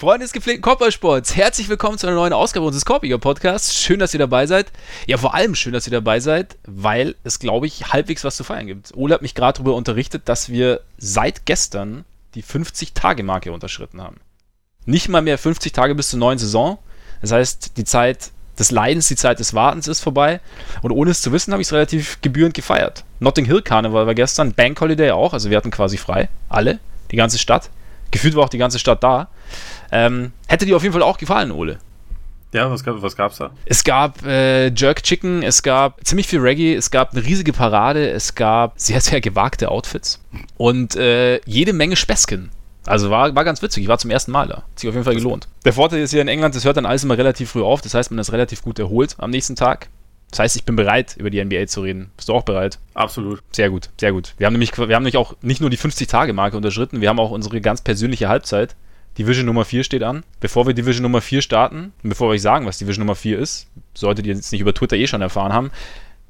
Freunde des gepflegten Korbballsports, herzlich willkommen zu einer neuen Ausgabe unseres Korbiger Podcasts. Schön, dass ihr dabei seid. Ja, vor allem schön, dass ihr dabei seid, weil es, glaube ich, halbwegs was zu feiern gibt. Ole hat mich gerade darüber unterrichtet, dass wir seit gestern die 50-Tage-Marke unterschritten haben. Nicht mal mehr 50 Tage bis zur neuen Saison. Das heißt, die Zeit des Leidens, die Zeit des Wartens ist vorbei. Und ohne es zu wissen, habe ich es relativ gebührend gefeiert. Notting Hill Karneval war gestern, Bank Holiday auch, also wir hatten quasi frei. Alle, die ganze Stadt. Gefühlt war auch die ganze Stadt da. Ähm, hätte dir auf jeden Fall auch gefallen, Ole. Ja, was, gab, was gab's da? Es gab äh, Jerk Chicken, es gab ziemlich viel Reggae, es gab eine riesige Parade, es gab sehr, sehr gewagte Outfits und äh, jede Menge Späßchen. Also war, war ganz witzig, ich war zum ersten Mal da. Hat sich auf jeden Fall gelohnt. Der Vorteil ist hier in England, das hört dann alles immer relativ früh auf, das heißt, man ist relativ gut erholt am nächsten Tag. Das heißt, ich bin bereit, über die NBA zu reden. Bist du auch bereit? Absolut. Sehr gut, sehr gut. Wir haben nämlich, wir haben nämlich auch nicht nur die 50-Tage-Marke unterschritten, wir haben auch unsere ganz persönliche Halbzeit. Division Nummer 4 steht an. Bevor wir Division Nummer 4 starten, und bevor wir euch sagen, was Division Nummer 4 ist, solltet ihr jetzt nicht über Twitter eh schon erfahren haben,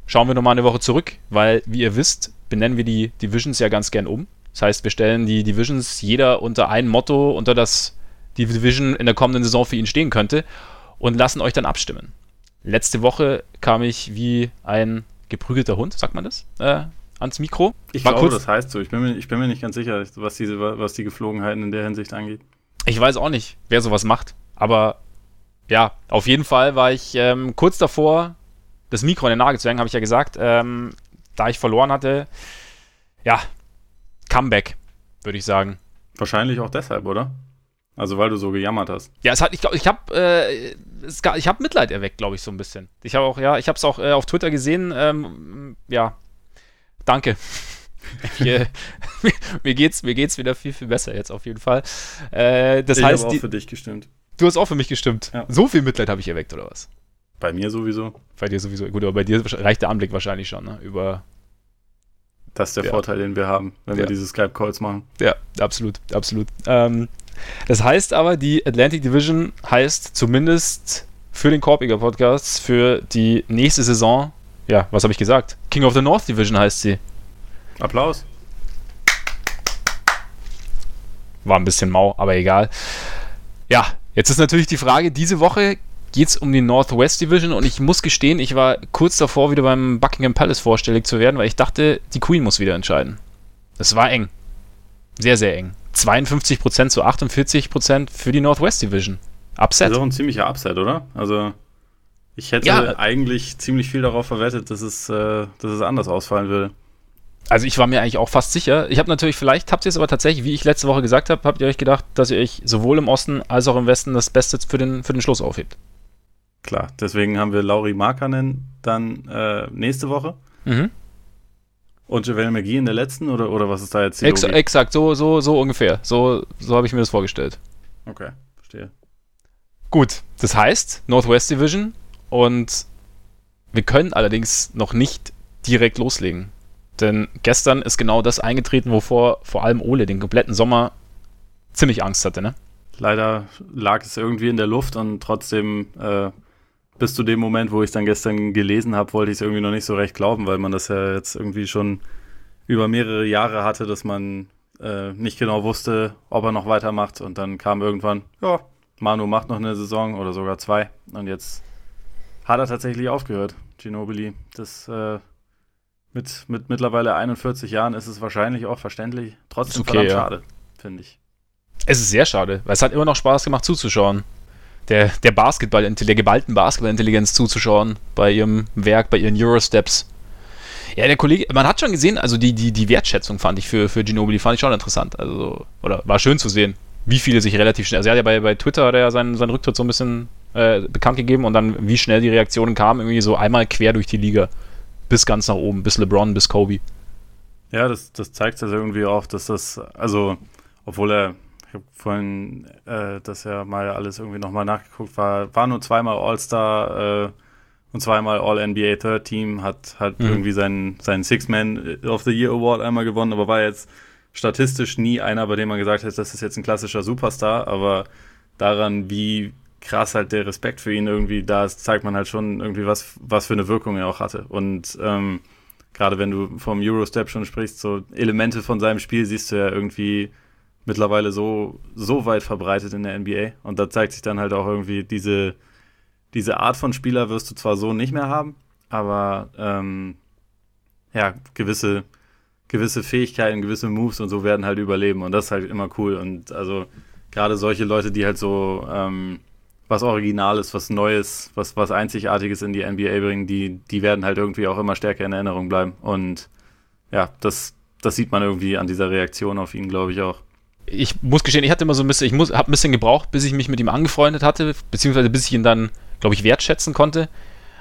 schauen wir nochmal eine Woche zurück, weil, wie ihr wisst, benennen wir die Divisions ja ganz gern um. Das heißt, wir stellen die Divisions jeder unter ein Motto, unter das die Division in der kommenden Saison für ihn stehen könnte und lassen euch dann abstimmen. Letzte Woche kam ich wie ein geprügelter Hund, sagt man das, äh, ans Mikro. Ich War glaube, kurz, das heißt so. Ich bin, mir, ich bin mir nicht ganz sicher, was, diese, was die Geflogenheiten in der Hinsicht angeht. Ich weiß auch nicht, wer sowas macht. Aber ja, auf jeden Fall war ich ähm, kurz davor, das Mikro in den Nagel zu hängen, habe ich ja gesagt. Ähm, da ich verloren hatte, ja, Comeback, würde ich sagen. Wahrscheinlich auch deshalb, oder? Also weil du so gejammert hast. Ja, es hat, ich glaube, ich habe, äh, ich habe Mitleid erweckt, glaube ich, so ein bisschen. Ich habe auch, ja, ich habe es auch äh, auf Twitter gesehen. Ähm, ja, danke. Mir, geht's, mir geht's wieder viel, viel besser jetzt auf jeden Fall. Äh, das ich heißt, habe auch die, für dich gestimmt. Du hast auch für mich gestimmt. Ja. So viel Mitleid habe ich erweckt, oder was? Bei mir sowieso. Bei dir sowieso. Gut, aber bei dir reicht der Anblick wahrscheinlich schon, ne? Über. Das ist der ja. Vorteil, den wir haben, wenn ja. wir diese Skype-Calls machen. Ja, absolut, absolut. Ähm, das heißt aber, die Atlantic Division heißt zumindest für den Korbiger Podcast für die nächste Saison, ja, was habe ich gesagt? King of the North Division heißt sie. Applaus. War ein bisschen mau, aber egal. Ja, jetzt ist natürlich die Frage, diese Woche geht es um die Northwest Division und ich muss gestehen, ich war kurz davor, wieder beim Buckingham Palace vorstellig zu werden, weil ich dachte, die Queen muss wieder entscheiden. Das war eng. Sehr, sehr eng. 52% zu 48% für die Northwest Division. Upset. Das ist auch ein ziemlicher Upset, oder? Also, ich hätte ja. eigentlich ziemlich viel darauf verwettet, dass es, äh, dass es anders ausfallen würde. Also ich war mir eigentlich auch fast sicher. Ich habe natürlich, vielleicht habt ihr es aber tatsächlich, wie ich letzte Woche gesagt habe, habt ihr euch gedacht, dass ihr euch sowohl im Osten als auch im Westen das Beste für den, für den Schluss aufhebt. Klar, deswegen haben wir Lauri Markanen dann äh, nächste Woche. Mhm. Und Javel McGee in der letzten oder, oder was ist da jetzt die Ex Logik? Exakt, so, so, so ungefähr. So, so habe ich mir das vorgestellt. Okay, verstehe. Gut, das heißt Northwest Division und wir können allerdings noch nicht direkt loslegen. Denn gestern ist genau das eingetreten, wovor vor allem Ole den kompletten Sommer ziemlich Angst hatte, ne? Leider lag es irgendwie in der Luft und trotzdem äh, bis zu dem Moment, wo ich es dann gestern gelesen habe, wollte ich es irgendwie noch nicht so recht glauben, weil man das ja jetzt irgendwie schon über mehrere Jahre hatte, dass man äh, nicht genau wusste, ob er noch weitermacht. Und dann kam irgendwann, ja, Manu macht noch eine Saison oder sogar zwei. Und jetzt hat er tatsächlich aufgehört, Ginobili. Das äh, mit, mit mittlerweile 41 Jahren ist es wahrscheinlich auch verständlich. Trotzdem okay, verdammt ja. schade, finde ich. Es ist sehr schade, weil es hat immer noch Spaß gemacht zuzuschauen der, der Basketball, der geballten Basketballintelligenz zuzuschauen bei ihrem Werk, bei ihren Eurosteps. Ja, der Kollege, man hat schon gesehen, also die, die, die Wertschätzung fand ich für, für Ginobili, fand ich schon interessant. Also, oder war schön zu sehen, wie viele sich relativ schnell, also er hat ja bei, bei Twitter hat er seinen, seinen Rücktritt so ein bisschen äh, bekannt gegeben und dann wie schnell die Reaktionen kamen, irgendwie so einmal quer durch die Liga. Bis ganz nach oben, bis LeBron, bis Kobe. Ja, das, das zeigt das irgendwie auch, dass das, also, obwohl er ich habe vorhin äh, das ja mal alles irgendwie nochmal nachgeguckt, war, war nur zweimal All-Star äh, und zweimal All-NBA Third Team, hat, hat mhm. irgendwie seinen, seinen Six-Man of the Year Award einmal gewonnen, aber war jetzt statistisch nie einer, bei dem man gesagt hat, das ist jetzt ein klassischer Superstar, aber daran, wie krass halt der Respekt für ihn irgendwie da ist, zeigt man halt schon irgendwie, was, was für eine Wirkung er auch hatte. Und ähm, gerade wenn du vom Eurostep schon sprichst, so Elemente von seinem Spiel siehst du ja irgendwie mittlerweile so, so weit verbreitet in der NBA. Und da zeigt sich dann halt auch irgendwie, diese, diese Art von Spieler wirst du zwar so nicht mehr haben, aber ähm, ja, gewisse, gewisse Fähigkeiten, gewisse Moves und so werden halt überleben. Und das ist halt immer cool. Und also gerade solche Leute, die halt so ähm, was Originales, was Neues, was, was Einzigartiges in die NBA bringen, die, die werden halt irgendwie auch immer stärker in Erinnerung bleiben. Und ja, das, das sieht man irgendwie an dieser Reaktion auf ihn, glaube ich, auch. Ich muss gestehen, ich hatte immer so ein bisschen, ich muss, habe ein bisschen gebraucht, bis ich mich mit ihm angefreundet hatte, beziehungsweise bis ich ihn dann, glaube ich, wertschätzen konnte.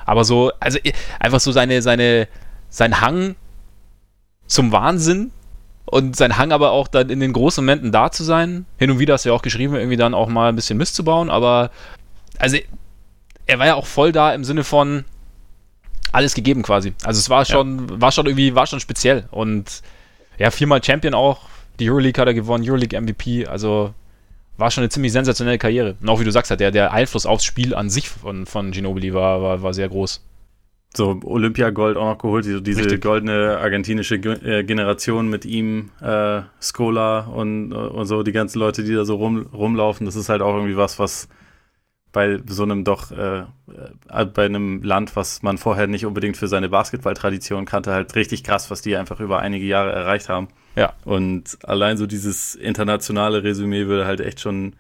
Aber so, also einfach so seine, seine, sein Hang zum Wahnsinn und sein Hang aber auch dann in den großen Momenten da zu sein. Hin und wieder hast du ja auch geschrieben, irgendwie dann auch mal ein bisschen Mist zu bauen, aber also er war ja auch voll da im Sinne von alles gegeben quasi. Also es war schon, ja. war schon irgendwie, war schon speziell und ja, viermal Champion auch, die Euroleague hat er gewonnen, Euroleague MVP, also war schon eine ziemlich sensationelle Karriere. Und auch wie du sagst, der, der Einfluss aufs Spiel an sich von, von Ginobili war, war, war sehr groß so Olympiagold auch noch geholt, diese, diese goldene argentinische äh, Generation mit ihm, äh, Scola und, und so, die ganzen Leute, die da so rum, rumlaufen, das ist halt auch irgendwie was, was bei so einem doch, äh, äh, bei einem Land, was man vorher nicht unbedingt für seine Basketballtradition kannte, halt richtig krass, was die einfach über einige Jahre erreicht haben. Ja. Und allein so dieses internationale Resümee würde halt echt schon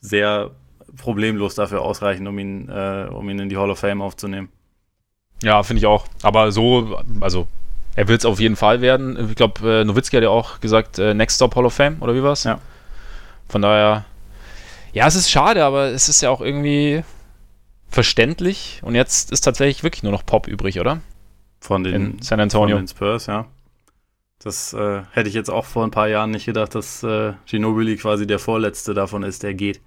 sehr problemlos dafür ausreichen, um ihn, äh, um ihn in die Hall of Fame aufzunehmen. Ja, finde ich auch. Aber so, also er wird es auf jeden Fall werden. Ich glaube, äh, Nowitzki hat ja auch gesagt, äh, Next Stop Hall of Fame, oder wie war's? Ja. Von daher, ja, es ist schade, aber es ist ja auch irgendwie verständlich. Und jetzt ist tatsächlich wirklich nur noch Pop übrig, oder? Von den, In San Antonio. Von den Spurs, ja. Das äh, hätte ich jetzt auch vor ein paar Jahren nicht gedacht, dass äh, Ginobili quasi der Vorletzte davon ist, der geht.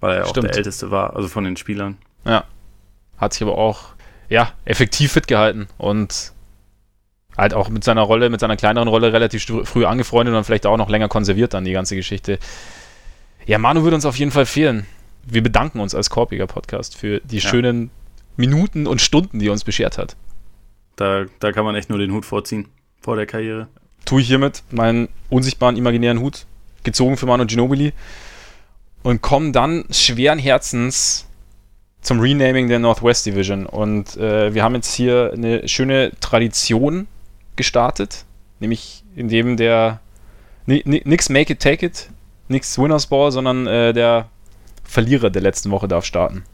Weil er Stimmt. auch der Älteste war, also von den Spielern. Ja. Hat sich aber auch ja, effektiv fit gehalten und halt auch mit seiner Rolle, mit seiner kleineren Rolle relativ früh angefreundet und vielleicht auch noch länger konserviert dann die ganze Geschichte. Ja, Manu würde uns auf jeden Fall fehlen. Wir bedanken uns als Korpiger Podcast für die ja. schönen Minuten und Stunden, die er uns beschert hat. Da, da kann man echt nur den Hut vorziehen vor der Karriere. Tue ich hiermit meinen unsichtbaren imaginären Hut, gezogen für Manu Ginobili und komme dann schweren Herzens zum Renaming der Northwest Division. Und äh, wir haben jetzt hier eine schöne Tradition gestartet, nämlich indem der nix Make It Take It, nix Winners Ball, sondern äh, der Verlierer der letzten Woche darf starten.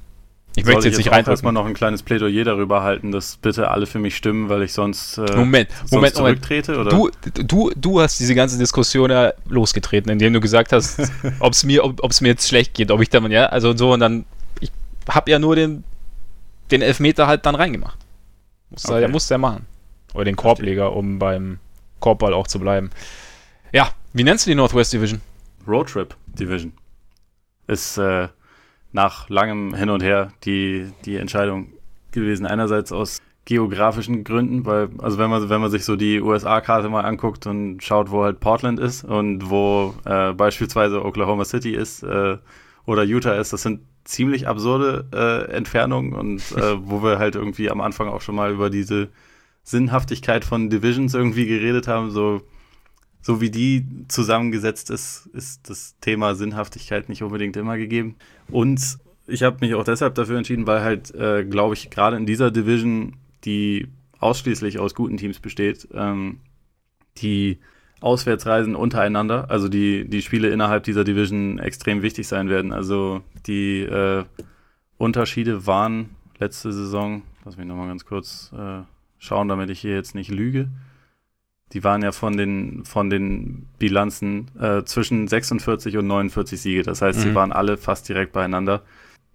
Ich möchte jetzt, jetzt nicht rein. erstmal noch ein kleines Plädoyer darüber halten, dass bitte alle für mich stimmen, weil ich sonst, äh, Moment, sonst Moment, zurücktrete? Moment. Oder? Du, du, du hast diese ganze Diskussion ja losgetreten, indem du gesagt hast, ob es mir, ob, mir jetzt schlecht geht, ob ich da, ja, also so und dann habe ja nur den, den Elfmeter halt dann reingemacht. Muss okay. er, muss der machen. Oder den Korbleger, um beim Korbball auch zu bleiben. Ja, wie nennst du die Northwest Division? Roadtrip Division. Ist äh, nach langem Hin und Her die, die Entscheidung gewesen. Einerseits aus geografischen Gründen, weil, also wenn man, wenn man sich so die USA-Karte mal anguckt und schaut, wo halt Portland ist und wo äh, beispielsweise Oklahoma City ist äh, oder Utah ist, das sind ziemlich absurde äh, Entfernung und äh, wo wir halt irgendwie am Anfang auch schon mal über diese Sinnhaftigkeit von Divisions irgendwie geredet haben, so, so wie die zusammengesetzt ist, ist das Thema Sinnhaftigkeit nicht unbedingt immer gegeben. Und ich habe mich auch deshalb dafür entschieden, weil halt, äh, glaube ich, gerade in dieser Division, die ausschließlich aus guten Teams besteht, ähm, die Auswärtsreisen untereinander, also die, die Spiele innerhalb dieser Division extrem wichtig sein werden. Also die äh, Unterschiede waren letzte Saison, lass mich nochmal ganz kurz äh, schauen, damit ich hier jetzt nicht lüge. Die waren ja von den, von den Bilanzen äh, zwischen 46 und 49 Siege. Das heißt, mhm. sie waren alle fast direkt beieinander.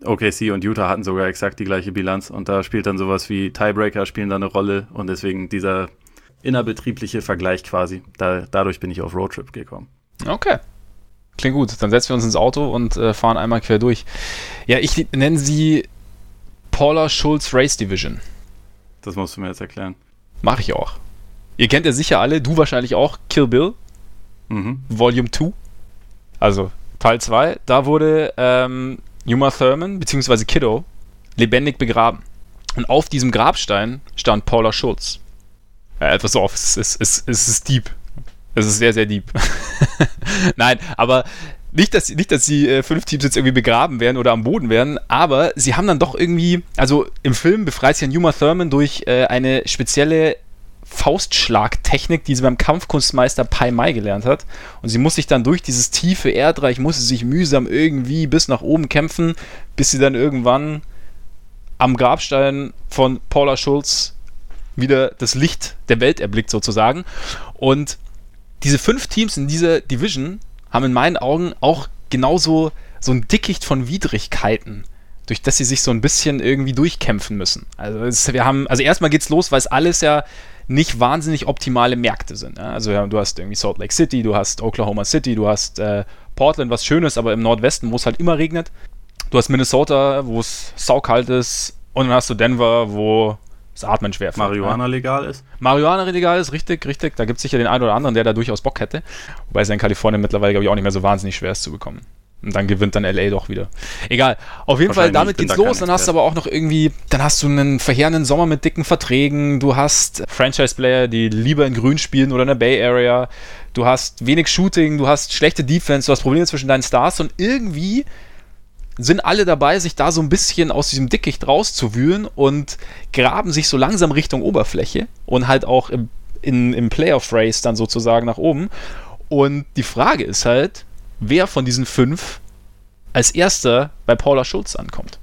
OKC und Utah hatten sogar exakt die gleiche Bilanz und da spielt dann sowas wie Tiebreaker spielen da eine Rolle und deswegen dieser innerbetriebliche Vergleich quasi. Da, dadurch bin ich auf Roadtrip gekommen. Okay. Klingt gut. Dann setzen wir uns ins Auto und äh, fahren einmal quer durch. Ja, ich nenne sie Paula Schulz Race Division. Das musst du mir jetzt erklären. Mache ich auch. Ihr kennt ja sicher alle, du wahrscheinlich auch, Kill Bill. Mhm. Volume 2. Also Teil 2. Da wurde ähm, Uma Thurman bzw. Kiddo lebendig begraben. Und auf diesem Grabstein stand Paula Schulz. Ja, etwas so auf, es ist, es, es ist deep. Es ist sehr, sehr deep. Nein, aber nicht, dass, nicht, dass die äh, fünf Teams jetzt irgendwie begraben werden oder am Boden werden, aber sie haben dann doch irgendwie, also im Film befreit sich ja Numa Thurman durch äh, eine spezielle Faustschlagtechnik, die sie beim Kampfkunstmeister Pai Mai gelernt hat. Und sie muss sich dann durch dieses tiefe Erdreich, muss sie sich mühsam irgendwie bis nach oben kämpfen, bis sie dann irgendwann am Grabstein von Paula Schulz wieder das Licht der Welt erblickt sozusagen. Und diese fünf Teams in dieser Division haben in meinen Augen auch genauso so ein Dickicht von Widrigkeiten, durch das sie sich so ein bisschen irgendwie durchkämpfen müssen. Also es, wir haben, also erstmal geht's los, weil es alles ja nicht wahnsinnig optimale Märkte sind. Ja? Also ja, du hast irgendwie Salt Lake City, du hast Oklahoma City, du hast äh, Portland, was schön ist, aber im Nordwesten, wo es halt immer regnet. Du hast Minnesota, wo es saukalt ist. Und dann hast du Denver, wo das Atmen schwer fällt. Marihuana ja. legal ist? Marihuana legal ist, richtig, richtig. Da gibt es sicher den einen oder anderen, der da durchaus Bock hätte. Wobei es in Kalifornien mittlerweile, glaube ich, auch nicht mehr so wahnsinnig schwer ist zu bekommen. Und dann gewinnt dann LA doch wieder. Egal. Auf jeden Fall, damit geht's da los. Dann hast du aber auch noch irgendwie, dann hast du einen verheerenden Sommer mit dicken Verträgen. Du hast Franchise-Player, die lieber in Grün spielen oder in der Bay Area. Du hast wenig Shooting, du hast schlechte Defense, du hast Probleme zwischen deinen Stars und irgendwie sind alle dabei, sich da so ein bisschen aus diesem Dickicht rauszuwühlen und graben sich so langsam Richtung Oberfläche und halt auch im, in, im Playoff-Race dann sozusagen nach oben. Und die Frage ist halt, wer von diesen fünf als erster bei Paula Schulz ankommt.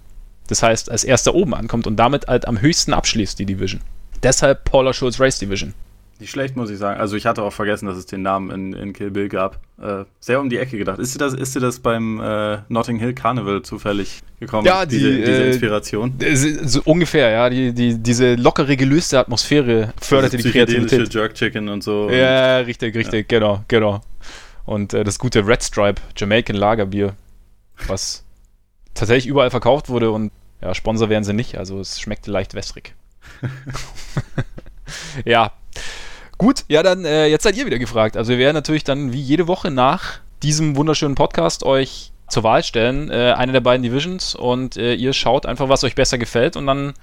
Das heißt, als erster oben ankommt und damit halt am höchsten abschließt die Division. Deshalb Paula Schulz Race Division. Nicht schlecht, muss ich sagen. Also ich hatte auch vergessen, dass es den Namen in, in Kill Bill gab. Äh, sehr um die Ecke gedacht. Ist dir das, ist dir das beim äh, Notting Hill Carnival zufällig gekommen? Ja, die, diese, diese äh, Inspiration. So ungefähr, ja. Die, die, diese lockere, gelöste Atmosphäre förderte die Kreativität. Jerk Chicken und so. Ja, und, richtig, richtig, ja. genau, genau. Und äh, das gute Red Stripe Jamaican Lagerbier, was tatsächlich überall verkauft wurde und ja, Sponsor wären sie nicht, also es schmeckte leicht wässrig. ja, Gut, ja, dann äh, jetzt seid ihr wieder gefragt. Also wir werden natürlich dann wie jede Woche nach diesem wunderschönen Podcast euch zur Wahl stellen, äh, eine der beiden Divisions und äh, ihr schaut einfach, was euch besser gefällt und dann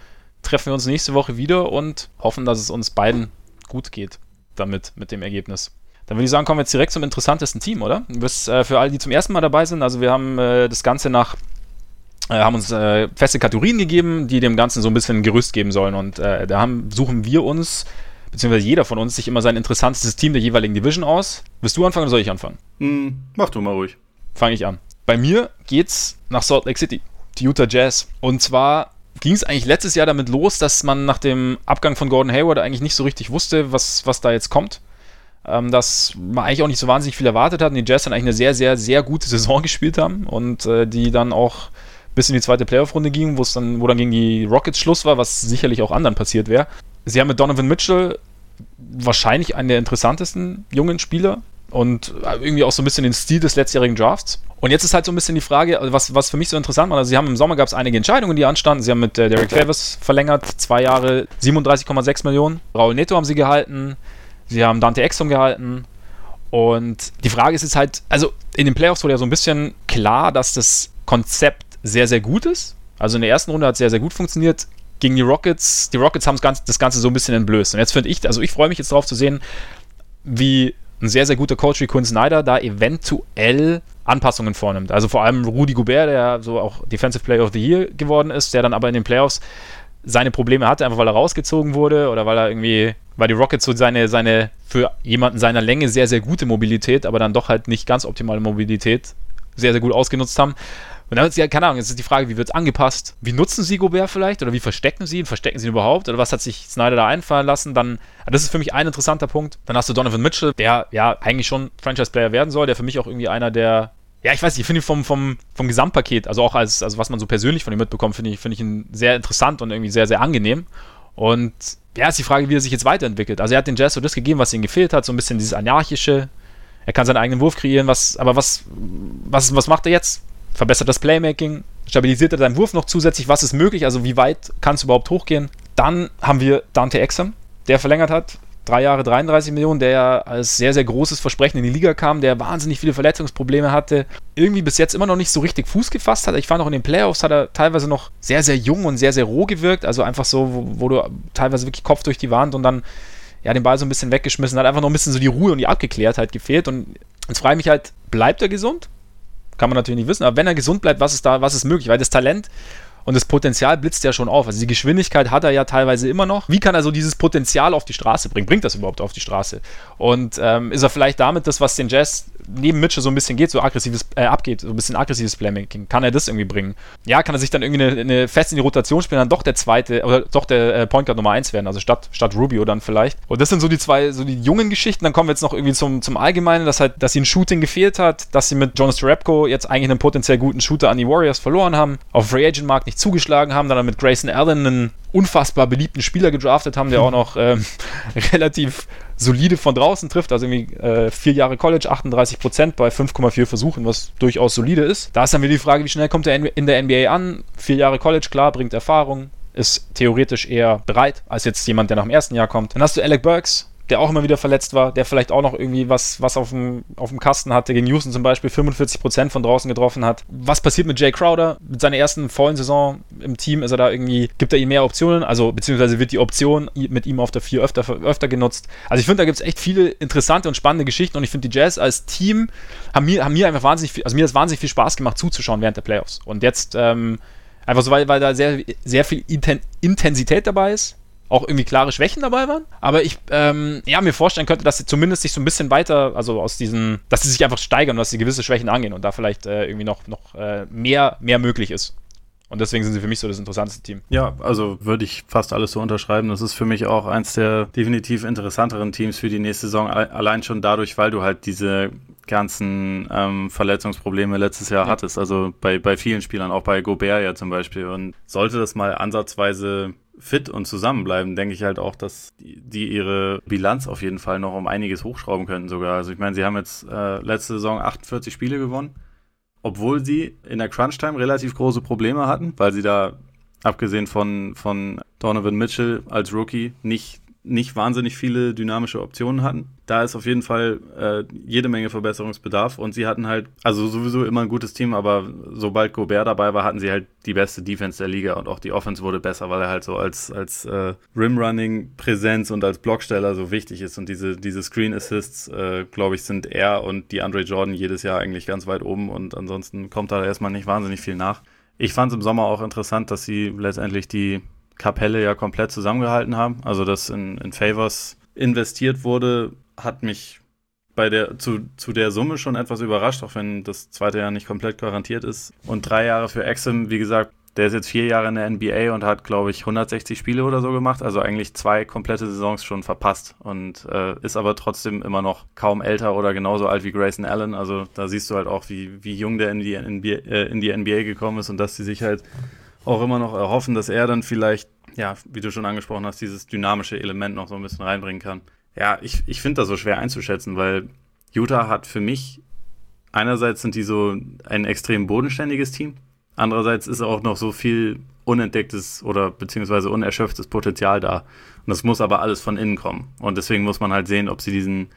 treffen wir uns nächste Woche wieder und hoffen, dass es uns beiden gut geht damit, mit dem Ergebnis. Dann würde ich sagen, kommen wir jetzt direkt zum interessantesten Team, oder? Bis, äh, für alle, die zum ersten Mal dabei sind, also wir haben äh, das Ganze nach äh, haben uns äh, feste Kategorien gegeben, die dem Ganzen so ein bisschen ein Gerüst geben sollen. Und äh, da haben, suchen wir uns beziehungsweise jeder von uns sich immer sein interessantestes Team der jeweiligen Division aus. Willst du anfangen oder soll ich anfangen? Hm, mach du mal ruhig. Fange ich an. Bei mir geht's nach Salt Lake City, die Utah Jazz. Und zwar ging es eigentlich letztes Jahr damit los, dass man nach dem Abgang von Gordon Hayward eigentlich nicht so richtig wusste, was, was da jetzt kommt. Ähm, dass man eigentlich auch nicht so wahnsinnig viel erwartet hat und die Jazz dann eigentlich eine sehr, sehr, sehr gute Saison gespielt haben und äh, die dann auch bis in die zweite Playoff-Runde ging, wo es dann, wo dann gegen die Rockets Schluss war, was sicherlich auch anderen passiert wäre. Sie haben mit Donovan Mitchell wahrscheinlich einen der interessantesten jungen Spieler und irgendwie auch so ein bisschen den Stil des letztjährigen Drafts. Und jetzt ist halt so ein bisschen die Frage, was, was für mich so interessant war. Also, sie haben im Sommer gab es einige Entscheidungen, die anstanden. Sie haben mit äh, Derek Favors verlängert, zwei Jahre 37,6 Millionen. Raul Neto haben sie gehalten. Sie haben Dante Exum gehalten. Und die Frage ist jetzt halt, also in den Playoffs wurde ja so ein bisschen klar, dass das Konzept sehr, sehr gut ist. Also in der ersten Runde hat es sehr, sehr gut funktioniert gegen die Rockets, die Rockets haben das Ganze so ein bisschen entblößt. Und jetzt finde ich, also ich freue mich jetzt darauf zu sehen, wie ein sehr, sehr guter Coach wie Quinn Snyder da eventuell Anpassungen vornimmt. Also vor allem Rudy Gobert, der so auch Defensive Player of the Year geworden ist, der dann aber in den Playoffs seine Probleme hatte, einfach weil er rausgezogen wurde oder weil er irgendwie, weil die Rockets so seine, seine für jemanden seiner Länge sehr, sehr gute Mobilität, aber dann doch halt nicht ganz optimale Mobilität sehr, sehr gut ausgenutzt haben. Und dann ist ja, keine Ahnung, jetzt ist die Frage, wie wird es angepasst? Wie nutzen sie Gobert vielleicht? Oder wie verstecken sie ihn? Verstecken sie ihn überhaupt? Oder was hat sich Snyder da einfallen lassen? Dann, das ist für mich ein interessanter Punkt. Dann hast du Donovan Mitchell, der ja eigentlich schon Franchise-Player werden soll, der für mich auch irgendwie einer der ja, ich weiß ich finde ihn vom, vom, vom Gesamtpaket, also auch als, also was man so persönlich von ihm mitbekommt, finde ich, find ich ihn sehr interessant und irgendwie sehr, sehr angenehm. Und ja, ist die Frage, wie er sich jetzt weiterentwickelt. Also er hat den Jazz so das gegeben, was ihm gefehlt hat, so ein bisschen dieses anarchische. Er kann seinen eigenen Wurf kreieren, was, aber was, was, was macht er jetzt? verbessert das Playmaking, stabilisiert er deinen Wurf noch zusätzlich, was ist möglich, also wie weit kann es überhaupt hochgehen. Dann haben wir Dante Exum, der verlängert hat, drei Jahre 33 Millionen, der ja als sehr, sehr großes Versprechen in die Liga kam, der wahnsinnig viele Verletzungsprobleme hatte, irgendwie bis jetzt immer noch nicht so richtig Fuß gefasst hat. Ich fand auch in den Playoffs hat er teilweise noch sehr, sehr jung und sehr, sehr roh gewirkt, also einfach so, wo, wo du teilweise wirklich Kopf durch die Wand und dann ja, den Ball so ein bisschen weggeschmissen, hat einfach noch ein bisschen so die Ruhe und die Abgeklärtheit gefehlt. Und jetzt frage ich mich halt, bleibt er gesund? Kann man natürlich nicht wissen, aber wenn er gesund bleibt, was ist da, was ist möglich? Weil das Talent und das Potenzial blitzt ja schon auf. Also die Geschwindigkeit hat er ja teilweise immer noch. Wie kann er so dieses Potenzial auf die Straße bringen? Bringt das überhaupt auf die Straße? Und ähm, ist er vielleicht damit das, was den Jazz neben Mitchell so ein bisschen geht, so aggressives, äh, abgeht, so ein bisschen aggressives Playmaking, kann er das irgendwie bringen? Ja, kann er sich dann irgendwie eine, eine fest in die Rotation spielen, dann doch der zweite, oder doch der äh, Point Guard Nummer 1 werden, also statt, statt Rubio dann vielleicht. Und das sind so die zwei, so die jungen Geschichten. Dann kommen wir jetzt noch irgendwie zum, zum Allgemeinen, dass halt, dass ihnen Shooting gefehlt hat, dass sie mit Jonas Repko jetzt eigentlich einen potenziell guten Shooter an die Warriors verloren haben, auf Free Agent Markt nicht zugeschlagen haben, dann mit Grayson Allen einen unfassbar beliebten Spieler gedraftet haben, der auch noch ähm, relativ solide von draußen trifft, also irgendwie äh, vier Jahre College, 38 Prozent bei 5,4 Versuchen, was durchaus solide ist. Da ist dann wieder die Frage, wie schnell kommt er in der NBA an? Vier Jahre College, klar, bringt Erfahrung, ist theoretisch eher bereit als jetzt jemand, der nach dem ersten Jahr kommt. Dann hast du Alec Burks, der auch immer wieder verletzt war, der vielleicht auch noch irgendwie was, was auf, dem, auf dem Kasten hatte, gegen Houston zum Beispiel 45% von draußen getroffen hat. Was passiert mit Jay Crowder? Mit seiner ersten vollen Saison im Team ist er da irgendwie, gibt er ihm mehr Optionen, also beziehungsweise wird die Option mit ihm auf der 4 öfter, öfter genutzt. Also ich finde, da gibt es echt viele interessante und spannende Geschichten und ich finde, die Jazz als Team haben mir, haben mir einfach wahnsinnig viel, also mir hat es wahnsinnig viel Spaß gemacht zuzuschauen während der Playoffs. Und jetzt, ähm, einfach so, weil, weil da sehr, sehr viel Intensität dabei ist auch irgendwie klare Schwächen dabei waren. Aber ich ähm, ja, mir vorstellen könnte, dass sie zumindest sich so ein bisschen weiter, also aus diesen, dass sie sich einfach steigern, dass sie gewisse Schwächen angehen und da vielleicht äh, irgendwie noch, noch äh, mehr, mehr möglich ist. Und deswegen sind sie für mich so das interessanteste Team. Ja, also würde ich fast alles so unterschreiben. Das ist für mich auch eins der definitiv interessanteren Teams für die nächste Saison. Allein schon dadurch, weil du halt diese ganzen ähm, Verletzungsprobleme letztes Jahr ja. hattest. Also bei, bei vielen Spielern, auch bei Gobert ja zum Beispiel. Und sollte das mal ansatzweise fit und zusammenbleiben, denke ich halt auch, dass die, ihre Bilanz auf jeden Fall noch um einiges hochschrauben könnten sogar. Also ich meine, sie haben jetzt äh, letzte Saison 48 Spiele gewonnen, obwohl sie in der Crunch-Time relativ große Probleme hatten, weil sie da, abgesehen von, von Donovan Mitchell als Rookie, nicht nicht wahnsinnig viele dynamische Optionen hatten. Da ist auf jeden Fall äh, jede Menge Verbesserungsbedarf und sie hatten halt, also sowieso immer ein gutes Team, aber sobald Gobert dabei war, hatten sie halt die beste Defense der Liga und auch die Offense wurde besser, weil er halt so als, als äh, Rim-Running-Präsenz und als Blocksteller so wichtig ist und diese, diese Screen-Assists, äh, glaube ich, sind er und die Andre Jordan jedes Jahr eigentlich ganz weit oben und ansonsten kommt da erstmal nicht wahnsinnig viel nach. Ich fand es im Sommer auch interessant, dass sie letztendlich die Kapelle ja komplett zusammengehalten haben. Also, dass in, in Favors investiert wurde, hat mich bei der, zu, zu der Summe schon etwas überrascht, auch wenn das zweite Jahr nicht komplett garantiert ist. Und drei Jahre für Exim, wie gesagt, der ist jetzt vier Jahre in der NBA und hat, glaube ich, 160 Spiele oder so gemacht. Also eigentlich zwei komplette Saisons schon verpasst und äh, ist aber trotzdem immer noch kaum älter oder genauso alt wie Grayson Allen. Also da siehst du halt auch, wie, wie jung der in die, NBA, äh, in die NBA gekommen ist und dass sie sich halt auch immer noch erhoffen, dass er dann vielleicht, ja, wie du schon angesprochen hast, dieses dynamische Element noch so ein bisschen reinbringen kann. Ja, ich, ich finde das so schwer einzuschätzen, weil Utah hat für mich, einerseits sind die so ein extrem bodenständiges Team, andererseits ist auch noch so viel unentdecktes oder beziehungsweise unerschöpftes Potenzial da. Und das muss aber alles von innen kommen. Und deswegen muss man halt sehen, ob sie diesen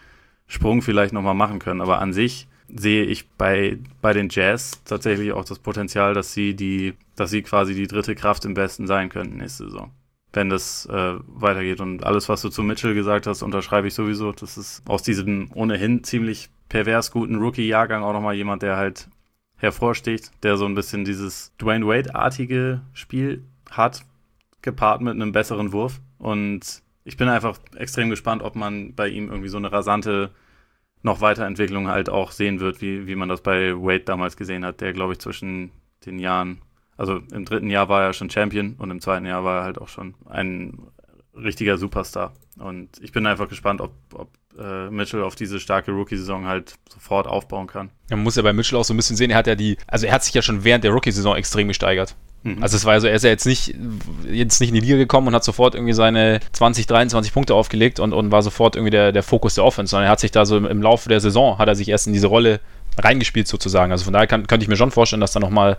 Sprung vielleicht nochmal machen können. Aber an sich sehe ich bei, bei den Jazz tatsächlich auch das Potenzial, dass sie die, dass sie quasi die dritte Kraft im Westen sein könnten nächste Saison. Wenn das äh, weitergeht. Und alles, was du zu Mitchell gesagt hast, unterschreibe ich sowieso. Das ist aus diesem ohnehin ziemlich pervers guten Rookie-Jahrgang auch nochmal jemand, der halt hervorsticht, der so ein bisschen dieses Dwayne Wade-artige Spiel hat, gepaart mit einem besseren Wurf. Und ich bin einfach extrem gespannt, ob man bei ihm irgendwie so eine rasante noch Weiterentwicklung halt auch sehen wird, wie, wie man das bei Wade damals gesehen hat, der, glaube ich, zwischen den Jahren, also im dritten Jahr war er schon Champion und im zweiten Jahr war er halt auch schon ein richtiger Superstar. Und ich bin einfach gespannt, ob, ob äh, Mitchell auf diese starke Rookie-Saison halt sofort aufbauen kann. Man muss ja bei Mitchell auch so ein bisschen sehen, er hat ja die, also er hat sich ja schon während der Rookie-Saison extrem gesteigert. Mhm. Also es war so, er ist ja jetzt nicht, jetzt nicht in die Liga gekommen und hat sofort irgendwie seine 20, 23 Punkte aufgelegt und, und war sofort irgendwie der, der Fokus der Offense, sondern er hat sich da so im, im Laufe der Saison, hat er sich erst in diese Rolle reingespielt sozusagen. Also von daher kann, könnte ich mir schon vorstellen, dass da nochmal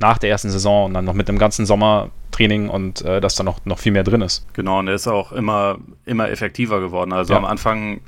nach der ersten Saison und dann noch mit dem ganzen Sommertraining und äh, dass da noch, noch viel mehr drin ist. Genau, und er ist auch immer, immer effektiver geworden. Also ja. am Anfang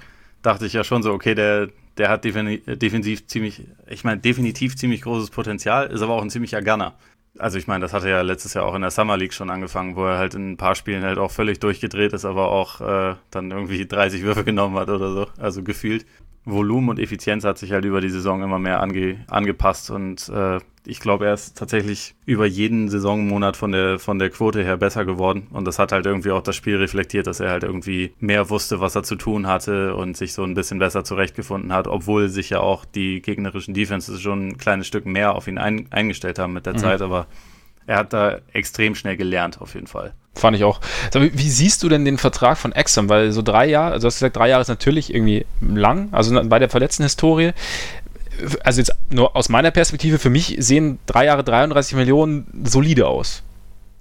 dachte ich ja schon so, okay, der, der hat definitiv ziemlich, ich meine, definitiv ziemlich großes Potenzial, ist aber auch ein ziemlicher Gunner. Also ich meine, das hatte ja letztes Jahr auch in der Summer League schon angefangen, wo er halt in ein paar Spielen halt auch völlig durchgedreht ist, aber auch äh, dann irgendwie 30 Würfe genommen hat oder so, also gefühlt. Volumen und Effizienz hat sich halt über die Saison immer mehr ange angepasst und äh, ich glaube, er ist tatsächlich über jeden Saisonmonat von der, von der Quote her besser geworden. Und das hat halt irgendwie auch das Spiel reflektiert, dass er halt irgendwie mehr wusste, was er zu tun hatte und sich so ein bisschen besser zurechtgefunden hat, obwohl sich ja auch die gegnerischen Defenses schon ein kleines Stück mehr auf ihn ein, eingestellt haben mit der mhm. Zeit. Aber er hat da extrem schnell gelernt, auf jeden Fall. Fand ich auch. Wie siehst du denn den Vertrag von Exum? Weil so drei Jahre, also du hast gesagt, drei Jahre ist natürlich irgendwie lang, also bei der verletzten Historie. Also jetzt nur aus meiner Perspektive, für mich sehen drei Jahre 33 Millionen solide aus.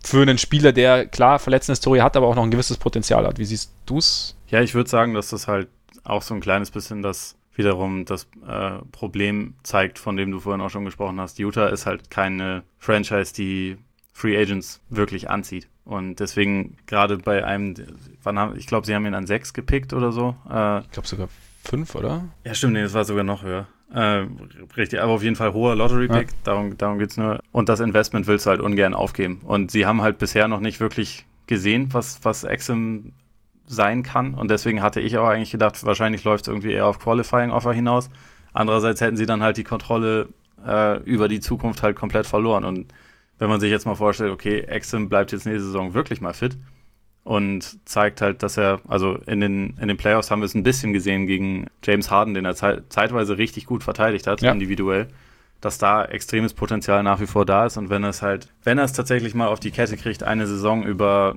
Für einen Spieler, der klar verletzte Historie hat, aber auch noch ein gewisses Potenzial hat. Wie siehst du es? Ja, ich würde sagen, dass das halt auch so ein kleines bisschen das wiederum das äh, Problem zeigt, von dem du vorhin auch schon gesprochen hast. Utah ist halt keine Franchise, die Free Agents wirklich anzieht. Und deswegen gerade bei einem, wann haben, ich glaube, sie haben ihn an sechs gepickt oder so. Äh, ich glaube sogar fünf, oder? Ja, stimmt, nee, das war sogar noch höher. Äh, richtig, aber auf jeden Fall hoher Lottery-Pick, ja. darum, darum geht es nur. Und das Investment willst du halt ungern aufgeben. Und sie haben halt bisher noch nicht wirklich gesehen, was, was Exim sein kann. Und deswegen hatte ich auch eigentlich gedacht, wahrscheinlich läuft es irgendwie eher auf Qualifying-Offer hinaus. Andererseits hätten sie dann halt die Kontrolle äh, über die Zukunft halt komplett verloren. Und wenn man sich jetzt mal vorstellt, okay, Exim bleibt jetzt nächste Saison wirklich mal fit und zeigt halt, dass er, also in den, in den Playoffs haben wir es ein bisschen gesehen gegen James Harden, den er zeit, zeitweise richtig gut verteidigt hat, ja. individuell, dass da extremes Potenzial nach wie vor da ist und wenn er es halt, wenn er es tatsächlich mal auf die Kette kriegt, eine Saison über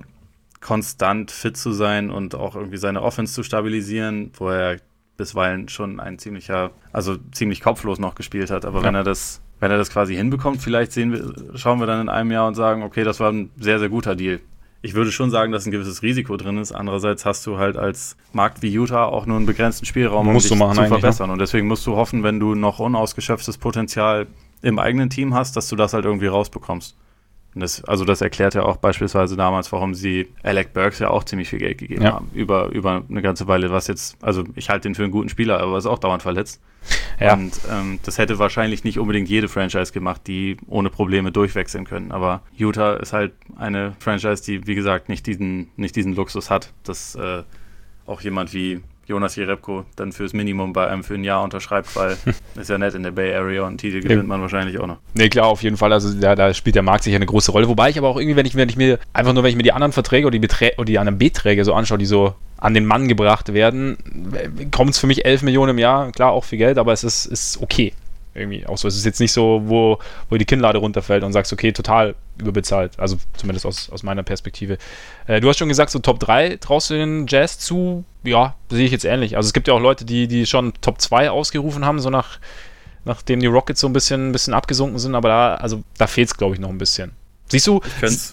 konstant fit zu sein und auch irgendwie seine Offense zu stabilisieren, wo er bisweilen schon ein ziemlicher, also ziemlich kopflos noch gespielt hat, aber ja. wenn er das wenn er das quasi hinbekommt, vielleicht sehen wir, schauen wir dann in einem Jahr und sagen, okay, das war ein sehr, sehr guter Deal. Ich würde schon sagen, dass ein gewisses Risiko drin ist. Andererseits hast du halt als Markt wie Utah auch nur einen begrenzten Spielraum, um dich zu ne? verbessern. Und deswegen musst du hoffen, wenn du noch unausgeschöpftes Potenzial im eigenen Team hast, dass du das halt irgendwie rausbekommst. Das, also das erklärt ja auch beispielsweise damals, warum sie Alec Burks ja auch ziemlich viel Geld gegeben ja. haben. Über, über eine ganze Weile, was jetzt, also ich halte den für einen guten Spieler, aber ist auch dauernd verletzt. Ja. Und ähm, das hätte wahrscheinlich nicht unbedingt jede Franchise gemacht, die ohne Probleme durchwechseln können. Aber Utah ist halt eine Franchise, die, wie gesagt, nicht diesen, nicht diesen Luxus hat, dass äh, auch jemand wie Jonas Jerebko dann fürs Minimum bei einem für ein Jahr unterschreibt, weil ist ja nett in der Bay Area und Titel gewinnt man wahrscheinlich auch noch. Nee, klar, auf jeden Fall. Also da, da, spielt der Markt sicher eine große Rolle. Wobei ich aber auch irgendwie, wenn ich, wenn ich mir, einfach nur, wenn ich mir die anderen Verträge oder die, Beträ oder die anderen Beträge so anschaue, die so an den Mann gebracht werden, kommt es für mich 11 Millionen im Jahr. Klar, auch viel Geld, aber es ist, ist okay irgendwie auch so. Es ist jetzt nicht so, wo, wo die Kinnlade runterfällt und sagst, okay, total überbezahlt. Also zumindest aus, aus meiner Perspektive. Äh, du hast schon gesagt, so Top 3 traust du den Jazz zu? Ja, sehe ich jetzt ähnlich. Also es gibt ja auch Leute, die, die schon Top 2 ausgerufen haben, so nach, nachdem die Rockets so ein bisschen, ein bisschen abgesunken sind, aber da, also da fehlt es, glaube ich, noch ein bisschen. Siehst du?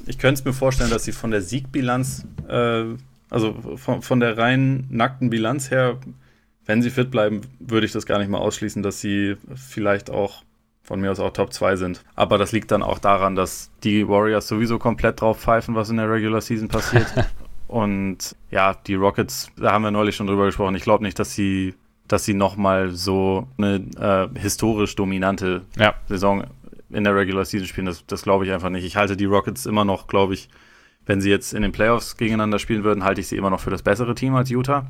Ich könnte es mir vorstellen, dass sie von der Siegbilanz, äh, also von, von der rein nackten Bilanz her wenn sie fit bleiben, würde ich das gar nicht mal ausschließen, dass sie vielleicht auch von mir aus auch Top 2 sind. Aber das liegt dann auch daran, dass die Warriors sowieso komplett drauf pfeifen, was in der Regular Season passiert. Und ja, die Rockets, da haben wir neulich schon drüber gesprochen. Ich glaube nicht, dass sie, dass sie nochmal so eine äh, historisch dominante ja. Saison in der Regular Season spielen. Das, das glaube ich einfach nicht. Ich halte die Rockets immer noch, glaube ich, wenn sie jetzt in den Playoffs gegeneinander spielen würden, halte ich sie immer noch für das bessere Team als Utah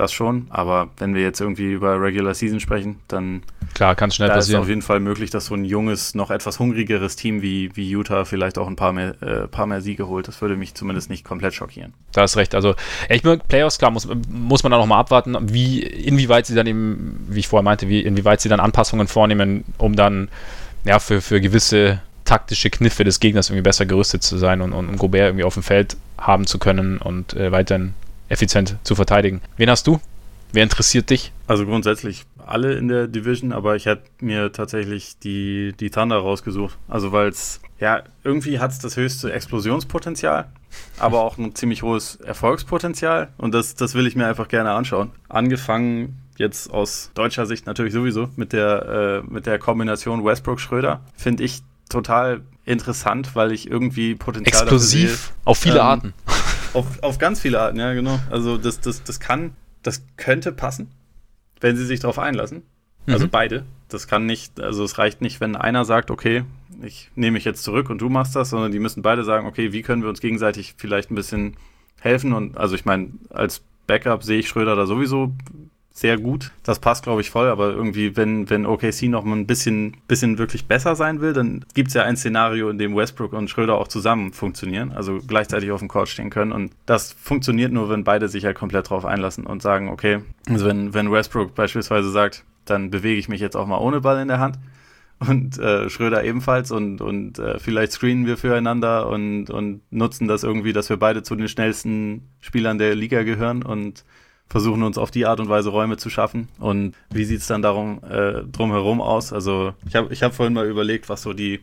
das schon. Aber wenn wir jetzt irgendwie über Regular Season sprechen, dann Klar, kann schnell da passieren. ist auf jeden Fall möglich, dass so ein junges, noch etwas hungrigeres Team wie, wie Utah vielleicht auch ein paar mehr, äh, paar mehr Siege holt. Das würde mich zumindest nicht komplett schockieren. Da hast recht. Also, ich meine, Playoffs, klar, muss, muss man da nochmal abwarten, wie, inwieweit sie dann eben, wie ich vorher meinte, wie, inwieweit sie dann Anpassungen vornehmen, um dann ja, für, für gewisse taktische Kniffe des Gegners irgendwie besser gerüstet zu sein und, und, und Gobert irgendwie auf dem Feld haben zu können und äh, weiterhin effizient zu verteidigen. Wen hast du? Wer interessiert dich? Also grundsätzlich alle in der Division, aber ich hätte mir tatsächlich die, die Thunder rausgesucht. Also weil es, ja, irgendwie hat es das höchste Explosionspotenzial, aber auch ein ziemlich hohes Erfolgspotenzial und das, das will ich mir einfach gerne anschauen. Angefangen jetzt aus deutscher Sicht natürlich sowieso mit der, äh, mit der Kombination Westbrook-Schröder, finde ich total interessant, weil ich irgendwie Potenzial Explosiv sehe, auf viele ähm, Arten. Auf, auf ganz viele Arten, ja, genau. Also das, das, das kann, das könnte passen, wenn sie sich darauf einlassen. Also mhm. beide. Das kann nicht, also es reicht nicht, wenn einer sagt, okay, ich nehme mich jetzt zurück und du machst das, sondern die müssen beide sagen, okay, wie können wir uns gegenseitig vielleicht ein bisschen helfen und also ich meine, als Backup sehe ich Schröder da sowieso sehr gut. Das passt, glaube ich, voll. Aber irgendwie, wenn, wenn OKC noch mal ein bisschen, bisschen wirklich besser sein will, dann gibt es ja ein Szenario, in dem Westbrook und Schröder auch zusammen funktionieren, also gleichzeitig auf dem Court stehen können. Und das funktioniert nur, wenn beide sich halt komplett drauf einlassen und sagen, okay, also wenn, wenn Westbrook beispielsweise sagt, dann bewege ich mich jetzt auch mal ohne Ball in der Hand und äh, Schröder ebenfalls und, und äh, vielleicht screenen wir füreinander und, und nutzen das irgendwie, dass wir beide zu den schnellsten Spielern der Liga gehören und versuchen uns auf die Art und Weise Räume zu schaffen. Und wie sieht es dann darum äh, drumherum aus? Also ich habe ich hab vorhin mal überlegt, was so die,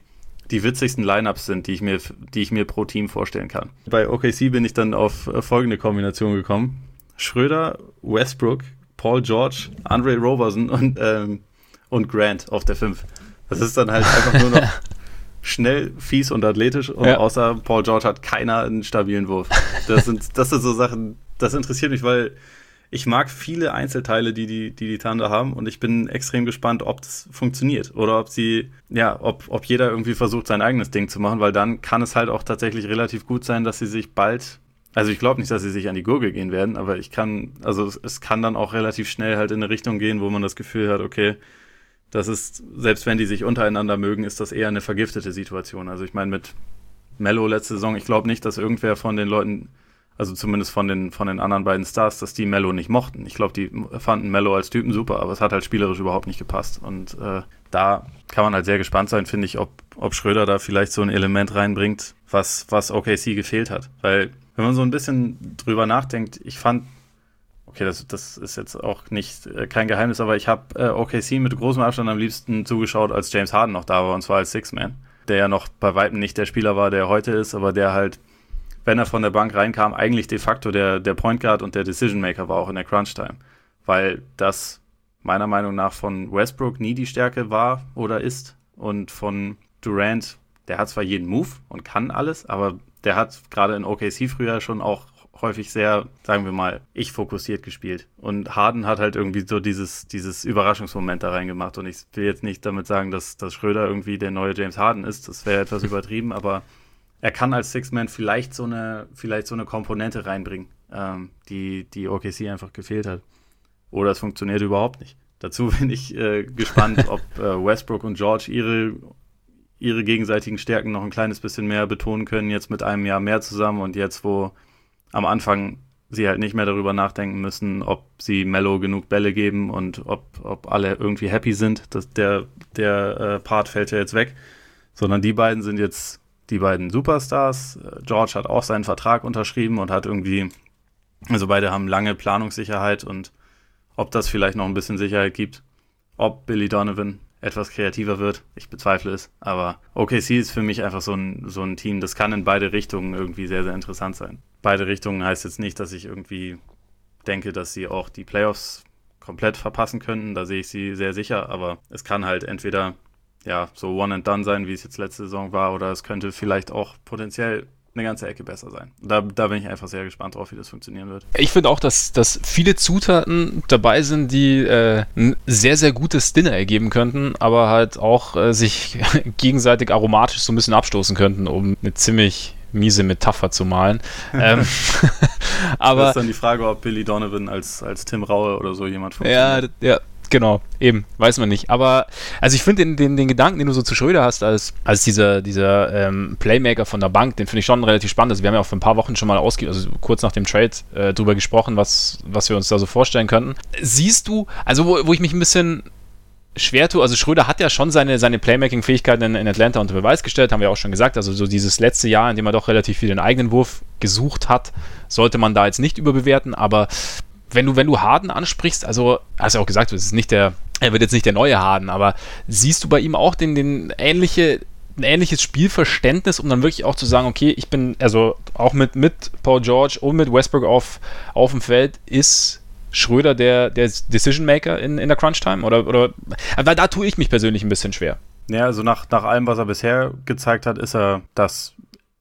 die witzigsten Lineups sind, die ich, mir, die ich mir pro Team vorstellen kann. Bei OKC bin ich dann auf äh, folgende Kombination gekommen. Schröder, Westbrook, Paul George, Andre Roberson und, ähm, und Grant auf der 5. Das ist dann halt einfach nur noch schnell, fies und athletisch und ja. außer Paul George hat keiner einen stabilen Wurf. Das sind, das sind so Sachen, das interessiert mich, weil ich mag viele Einzelteile, die die, die, die Thunder haben und ich bin extrem gespannt, ob das funktioniert oder ob sie, ja, ob, ob jeder irgendwie versucht, sein eigenes Ding zu machen, weil dann kann es halt auch tatsächlich relativ gut sein, dass sie sich bald, also ich glaube nicht, dass sie sich an die Gurgel gehen werden, aber ich kann, also es, es kann dann auch relativ schnell halt in eine Richtung gehen, wo man das Gefühl hat, okay, das ist, selbst wenn die sich untereinander mögen, ist das eher eine vergiftete Situation. Also ich meine, mit Mello letzte Saison, ich glaube nicht, dass irgendwer von den Leuten also zumindest von den, von den anderen beiden Stars, dass die Mello nicht mochten. Ich glaube, die fanden Mello als Typen super, aber es hat halt spielerisch überhaupt nicht gepasst. Und äh, da kann man halt sehr gespannt sein, finde ich, ob, ob Schröder da vielleicht so ein Element reinbringt, was, was OKC gefehlt hat. Weil, wenn man so ein bisschen drüber nachdenkt, ich fand, okay, das, das ist jetzt auch nicht äh, kein Geheimnis, aber ich habe äh, OKC mit großem Abstand am liebsten zugeschaut, als James Harden noch da war, und zwar als Six-Man. Der ja noch bei weitem nicht der Spieler war, der er heute ist, aber der halt wenn er von der Bank reinkam, eigentlich de facto der, der Point Guard und der Decision Maker war auch in der Crunch Time. Weil das meiner Meinung nach von Westbrook nie die Stärke war oder ist. Und von Durant, der hat zwar jeden Move und kann alles, aber der hat gerade in OKC früher schon auch häufig sehr, sagen wir mal, ich fokussiert gespielt. Und Harden hat halt irgendwie so dieses, dieses Überraschungsmoment da reingemacht. Und ich will jetzt nicht damit sagen, dass, dass Schröder irgendwie der neue James Harden ist. Das wäre etwas übertrieben, aber er kann als Six-Man vielleicht so eine, vielleicht so eine Komponente reinbringen, ähm, die, die OKC einfach gefehlt hat. Oder es funktioniert überhaupt nicht. Dazu bin ich äh, gespannt, ob äh, Westbrook und George ihre, ihre gegenseitigen Stärken noch ein kleines bisschen mehr betonen können, jetzt mit einem Jahr mehr zusammen und jetzt, wo am Anfang sie halt nicht mehr darüber nachdenken müssen, ob sie Mellow genug Bälle geben und ob, ob alle irgendwie happy sind. Das, der der äh, Part fällt ja jetzt weg. Sondern die beiden sind jetzt die beiden Superstars. Äh, George hat auch seinen Vertrag unterschrieben und hat irgendwie, also beide haben lange Planungssicherheit und ob das vielleicht noch ein bisschen Sicherheit gibt, ob Billy Donovan etwas kreativer wird, ich bezweifle es. Aber OKC ist für mich einfach so ein, so ein Team, das kann in beide Richtungen irgendwie sehr, sehr interessant sein. Beide Richtungen heißt jetzt nicht, dass ich irgendwie denke, dass sie auch die Playoffs komplett verpassen könnten. Da sehe ich sie sehr sicher, aber es kann halt entweder ja, so one and done sein, wie es jetzt letzte Saison war, oder es könnte vielleicht auch potenziell eine ganze Ecke besser sein. Da, da bin ich einfach sehr gespannt drauf, wie das funktionieren wird. Ich finde auch, dass, dass viele Zutaten dabei sind, die äh, ein sehr, sehr gutes Dinner ergeben könnten, aber halt auch äh, sich gegenseitig aromatisch so ein bisschen abstoßen könnten, um eine ziemlich miese Metapher zu malen. ähm, aber das ist dann die Frage, ob Billy Donovan als, als Tim Raue oder so jemand funktioniert. Ja, ja, Genau, eben, weiß man nicht. Aber, also ich finde den, den, den Gedanken, den du so zu Schröder hast, als, als dieser, dieser ähm, Playmaker von der Bank, den finde ich schon relativ spannend. Also wir haben ja auch vor ein paar Wochen schon mal ausge also kurz nach dem Trade äh, drüber gesprochen, was, was wir uns da so vorstellen könnten. Siehst du, also wo, wo ich mich ein bisschen schwer tue, also Schröder hat ja schon seine, seine Playmaking-Fähigkeiten in, in, Atlanta unter Beweis gestellt, haben wir auch schon gesagt. Also so dieses letzte Jahr, in dem er doch relativ viel den eigenen Wurf gesucht hat, sollte man da jetzt nicht überbewerten, aber wenn du, wenn du Harden ansprichst, also hast du ja auch gesagt, es ist nicht der, er wird jetzt nicht der neue Harden, aber siehst du bei ihm auch den, den ähnliche, ein ähnliches Spielverständnis, um dann wirklich auch zu sagen, okay, ich bin, also auch mit, mit Paul George und mit Westbrook auf, auf dem Feld ist Schröder der, der Decision Maker in, in der Crunch Time? Oder, oder, weil da tue ich mich persönlich ein bisschen schwer. Ja, also nach, nach allem, was er bisher gezeigt hat, ist er das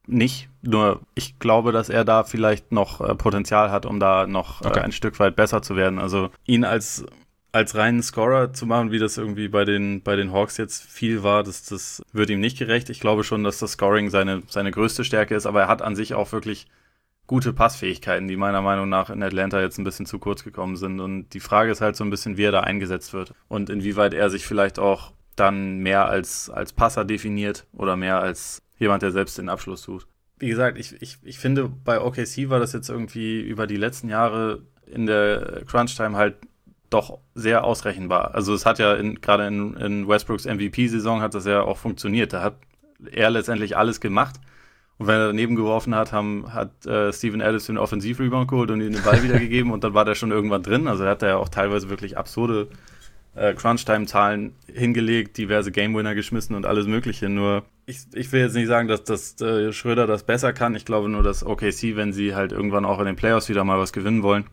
nicht. Nur ich glaube, dass er da vielleicht noch äh, Potenzial hat, um da noch äh, okay. ein Stück weit besser zu werden. Also ihn als, als reinen Scorer zu machen, wie das irgendwie bei den, bei den Hawks jetzt viel war, das, das wird ihm nicht gerecht. Ich glaube schon, dass das Scoring seine, seine größte Stärke ist, aber er hat an sich auch wirklich gute Passfähigkeiten, die meiner Meinung nach in Atlanta jetzt ein bisschen zu kurz gekommen sind. Und die Frage ist halt so ein bisschen, wie er da eingesetzt wird und inwieweit er sich vielleicht auch dann mehr als, als Passer definiert oder mehr als jemand, der selbst den Abschluss sucht. Wie gesagt, ich, ich, ich finde, bei OKC war das jetzt irgendwie über die letzten Jahre in der Crunch-Time halt doch sehr ausrechenbar. Also es hat ja gerade in, in Westbrooks MVP-Saison hat das ja auch funktioniert. Da hat er letztendlich alles gemacht. Und wenn er daneben geworfen hat, haben, hat äh, Steven Ellis den Offensivrebound geholt und ihm den Ball wiedergegeben und dann war der schon irgendwann drin. Also er hat da ja auch teilweise wirklich absurde äh, Crunch-Time-Zahlen hingelegt, diverse Game-Winner geschmissen und alles Mögliche. Nur ich, ich will jetzt nicht sagen, dass, dass äh, Schröder das besser kann. Ich glaube nur, dass OKC, wenn sie halt irgendwann auch in den Playoffs wieder mal was gewinnen wollen,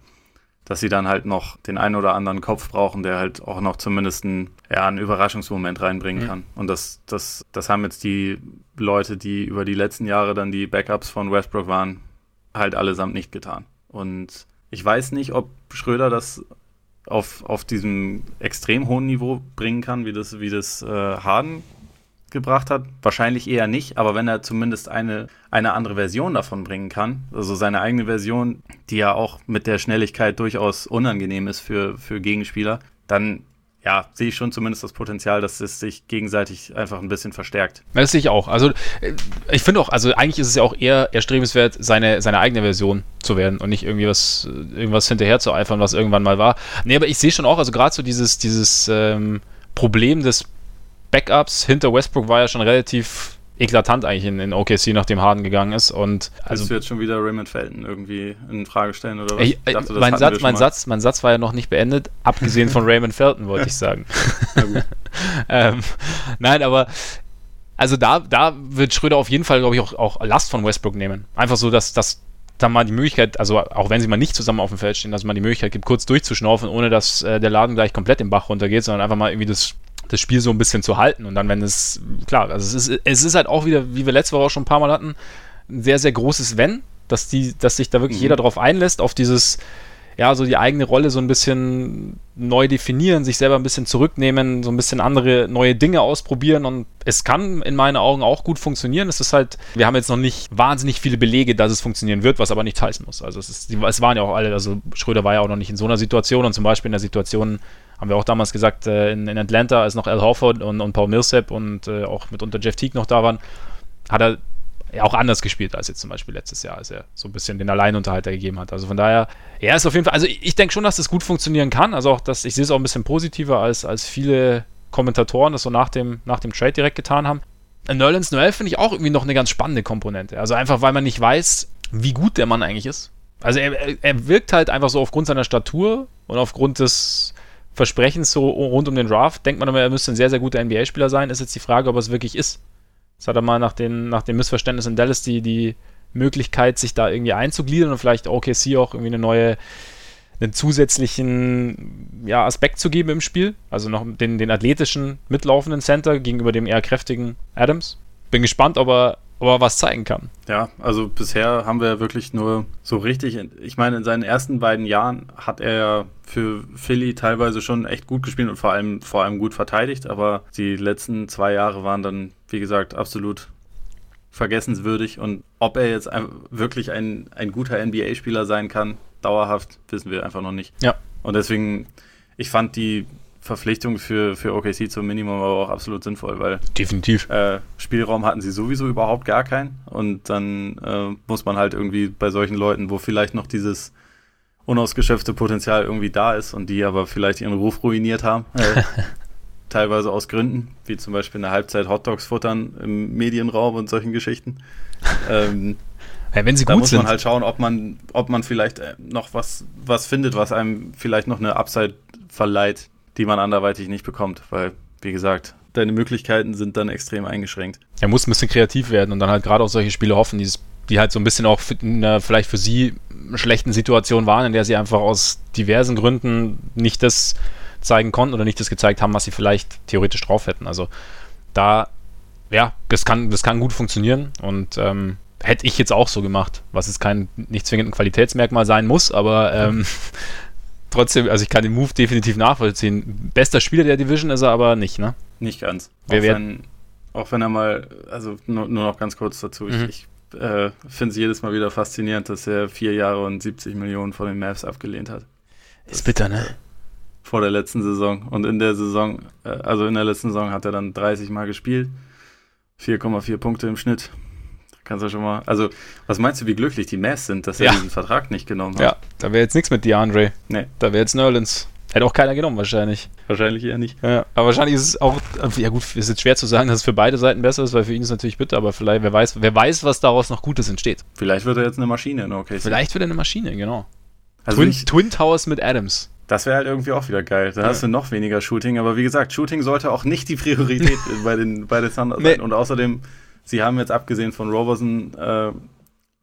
dass sie dann halt noch den einen oder anderen Kopf brauchen, der halt auch noch zumindest einen, ja, einen Überraschungsmoment reinbringen mhm. kann. Und das, das, das haben jetzt die Leute, die über die letzten Jahre dann die Backups von Westbrook waren, halt allesamt nicht getan. Und ich weiß nicht, ob Schröder das auf, auf diesem extrem hohen Niveau bringen kann, wie das, wie das äh, Harden gebracht hat? Wahrscheinlich eher nicht, aber wenn er zumindest eine, eine andere Version davon bringen kann, also seine eigene Version, die ja auch mit der Schnelligkeit durchaus unangenehm ist für, für Gegenspieler, dann ja, sehe ich schon zumindest das Potenzial, dass es sich gegenseitig einfach ein bisschen verstärkt. Das sehe ich auch. Also äh, ich finde auch, also eigentlich ist es ja auch eher erstrebenswert, seine, seine eigene Version zu werden und nicht irgendwie was, irgendwas hinterher zu eifern, was irgendwann mal war. Nee, aber ich sehe schon auch, also gerade so dieses, dieses ähm, Problem des Backups hinter Westbrook war ja schon relativ eklatant eigentlich in, in OKC, nachdem Harden gegangen ist. Und also du jetzt schon wieder Raymond Felton irgendwie in Frage stellen oder was? Ich, ich dachte, mein, Satz, mein, Satz, mein Satz war ja noch nicht beendet, abgesehen von Raymond Felton, wollte ich sagen. ähm, nein, aber also da, da wird Schröder auf jeden Fall, glaube ich, auch, auch Last von Westbrook nehmen. Einfach so, dass, dass da mal die Möglichkeit, also auch wenn sie mal nicht zusammen auf dem Feld stehen, dass man die Möglichkeit gibt, kurz durchzuschnaufen, ohne dass äh, der Laden gleich komplett im Bach runtergeht, sondern einfach mal irgendwie das das Spiel so ein bisschen zu halten. Und dann, wenn es, klar, also es ist, es ist halt auch wieder, wie wir letzte Woche auch schon ein paar Mal hatten, ein sehr, sehr großes Wenn, dass, die, dass sich da wirklich mhm. jeder drauf einlässt, auf dieses, ja, so die eigene Rolle so ein bisschen neu definieren, sich selber ein bisschen zurücknehmen, so ein bisschen andere neue Dinge ausprobieren und es kann in meinen Augen auch gut funktionieren. Es ist halt, wir haben jetzt noch nicht wahnsinnig viele Belege, dass es funktionieren wird, was aber nicht heißen muss. Also es, ist, es waren ja auch alle, also Schröder war ja auch noch nicht in so einer Situation und zum Beispiel in der Situation, haben wir auch damals gesagt, äh, in, in, Atlanta, als noch Al Horford und, und Paul Millsap und äh, auch mitunter Jeff Teague noch da waren, hat er ja auch anders gespielt als jetzt zum Beispiel letztes Jahr, als er so ein bisschen den Alleinunterhalter gegeben hat. Also von daher, er ist auf jeden Fall, also ich, ich denke schon, dass das gut funktionieren kann. Also auch, dass ich sehe es auch ein bisschen positiver als, als viele Kommentatoren das so nach dem, nach dem Trade direkt getan haben. Nerlens Noel finde ich auch irgendwie noch eine ganz spannende Komponente. Also einfach, weil man nicht weiß, wie gut der Mann eigentlich ist. Also er, er wirkt halt einfach so aufgrund seiner Statur und aufgrund des, Versprechens so rund um den Draft, denkt man immer, er müsste ein sehr, sehr guter NBA-Spieler sein. Ist jetzt die Frage, ob er es wirklich ist. Das hat er mal nach, den, nach dem Missverständnis in Dallas die, die Möglichkeit, sich da irgendwie einzugliedern und vielleicht OKC auch irgendwie eine neue, einen zusätzlichen ja, Aspekt zu geben im Spiel. Also noch den, den athletischen, mitlaufenden Center gegenüber dem eher kräftigen Adams. Bin gespannt, ob er ob er was zeigen kann. Ja, also bisher haben wir wirklich nur so richtig, ich meine, in seinen ersten beiden Jahren hat er ja für Philly teilweise schon echt gut gespielt und vor allem, vor allem gut verteidigt, aber die letzten zwei Jahre waren dann, wie gesagt, absolut vergessenswürdig und ob er jetzt wirklich ein, ein guter NBA-Spieler sein kann, dauerhaft, wissen wir einfach noch nicht. Ja. Und deswegen, ich fand die Verpflichtung für, für OKC zum Minimum aber auch absolut sinnvoll, weil definitiv. äh, Spielraum hatten sie sowieso überhaupt gar keinen. Und dann äh, muss man halt irgendwie bei solchen Leuten, wo vielleicht noch dieses unausgeschöpfte Potenzial irgendwie da ist und die aber vielleicht ihren Ruf ruiniert haben, äh, teilweise aus Gründen, wie zum Beispiel in der Halbzeit Hotdogs futtern im Medienraum und solchen Geschichten. Ähm, ja, wenn sie da gut muss man halt schauen, ob man, ob man vielleicht äh, noch was, was findet, was einem vielleicht noch eine Upside verleiht, die man anderweitig nicht bekommt, weil, wie gesagt, deine Möglichkeiten sind dann extrem eingeschränkt. Er muss ein bisschen kreativ werden und dann halt gerade auf solche Spiele hoffen, die, die halt so ein bisschen auch für, na, vielleicht für sie schlechten Situation waren, in der sie einfach aus diversen Gründen nicht das zeigen konnten oder nicht das gezeigt haben, was sie vielleicht theoretisch drauf hätten. Also da, ja, das kann, das kann gut funktionieren und ähm, hätte ich jetzt auch so gemacht, was jetzt kein nicht zwingend ein Qualitätsmerkmal sein muss, aber ähm, trotzdem, also ich kann den Move definitiv nachvollziehen. Bester Spieler der Division ist er aber nicht, ne? Nicht ganz. Wer auch, wenn, auch wenn er mal, also nur, nur noch ganz kurz dazu, Mhm. ich, ich äh, finde es jedes Mal wieder faszinierend, dass er vier Jahre und 70 Millionen von den Mavs abgelehnt hat. Ist bitter, ne? Vor der letzten Saison. Und in der Saison, äh, also in der letzten Saison hat er dann 30 Mal gespielt. 4,4 Punkte im Schnitt. Kannst du schon mal, also was meinst du, wie glücklich die Mavs sind, dass er Ja. diesen Vertrag nicht genommen hat? Ja, da wäre jetzt nichts mit DeAndre. Nee. Da wäre jetzt Nerlens. Hätte auch keiner genommen, wahrscheinlich. Wahrscheinlich eher nicht. Ja, aber wahrscheinlich ist es auch, ja gut, ist jetzt schwer zu sagen, dass es für beide Seiten besser ist, weil für ihn ist es natürlich bitter, aber vielleicht, wer weiß, wer weiß, was daraus noch Gutes entsteht. Vielleicht wird er jetzt eine Maschine in OKC. Vielleicht wird er eine Maschine, genau. Also Twin, ich, Twin Towers mit Adams. Das wäre halt irgendwie auch wieder geil. Da Ja. hast du noch weniger Shooting. Aber wie gesagt, Shooting sollte auch nicht die Priorität bei den, bei den Thunder sein. Nee. Und außerdem, sie haben jetzt abgesehen von Roberson äh,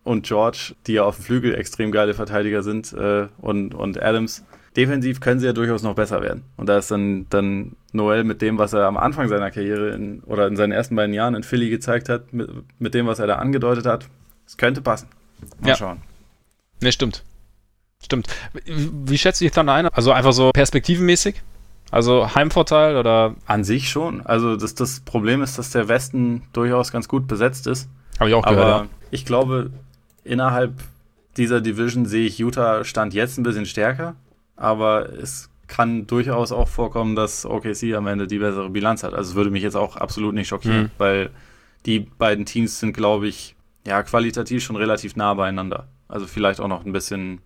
und George, die ja auf dem Flügel extrem geile Verteidiger sind, äh, und, und Adams, defensiv können sie ja durchaus noch besser werden. Und da ist dann, dann Noel mit dem, was er am Anfang seiner Karriere in, oder in seinen ersten beiden Jahren in Philly gezeigt hat, mit, mit dem, was er da angedeutet hat, es könnte passen. Mal Ja. schauen. Ne, stimmt. Stimmt. Wie, schätzt du die Thunder ein? Also einfach so perspektivenmäßig? Also Heimvorteil oder An sich schon. Also das, das Problem ist, dass der Westen durchaus ganz gut besetzt ist. habe ich auch Aber gehört. ich glaube, innerhalb dieser Division sehe ich Utah Stand jetzt ein bisschen stärker. Aber es kann durchaus auch vorkommen, dass OKC am Ende die bessere Bilanz hat. Also es würde mich jetzt auch absolut nicht schockieren, Mhm. weil die beiden Teams sind, glaube ich, ja, qualitativ schon relativ nah beieinander. Also vielleicht auch noch ein bisschen,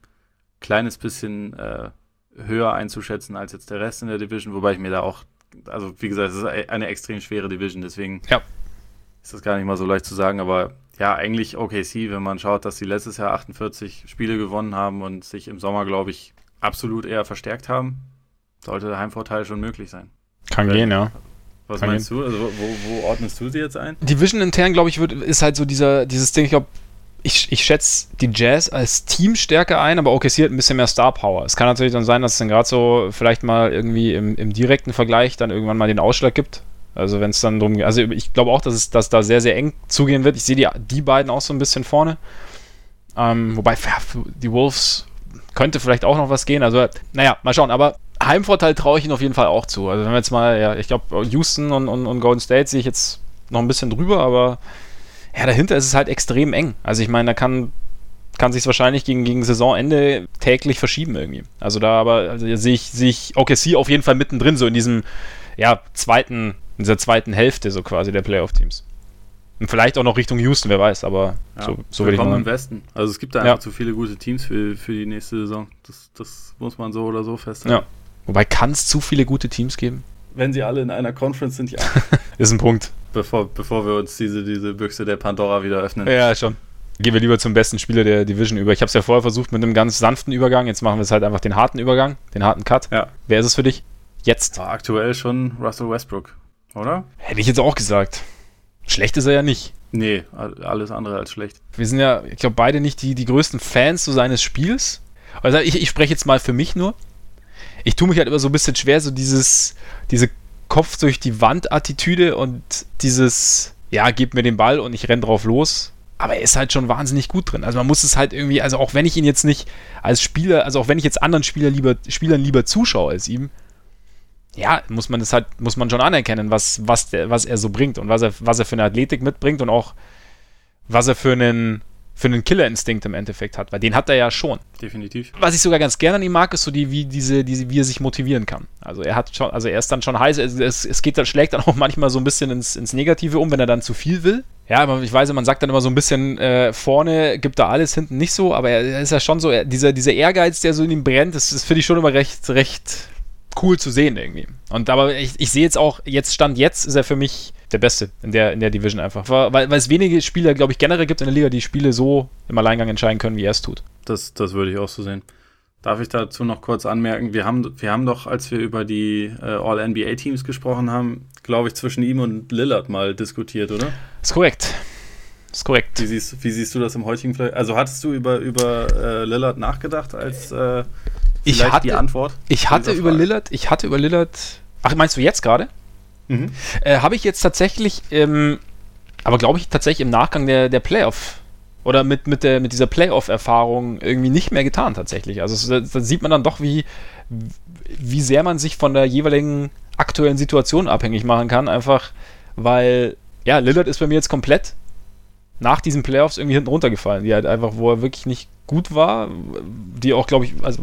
kleines bisschen äh, höher einzuschätzen als jetzt der Rest in der Division, wobei ich mir da auch, also wie gesagt, es ist eine extrem schwere Division, deswegen Ja. ist das gar nicht mal so leicht zu sagen, aber ja, eigentlich OKC, wenn man schaut, dass sie letztes Jahr 48 Spiele gewonnen haben und sich im Sommer, glaube ich, absolut eher verstärkt haben, sollte der Heimvorteil schon möglich sein. Kann Weil- gehen, ja. Was Kann meinst du? Also wo, wo ordnest du sie jetzt ein? Division intern, glaube ich, wird, ist halt so dieser, dieses Ding, ich glaube, ich, ich schätze die Jazz als Team stärker ein, aber OKC hat ein bisschen mehr Star Power. Es kann natürlich dann sein, dass es dann gerade so vielleicht mal irgendwie im, im direkten Vergleich dann irgendwann mal den Ausschlag gibt. Also wenn es dann drum geht. Also ich glaube auch, dass es dass da sehr, sehr eng zugehen wird. Ich sehe die, die beiden auch so ein bisschen vorne. Ähm, wobei die Wolves könnte vielleicht auch noch was gehen. Also, naja, mal schauen. Aber Heimvorteil traue ich ihnen auf jeden Fall auch zu. Also wenn wir jetzt mal, ja, ich glaube, Houston und, und, und Golden State sehe ich jetzt noch ein bisschen drüber, aber ja, dahinter ist es halt extrem eng. Also ich meine, da kann, kann sich wahrscheinlich gegen, gegen Saisonende täglich verschieben irgendwie. Also da aber also sehe ich, sehe ich OKC auf jeden Fall mittendrin, so in diesem ja, zweiten, in dieser zweiten Hälfte so quasi der Playoff-Teams. Und vielleicht auch noch Richtung Houston, wer weiß, aber Ja, so, so würde ich willkommen mal im Westen. Also es gibt da Ja. einfach zu viele gute Teams für, für die nächste Saison. Das, das muss man so oder so festhalten. Ja. Wobei kann es zu viele gute Teams geben? Wenn sie alle in einer Conference sind, ja. Ist ein Punkt. Bevor, bevor wir uns diese, diese Büchse der Pandora wieder öffnen. Ja, schon. Gehen wir lieber zum besten Spieler der Division über. Ich habe es ja vorher versucht mit einem ganz sanften Übergang. Jetzt machen wir es halt einfach den harten Übergang, den harten Cut. Ja. Wer ist es für dich? Jetzt. Aber aktuell schon Russell Westbrook, oder? Hätte ich jetzt auch gesagt. Schlecht ist er ja nicht. Nee, all- alles andere als schlecht. Wir sind ja, ich glaube, beide nicht die, die größten Fans so seines Spiels. Also ich, ich spreche jetzt mal für mich nur. Ich tue mich halt immer so ein bisschen schwer, so dieses, diese Kopf durch die Wand-Attitüde und dieses, ja, gib mir den Ball und ich renn drauf los. Aber er ist halt schon wahnsinnig gut drin. Also man muss es halt irgendwie, also auch wenn ich ihn jetzt nicht als Spieler, also auch wenn ich jetzt anderen Spieler lieber, Spielern lieber zuschaue als ihm, ja, muss man das halt, muss man schon anerkennen, was, was, der, was er so bringt und was er, was er für eine Athletik mitbringt und auch was er für einen, für einen Killerinstinkt im Endeffekt hat, weil den hat er ja schon. Definitiv. Was ich sogar ganz gerne an ihm mag, ist so die, wie diese, diese, wie er sich motivieren kann. Also er hat schon, also er ist dann schon heiß, es, es, geht dann, schlägt dann auch manchmal so ein bisschen ins, ins Negative um, wenn er dann zu viel will. Ja, aber ich weiß, man sagt dann immer so ein bisschen äh, vorne gibt er alles, hinten nicht so, aber er, er ist ja schon so, er, dieser, dieser Ehrgeiz, der so in ihm brennt, das, das finde ich schon immer recht, recht cool zu sehen irgendwie. Und aber ich, ich sehe jetzt auch, jetzt Stand jetzt ist er für mich der Beste in der, in der Division einfach. Weil, weil es wenige Spieler, glaube ich, generell gibt in der Liga, die Spiele so im Alleingang entscheiden können, wie er es tut. Das, das würde ich auch so sehen. Darf ich dazu noch kurz anmerken, wir haben, wir haben doch, als wir über die äh, All-NBA-Teams gesprochen haben, glaube ich, zwischen ihm und Lillard mal diskutiert, oder? Ist korrekt. Ist korrekt. Wie siehst, wie siehst du das im heutigen Fle Also hattest du über, über äh, Lillard nachgedacht als äh, Ich hatte- die Antwort? Ich hatte über? Lillard, ich hatte über Lillard. Ach, meinst du jetzt gerade? Mhm. Äh, Habe ich jetzt tatsächlich, ähm, aber glaube ich tatsächlich im Nachgang der, der Playoff, oder mit, mit, der, mit dieser Playoff-Erfahrung irgendwie nicht mehr getan tatsächlich. Also da sieht man dann doch, wie, wie sehr man sich von der jeweiligen aktuellen Situation abhängig machen kann, einfach weil, ja, Lillard ist bei mir jetzt komplett nach diesen Playoffs irgendwie hinten runtergefallen, die halt einfach, wo er wirklich nicht gut war, die auch, glaube ich, also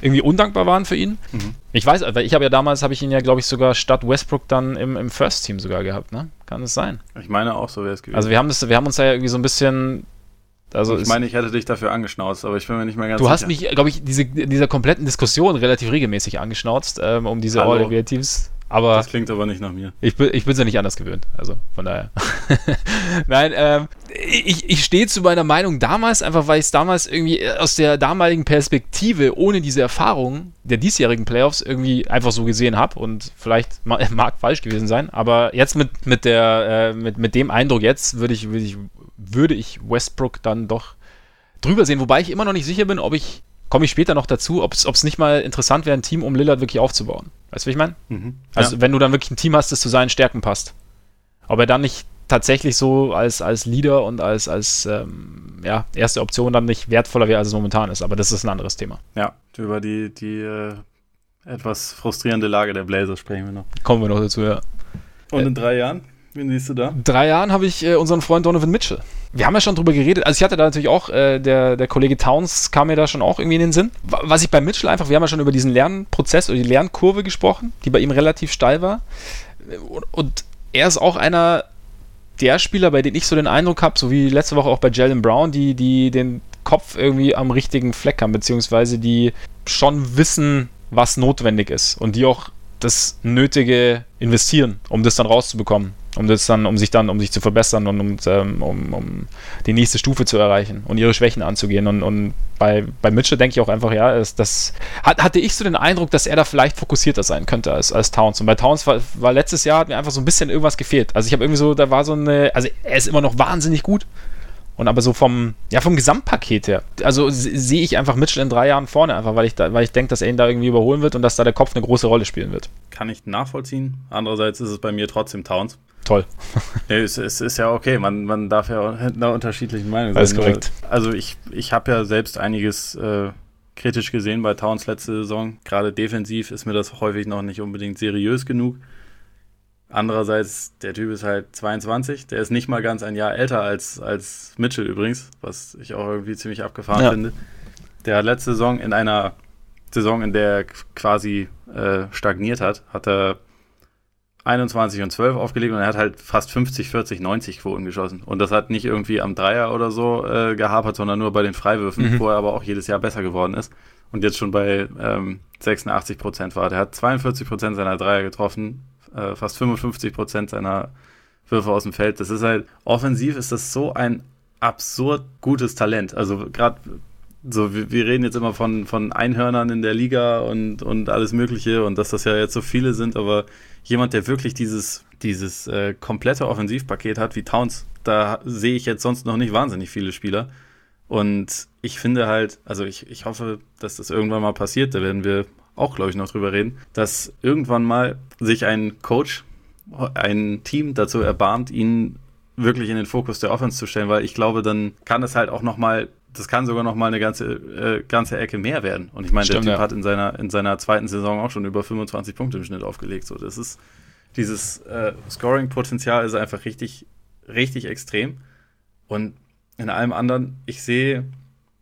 irgendwie undankbar waren für ihn. Mhm. Ich weiß, weil ich habe ja damals, habe ich ihn ja, glaube ich, sogar statt Westbrook dann im, im First Team sogar gehabt, ne? Kann es sein? Ich meine auch, so wäre es gewesen. Also wir haben, das, wir haben uns da ja irgendwie so ein bisschen also ich meine, ich hätte dich dafür angeschnauzt, aber ich bin mir nicht mehr ganz du sicher. Du hast mich, glaube ich, diese, in dieser kompletten Diskussion relativ regelmäßig angeschnauzt, ähm, um diese All-NBA-Teams. Aber das klingt aber nicht nach mir. Ich bin ich es ja nicht anders gewöhnt. Also von daher. Nein, ähm, ich, ich stehe zu meiner Meinung damals, einfach weil ich es damals irgendwie aus der damaligen Perspektive, ohne diese Erfahrung der diesjährigen Playoffs, irgendwie einfach so gesehen habe. Und vielleicht mag falsch gewesen sein. Aber jetzt mit, mit, der, äh, mit, mit dem Eindruck jetzt würde ich, würde ich würde ich Westbrook dann doch drüber sehen, wobei ich immer noch nicht sicher bin, ob ich, komme ich später noch dazu, ob es nicht mal interessant wäre, ein Team um Lillard wirklich aufzubauen. Weißt du, wie ich meine? Mhm. Also, ja. wenn du dann wirklich ein Team hast, das zu seinen Stärken passt. Ob er dann nicht tatsächlich so als, als Leader und als, als ähm, ja, erste Option dann nicht wertvoller wäre, als es momentan ist. Aber das ist ein anderes Thema. Ja, über die, die äh, etwas frustrierende Lage der Blazers sprechen wir noch. Kommen wir noch dazu, ja. Und in drei Jahren? Wen siehst du da? Drei Jahren habe ich äh, unseren Freund Donovan Mitchell. Wir haben ja schon drüber geredet. Also ich hatte da natürlich auch, äh, der, der Kollege Towns kam mir da schon auch irgendwie in den Sinn. Was ich bei Mitchell einfach, wir haben ja schon über diesen Lernprozess oder die Lernkurve gesprochen, die bei ihm relativ steil war. Und, und er ist auch einer der Spieler, bei denen ich so den Eindruck habe, so wie letzte Woche auch bei Jalen Brown, die, die den Kopf irgendwie am richtigen Fleck haben, beziehungsweise die schon wissen, was notwendig ist und die auch das Nötige investieren, um das dann rauszubekommen um das dann, um sich dann, um sich zu verbessern und um, ähm, um, um die nächste Stufe zu erreichen und ihre Schwächen anzugehen. Und, und bei, bei Mitchell denke ich auch einfach, ja, ist, das hat, hatte ich so den Eindruck, dass er da vielleicht fokussierter sein könnte als, als Towns. Und bei Towns war, war letztes Jahr hat mir einfach so ein bisschen irgendwas gefehlt. Also ich habe irgendwie so, da war so eine, also er ist immer noch wahnsinnig gut. Und aber so vom, ja, vom Gesamtpaket her. Also sehe ich einfach Mitchell in drei Jahren vorne, einfach weil ich, da, weil ich denke, dass er ihn da irgendwie überholen wird und dass da der Kopf eine große Rolle spielen wird. Kann ich nachvollziehen. Andererseits ist es bei mir trotzdem Towns. Toll. nee, es, es, ist ja okay, man, man darf ja einer unterschiedlichen Meinung sein. Alles korrekt. Also ich, ich habe ja selbst einiges äh, kritisch gesehen bei Towns letzte Saison. Gerade defensiv ist mir das häufig noch nicht unbedingt seriös genug. Andererseits, der Typ ist halt 22, der ist nicht mal ganz ein Jahr älter als, als Mitchell übrigens, was ich auch irgendwie ziemlich abgefahren ja. finde. Der hat letzte Saison in einer Saison, in der er quasi äh, stagniert hat, hat er 21 und 12 aufgelegt und er hat halt fast 50, 40, 90 Quoten geschossen. Und das hat nicht irgendwie am Dreier oder so äh, gehapert, sondern nur bei den Freiwürfen, mhm. wo er aber auch jedes Jahr besser geworden ist. Und jetzt schon bei ähm, 86 Prozent war. Der hat 42 Prozent seiner Dreier getroffen, äh, fast 55 Prozent seiner Würfe aus dem Feld. Das ist halt, offensiv ist das so ein absurd gutes Talent. Also gerade so, wir, wir, reden jetzt immer von, von Einhörnern in der Liga und, und alles Mögliche und dass das ja jetzt so viele sind, aber jemand, der wirklich dieses, dieses äh, komplette Offensivpaket hat wie Towns, da sehe ich jetzt sonst noch nicht wahnsinnig viele Spieler. Und ich finde halt, also ich, ich hoffe, dass das irgendwann mal passiert, da werden wir auch, glaube ich, noch drüber reden, dass irgendwann mal sich ein Coach, ein Team dazu erbarmt, ihn wirklich in den Fokus der Offense zu stellen, weil ich glaube, dann kann es halt auch noch mal, das kann sogar noch mal eine ganze, äh, ganze Ecke mehr werden. Und ich meine, der Typ ja. hat in seiner, in seiner zweiten Saison auch schon über 25 Punkte im Schnitt aufgelegt. So, das ist, dieses äh, Scoring-Potenzial ist einfach richtig, richtig extrem. Und in allem anderen, ich sehe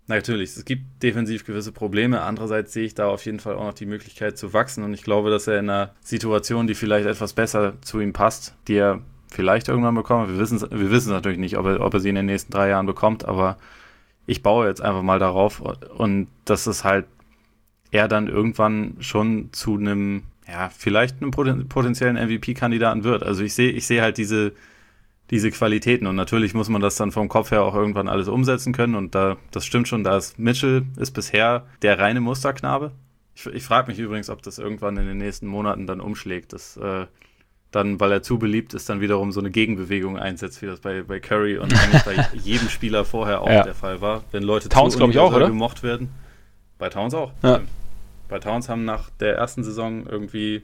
Natürlich, es gibt defensiv gewisse Probleme. Andererseits sehe ich da auf jeden Fall auch noch die Möglichkeit zu wachsen. Und ich glaube, dass er in einer Situation, die vielleicht etwas besser zu ihm passt, die er vielleicht irgendwann bekommt, wir wissen wir wissen natürlich nicht, ob er, ob er sie in den nächsten drei Jahren bekommt, aber ich baue jetzt einfach mal darauf und dass es halt er dann irgendwann schon zu einem, ja, vielleicht einem potenziellen MVP-Kandidaten wird. Also ich sehe, ich sehe halt diese, diese Qualitäten. Und natürlich muss man das dann vom Kopf her auch irgendwann alles umsetzen können. Und da, das stimmt schon, da ist Mitchell ist bisher der reine Musterknabe. Ich, ich frage mich übrigens, ob das irgendwann in den nächsten Monaten dann umschlägt. Das, äh, dann, weil er zu beliebt ist, dann wiederum so eine Gegenbewegung einsetzt, wie das bei, bei Curry und eigentlich bei jedem Spieler vorher auch ja. der Fall war. Wenn Leute Towns, glaube ich, auch, oder? gemocht werden. Bei Towns auch. Ja. Bei Towns haben nach der ersten Saison irgendwie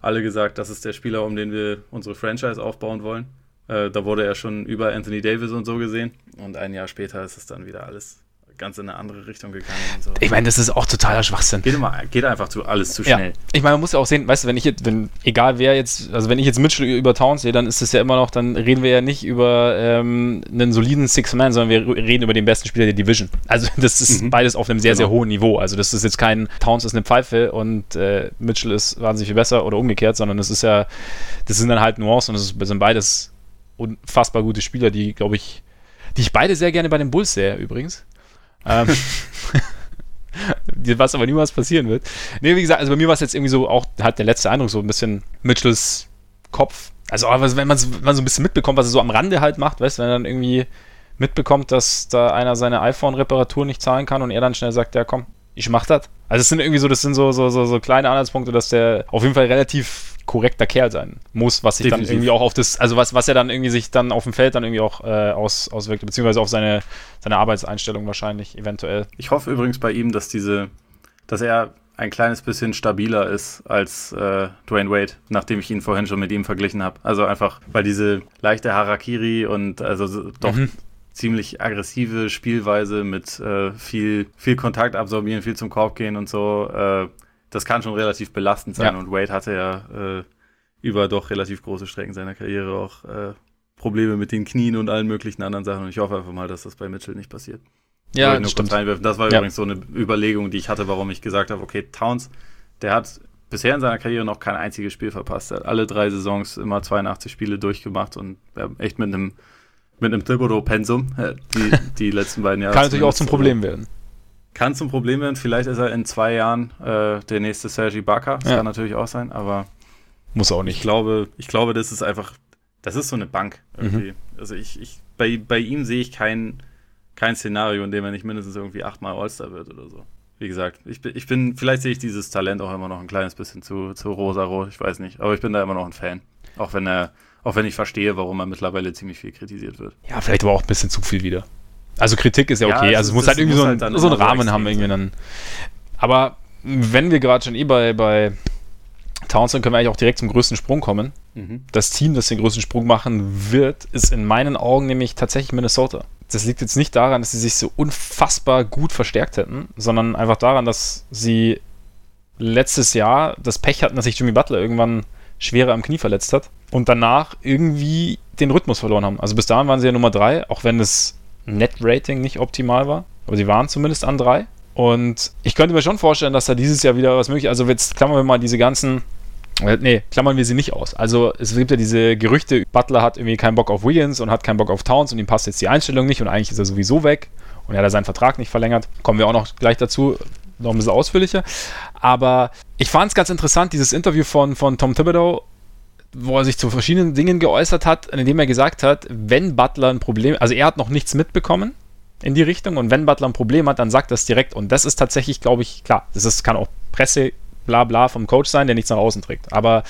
alle gesagt, das ist der Spieler, um den wir unsere Franchise aufbauen wollen Äh, da wurde er schon über Anthony Davis und so gesehen. Und ein Jahr später ist es dann wieder alles ganz in eine andere Richtung gegangen. So. Ich meine, das ist auch totaler Schwachsinn. Geht, immer, geht einfach zu alles zu schnell. Ja. Ich meine, man muss ja auch sehen, weißt du, wenn ich jetzt, wenn, egal wer jetzt, also wenn ich jetzt Mitchell über Towns sehe, dann ist es ja immer noch, dann reden wir ja nicht über ähm, einen soliden Six-Man, sondern wir reden über den besten Spieler der Division. Also das ist mhm. beides auf einem sehr, genau. sehr hohen Niveau. Also das ist jetzt kein Towns ist eine Pfeife und äh, Mitchell ist wahnsinnig viel besser oder umgekehrt, sondern das ist ja, das sind dann halt Nuancen und das sind beides unfassbar gute Spieler, die, glaube ich, die ich beide sehr gerne bei den Bulls sehe, übrigens. Ähm, was aber niemals passieren wird. Nee, wie gesagt, also bei mir war es jetzt irgendwie so auch halt der letzte Eindruck, so ein bisschen Mitchells Kopf. Also, wenn man, so ein bisschen mitbekommt, was er so am Rande halt macht, weißt du, wenn er dann irgendwie mitbekommt, dass da einer seine iPhone-Reparatur nicht zahlen kann und er dann schnell sagt, ja komm, ich mach das. Also es sind irgendwie so, das sind so, so, so, so kleine Anhaltspunkte, dass der auf jeden Fall relativ korrekter Kerl sein muss, was sich Definitiv. dann irgendwie auch auf das, also was, was er dann irgendwie sich dann auf dem Feld dann irgendwie auch äh, aus, auswirkt, beziehungsweise auf seine, seine Arbeitseinstellung wahrscheinlich, eventuell. Ich hoffe übrigens bei ihm, dass diese, dass er ein kleines bisschen stabiler ist als äh, Dwayne Wade, nachdem ich ihn vorhin schon mit ihm verglichen habe. Also einfach, weil diese leichte Harakiri und also doch mhm. ziemlich aggressive Spielweise mit äh, viel, viel Kontakt absorbieren, viel zum Korb gehen und so, äh, das kann schon relativ belastend sein. Ja. Und Wade hatte ja äh, über doch relativ große Strecken seiner Karriere auch äh, Probleme mit den Knien und allen möglichen anderen Sachen. Und ich hoffe einfach mal, dass das bei Mitchell nicht passiert. Ja, das stimmt. Das war ja. übrigens so eine Überlegung, die ich hatte, warum ich gesagt habe, okay, Towns, der hat bisher in seiner Karriere noch kein einziges Spiel verpasst. Er hat alle drei Saisons immer 82 Spiele durchgemacht und echt mit einem mit einem Thibodeau-Pensum äh, die, die letzten beiden Jahre. Kann natürlich auch zum Problem werden. Kann zum Problem werden. Vielleicht ist er in zwei Jahren äh, der nächste Sergi Barker. Das ja. kann natürlich auch sein, aber muss auch nicht. Ich glaube, ich glaube, das ist einfach, das ist so eine Bank irgendwie. Mhm. Also ich, ich, bei, bei ihm sehe ich kein, kein Szenario, in dem er nicht mindestens irgendwie achtmal All-Star wird oder so. Wie gesagt, ich bin, ich bin, vielleicht sehe ich dieses Talent auch immer noch ein kleines bisschen zu, zu rosa-rot, ich weiß nicht. Aber ich bin da immer noch ein Fan. Auch wenn er, auch wenn ich verstehe, warum er mittlerweile ziemlich viel kritisiert wird. Ja, vielleicht aber auch ein bisschen zu viel wieder. Also Kritik ist ja okay. Ja, also es muss halt irgendwie so, ein, halt so einen Rahmen haben irgendwie dann. Aber wenn wir gerade schon eh bei, bei Towns können wir eigentlich auch direkt zum größten Sprung kommen. Mhm. Das Team, das den größten Sprung machen wird, ist in meinen Augen nämlich tatsächlich Minnesota. Das liegt jetzt nicht daran, dass sie sich so unfassbar gut verstärkt hätten, sondern einfach daran, dass sie letztes Jahr das Pech hatten, dass sich Jimmy Butler irgendwann schwerer am Knie verletzt hat und danach irgendwie den Rhythmus verloren haben. Also bis dahin waren sie ja Nummer drei, auch wenn das Net-Rating nicht optimal war. Aber sie waren zumindest an drei. Und ich könnte mir schon vorstellen, dass da dieses Jahr wieder was möglich ist. Also jetzt klammern wir mal diese ganzen. Äh, nee, klammern wir sie nicht aus. Also es gibt ja diese Gerüchte, Butler hat irgendwie keinen Bock auf Wiggins und hat keinen Bock auf Towns und ihm passt jetzt die Einstellung nicht und eigentlich ist er sowieso weg und er hat seinen Vertrag nicht verlängert. Kommen wir auch noch gleich dazu, noch ein bisschen ausführlicher. Aber ich fand es ganz interessant, dieses Interview von, von Tom Thibodeau wo er sich zu verschiedenen Dingen geäußert hat, indem er gesagt hat, wenn Butler ein Problem, also er hat noch nichts mitbekommen in die Richtung und wenn Butler ein Problem hat, dann sagt das direkt und das ist tatsächlich, glaube ich, klar, das ist, kann auch Presse, bla bla vom Coach sein, der nichts nach außen trägt, aber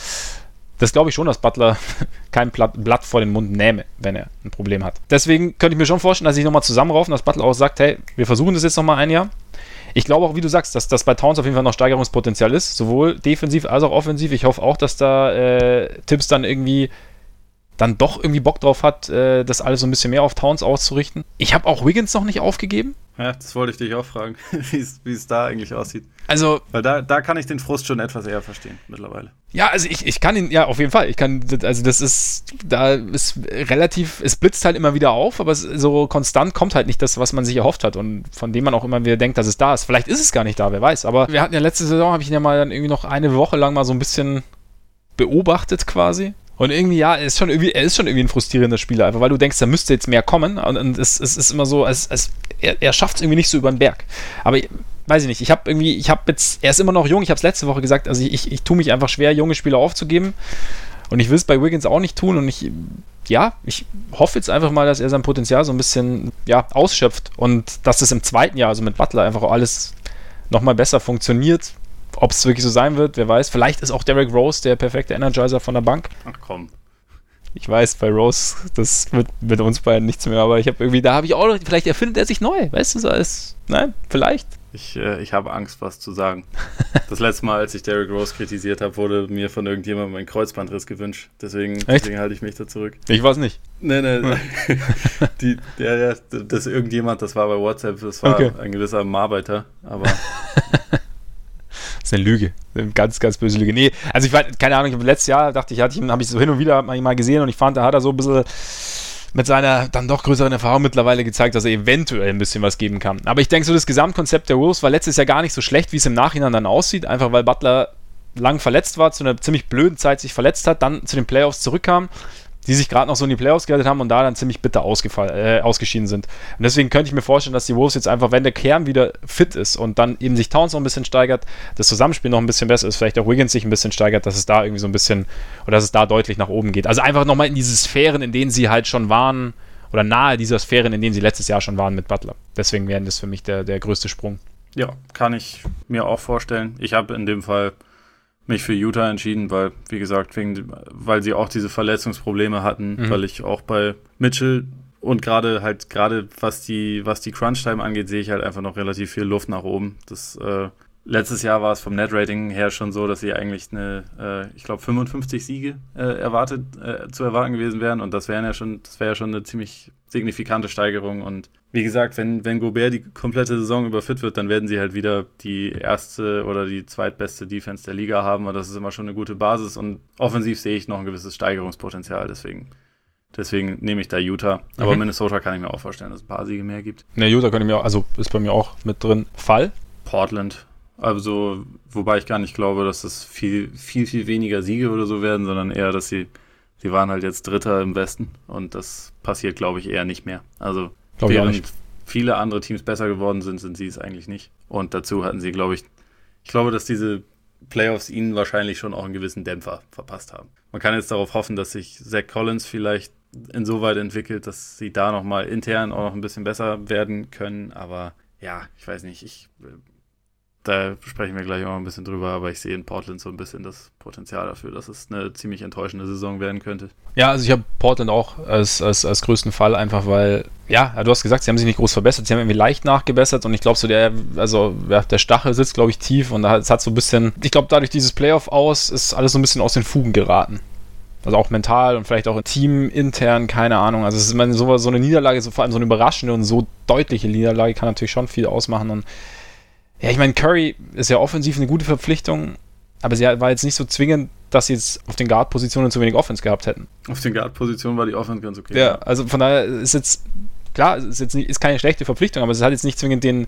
das glaube ich schon, dass Butler kein Blatt vor den Mund nähme, wenn er ein Problem hat. Deswegen könnte ich mir schon vorstellen, dass sie nochmal zusammenraufen, dass Butler auch sagt, hey, wir versuchen das jetzt nochmal ein Jahr ich glaube auch, wie du sagst, dass das bei Towns auf jeden Fall noch Steigerungspotenzial ist, sowohl defensiv als auch offensiv. Ich hoffe auch, dass da äh, Tipps dann irgendwie dann doch irgendwie Bock drauf hat, äh, das alles so ein bisschen mehr auf Towns auszurichten. Ich habe auch Wiggins noch nicht aufgegeben. Ja, das wollte ich dich auch fragen, wie es da eigentlich aussieht. Also. Weil da, da kann ich den Frust schon etwas eher verstehen mittlerweile. Ja, also ich, ich kann ihn, ja, auf jeden Fall. Ich kann, also das ist, da ist relativ, es blitzt halt immer wieder auf, aber so konstant kommt halt nicht das, was man sich erhofft hat und von dem man auch immer wieder denkt, dass es da ist. Vielleicht ist es gar nicht da, wer weiß. Aber wir hatten ja letzte Saison, habe ich ihn ja mal dann irgendwie noch eine Woche lang mal so ein bisschen beobachtet quasi. Und irgendwie, ja, er ist schon irgendwie, er ist schon irgendwie ein frustrierender Spieler, einfach weil du denkst, da müsste jetzt mehr kommen. Und, und es, es, ist immer so, es, es, er, er schafft es irgendwie nicht so über den Berg. Aber weiß ich nicht, ich habe irgendwie, ich habe jetzt, er ist immer noch jung, ich habe es letzte Woche gesagt, also ich, ich, ich tue mich einfach schwer, junge Spieler aufzugeben. Und ich will es bei Wiggins auch nicht tun. Und ich, ja, ich hoffe jetzt einfach mal, dass er sein Potenzial so ein bisschen, ja, ausschöpft. Und dass es im zweiten Jahr, also mit Butler, einfach alles nochmal besser funktioniert. Ob es wirklich so sein wird, wer weiß. Vielleicht ist auch Derek Rose der perfekte Energizer von der Bank. Ach komm. Ich weiß, bei Rose, das wird mit uns beiden nichts mehr, aber ich habe irgendwie, da habe ich auch noch, vielleicht erfindet er sich neu, weißt du, so als, nein, vielleicht. Ich, äh, ich habe Angst, was zu sagen. Das letzte Mal, als ich Derrick Rose kritisiert habe, wurde mir von irgendjemandem ein Kreuzbandriss gewünscht. Deswegen, deswegen halte ich mich da zurück. Ich weiß nicht. Nee, nee. Die, ja, ja, das irgendjemand, das war bei WhatsApp, das war okay. ein gewisser Arbeiter, aber. ist eine Lüge. Eine ganz, ganz böse Lüge. Nee, also ich war, keine Ahnung, letztes Jahr dachte ich, ich, habe ich so hin und wieder mal gesehen und ich fand, da hat er so ein bisschen mit seiner dann doch größeren Erfahrung mittlerweile gezeigt, dass er eventuell ein bisschen was geben kann. Aber ich denke, so das Gesamtkonzept der Wolves war letztes Jahr gar nicht so schlecht, wie es im Nachhinein dann aussieht, einfach weil Butler lang verletzt war, zu einer ziemlich blöden Zeit sich verletzt hat, dann zu den Playoffs zurückkam die sich gerade noch so in die Playoffs gerettet haben und da dann ziemlich bitter äh, ausgeschieden sind. Und deswegen könnte ich mir vorstellen, dass die Wolves jetzt einfach, wenn der Kern wieder fit ist und dann eben sich Towns noch ein bisschen steigert, das Zusammenspiel noch ein bisschen besser ist, vielleicht auch Wiggins sich ein bisschen steigert, dass es da irgendwie so ein bisschen, oder dass es da deutlich nach oben geht. Also einfach nochmal in diese Sphären, in denen sie halt schon waren, oder nahe dieser Sphären, in denen sie letztes Jahr schon waren mit Butler. Deswegen wäre das für mich der, der größte Sprung. Ja, kann ich mir auch vorstellen. Ich habe in dem Fall mich für Utah entschieden, weil, wie gesagt, wegen, weil sie auch diese Verletzungsprobleme hatten, mhm. weil ich auch bei Mitchell und gerade halt, gerade was die, was die Crunch-Time angeht, sehe ich halt einfach noch relativ viel Luft nach oben. Das, äh, letztes Jahr war es vom Net-Rating her schon so, dass sie eigentlich eine, äh, ich glaube, 55 Siege äh, erwartet, äh, zu erwarten gewesen wären und das wären ja schon, das wäre ja schon eine ziemlich signifikante Steigerung und wie gesagt, wenn, wenn Gobert die komplette Saison über fit wird, dann werden sie halt wieder die erste oder die zweitbeste Defense der Liga haben. Und das ist immer schon eine gute Basis. Und offensiv sehe ich noch ein gewisses Steigerungspotenzial. Deswegen, deswegen nehme ich da Utah. Aber mhm. Minnesota kann ich mir auch vorstellen, dass es ein paar Siege mehr gibt. Ne, Utah ich mir auch, also ist bei mir auch mit drin. Fall? Portland. Also, wobei ich gar nicht glaube, dass es viel, viel, viel weniger Siege oder so werden, sondern eher, dass sie, sie waren halt jetzt Dritter im Westen und das passiert, glaube ich, eher nicht mehr. Also, Glaube Während viele andere Teams besser geworden sind, sind sie es eigentlich nicht. Und dazu hatten sie, glaube ich, ich glaube, dass diese Playoffs ihnen wahrscheinlich schon auch einen gewissen Dämpfer verpasst haben. Man kann jetzt darauf hoffen, dass sich Zach Collins vielleicht insoweit entwickelt, dass sie da nochmal intern auch noch ein bisschen besser werden können. Aber ja, ich weiß nicht, ich da sprechen wir gleich auch ein bisschen drüber, aber ich sehe in Portland so ein bisschen das Potenzial dafür, dass es eine ziemlich enttäuschende Saison werden könnte. Ja, also ich habe Portland auch als, als, als größten Fall, einfach weil, ja, du hast gesagt, sie haben sich nicht groß verbessert, sie haben irgendwie leicht nachgebessert und ich glaube so, der, also ja, der Stachel sitzt, glaube ich, tief und es hat so ein bisschen, ich glaube, dadurch dieses Playoff aus ist alles so ein bisschen aus den Fugen geraten. Also auch mental und vielleicht auch Team intern, keine Ahnung. Also es ist immer so, so eine Niederlage, so vor allem so eine überraschende und so deutliche Niederlage kann natürlich schon viel ausmachen und ja, ich meine, Curry ist ja offensiv eine gute Verpflichtung, aber sie war jetzt nicht so zwingend, dass sie jetzt auf den Guard-Positionen zu wenig Offense gehabt hätten. Auf den Guard-Positionen war die Offense ganz okay. Ja, also von daher ist jetzt, klar, ist jetzt nicht, ist keine schlechte Verpflichtung, aber es hat jetzt nicht zwingend den,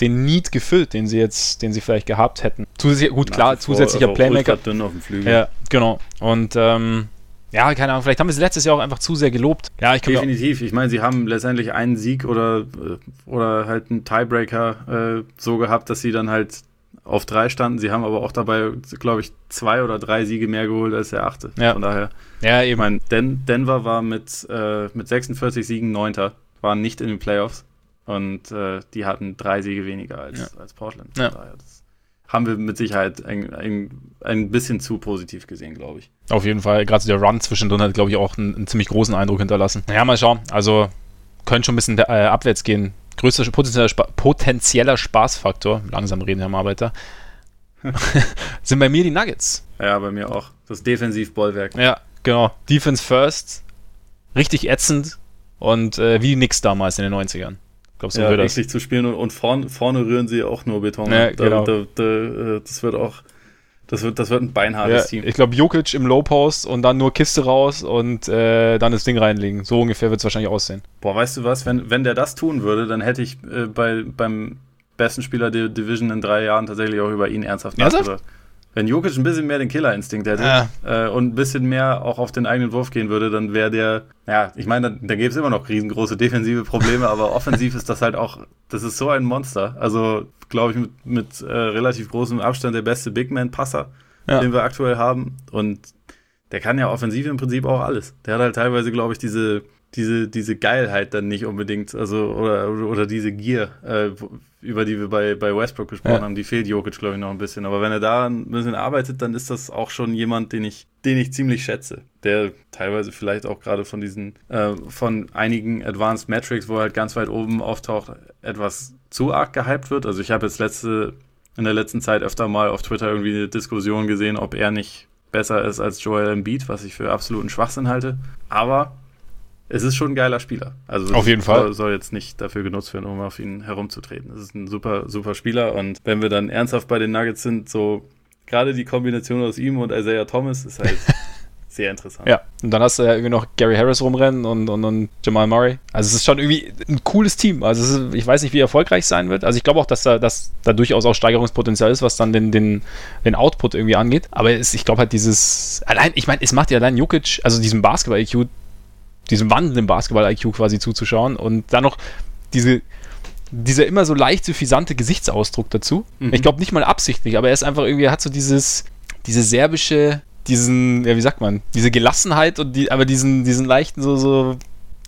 den Need gefüllt, den sie jetzt, den sie vielleicht gehabt hätten. Zusätzlich, gut, klar, zusätzlicher Playmaker. Dünn auf dem Flügel. Ja, genau. Und ähm, ja, keine Ahnung, vielleicht haben wir sie letztes Jahr auch einfach zu sehr gelobt. Ja, ich Definitiv. Ich meine, sie haben letztendlich einen Sieg oder, äh, oder halt einen Tiebreaker äh, so gehabt, dass sie dann halt auf drei standen. Sie haben aber auch dabei, glaube ich, zwei oder drei Siege mehr geholt als der achte. Ja. Von daher. Ja, eben. Ich meine, Den Denver war mit, äh, mit 46 Siegen Neunter, waren nicht in den Playoffs und äh, die hatten drei Siege weniger als, ja. als Portland. Ja. Daher, das haben wir mit Sicherheit ein, ein, ein bisschen zu positiv gesehen, glaube ich. Auf jeden Fall. Gerade der Run zwischendrin hat, glaube ich, auch einen, einen, ziemlich großen Eindruck hinterlassen. Naja, mal schauen. Also könnte schon ein bisschen äh, abwärts gehen. Größter potenzieller, Spa potenzieller Spaßfaktor, langsam reden, Herr Arbeiter, sind bei mir die Nuggets. Ja, bei mir auch. Das Defensivbollwerk. Ja, genau. Defense first. Richtig ätzend. Und äh, wie nix damals in den 90ern. Glaubst du, ja, das? zu spielen und, und vorn, vorne rühren sie auch nur Beton. Ja, da, genau. da, da, äh, das wird auch, das wird, das wird ein beinhartes ja, Team. Ich glaube, Jokic im Low Post und dann nur Kiste raus und äh, dann das Ding reinlegen. So ungefähr wird es wahrscheinlich aussehen. Boah, weißt du was? Wenn, wenn der das tun würde, dann hätte ich äh, bei, beim besten Spieler der Division in drei Jahren tatsächlich auch über ihn ernsthaft nachgedacht. Wenn Jokic ein bisschen mehr den Killerinstinkt hätte ja. äh, und ein bisschen mehr auch auf den eigenen Wurf gehen würde, dann wäre der, ja, ich meine, da, da gäbe es immer noch riesengroße defensive Probleme, aber offensiv ist das halt auch, das ist so ein Monster. Also, glaube ich, mit, mit äh, relativ großem Abstand der beste Big Man-Passer, ja. den wir aktuell haben. Und der kann ja offensiv im Prinzip auch alles. Der hat halt teilweise, glaube ich, diese, diese, diese Geilheit dann nicht unbedingt, also, oder, oder diese Gier, äh, über die wir bei, bei Westbrook gesprochen ja. haben, die fehlt Jokic, glaube ich, noch ein bisschen. Aber wenn er da ein bisschen arbeitet, dann ist das auch schon jemand, den ich, den ich ziemlich schätze. Der teilweise vielleicht auch gerade von diesen, äh, von einigen Advanced Metrics, wo er halt ganz weit oben auftaucht, etwas zu arg gehypt wird. Also ich habe jetzt letzte, in der letzten Zeit öfter mal auf Twitter irgendwie eine Diskussion gesehen, ob er nicht besser ist als Joel Embiid, was ich für absoluten Schwachsinn halte. Aber es ist schon ein geiler Spieler. Also auf jeden Fall soll, soll jetzt nicht dafür genutzt werden, um auf ihn herumzutreten. Es ist ein super, super Spieler und wenn wir dann ernsthaft bei den Nuggets sind, so gerade die Kombination aus ihm und Isaiah Thomas ist halt sehr interessant. Ja, und dann hast du ja irgendwie noch Gary Harris rumrennen und, und, und Jamal Murray. Also es ist schon irgendwie ein cooles Team. Also ist, ich weiß nicht, wie erfolgreich sein wird. Also ich glaube auch, dass da, dass da durchaus auch Steigerungspotenzial ist, was dann den, den, den Output irgendwie angeht. Aber es, ich glaube halt dieses, allein, ich meine, es macht ja allein Jokic, also diesem Basketball-IQ, diesem wandelnden Basketball-IQ quasi zuzuschauen und dann noch diese dieser immer so leicht suffisante Gesichtsausdruck dazu. Mhm. Ich glaube nicht mal absichtlich, aber er ist einfach irgendwie, er hat so dieses, diese serbische, diesen, ja, wie sagt man, diese Gelassenheit und die, aber diesen, diesen leichten so, so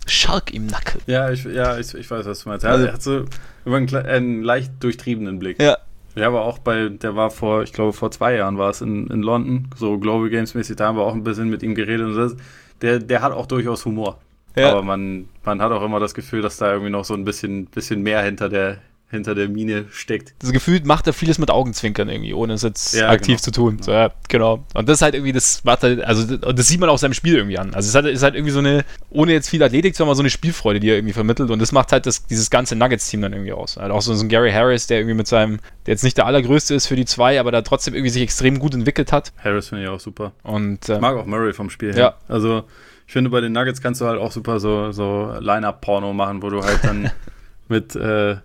Schalk im Nacken. Ja, ich, ja, ich, ich weiß, was du meinst. Also, er hat so über einen, einen, leicht durchtriebenen Blick. Ja. Ja, aber auch bei, der war vor, ich glaube, vor zwei Jahren war es in, in London, so Global Games mäßig, da haben wir auch ein bisschen mit ihm geredet und das, der, der hat auch durchaus Humor. Ja. Aber man, man hat auch immer das Gefühl, dass da irgendwie noch so ein bisschen, bisschen mehr hinter der, hinter der Mine steckt. Das Gefühl macht er vieles mit Augenzwinkern irgendwie, ohne es jetzt ja, aktiv genau. zu tun. So, ja, genau. Und das ist halt irgendwie, das macht halt, also das sieht man auch seinem Spiel irgendwie an. Also es ist halt, ist halt irgendwie so eine, ohne jetzt viel Athletik zu haben, so eine Spielfreude, die er irgendwie vermittelt. Und das macht halt das, dieses ganze Nuggets-Team dann irgendwie aus. Halt auch so, so ein Gary Harris, der irgendwie mit seinem, der jetzt nicht der allergrößte ist für die zwei, aber da trotzdem irgendwie sich extrem gut entwickelt hat. Harris finde ich auch super. Und, äh, ich mag auch Murray vom Spiel her. Ja. Also ich finde, bei den Nuggets kannst du halt auch super so, so Line-Up-Porno machen, wo du halt dann mit äh,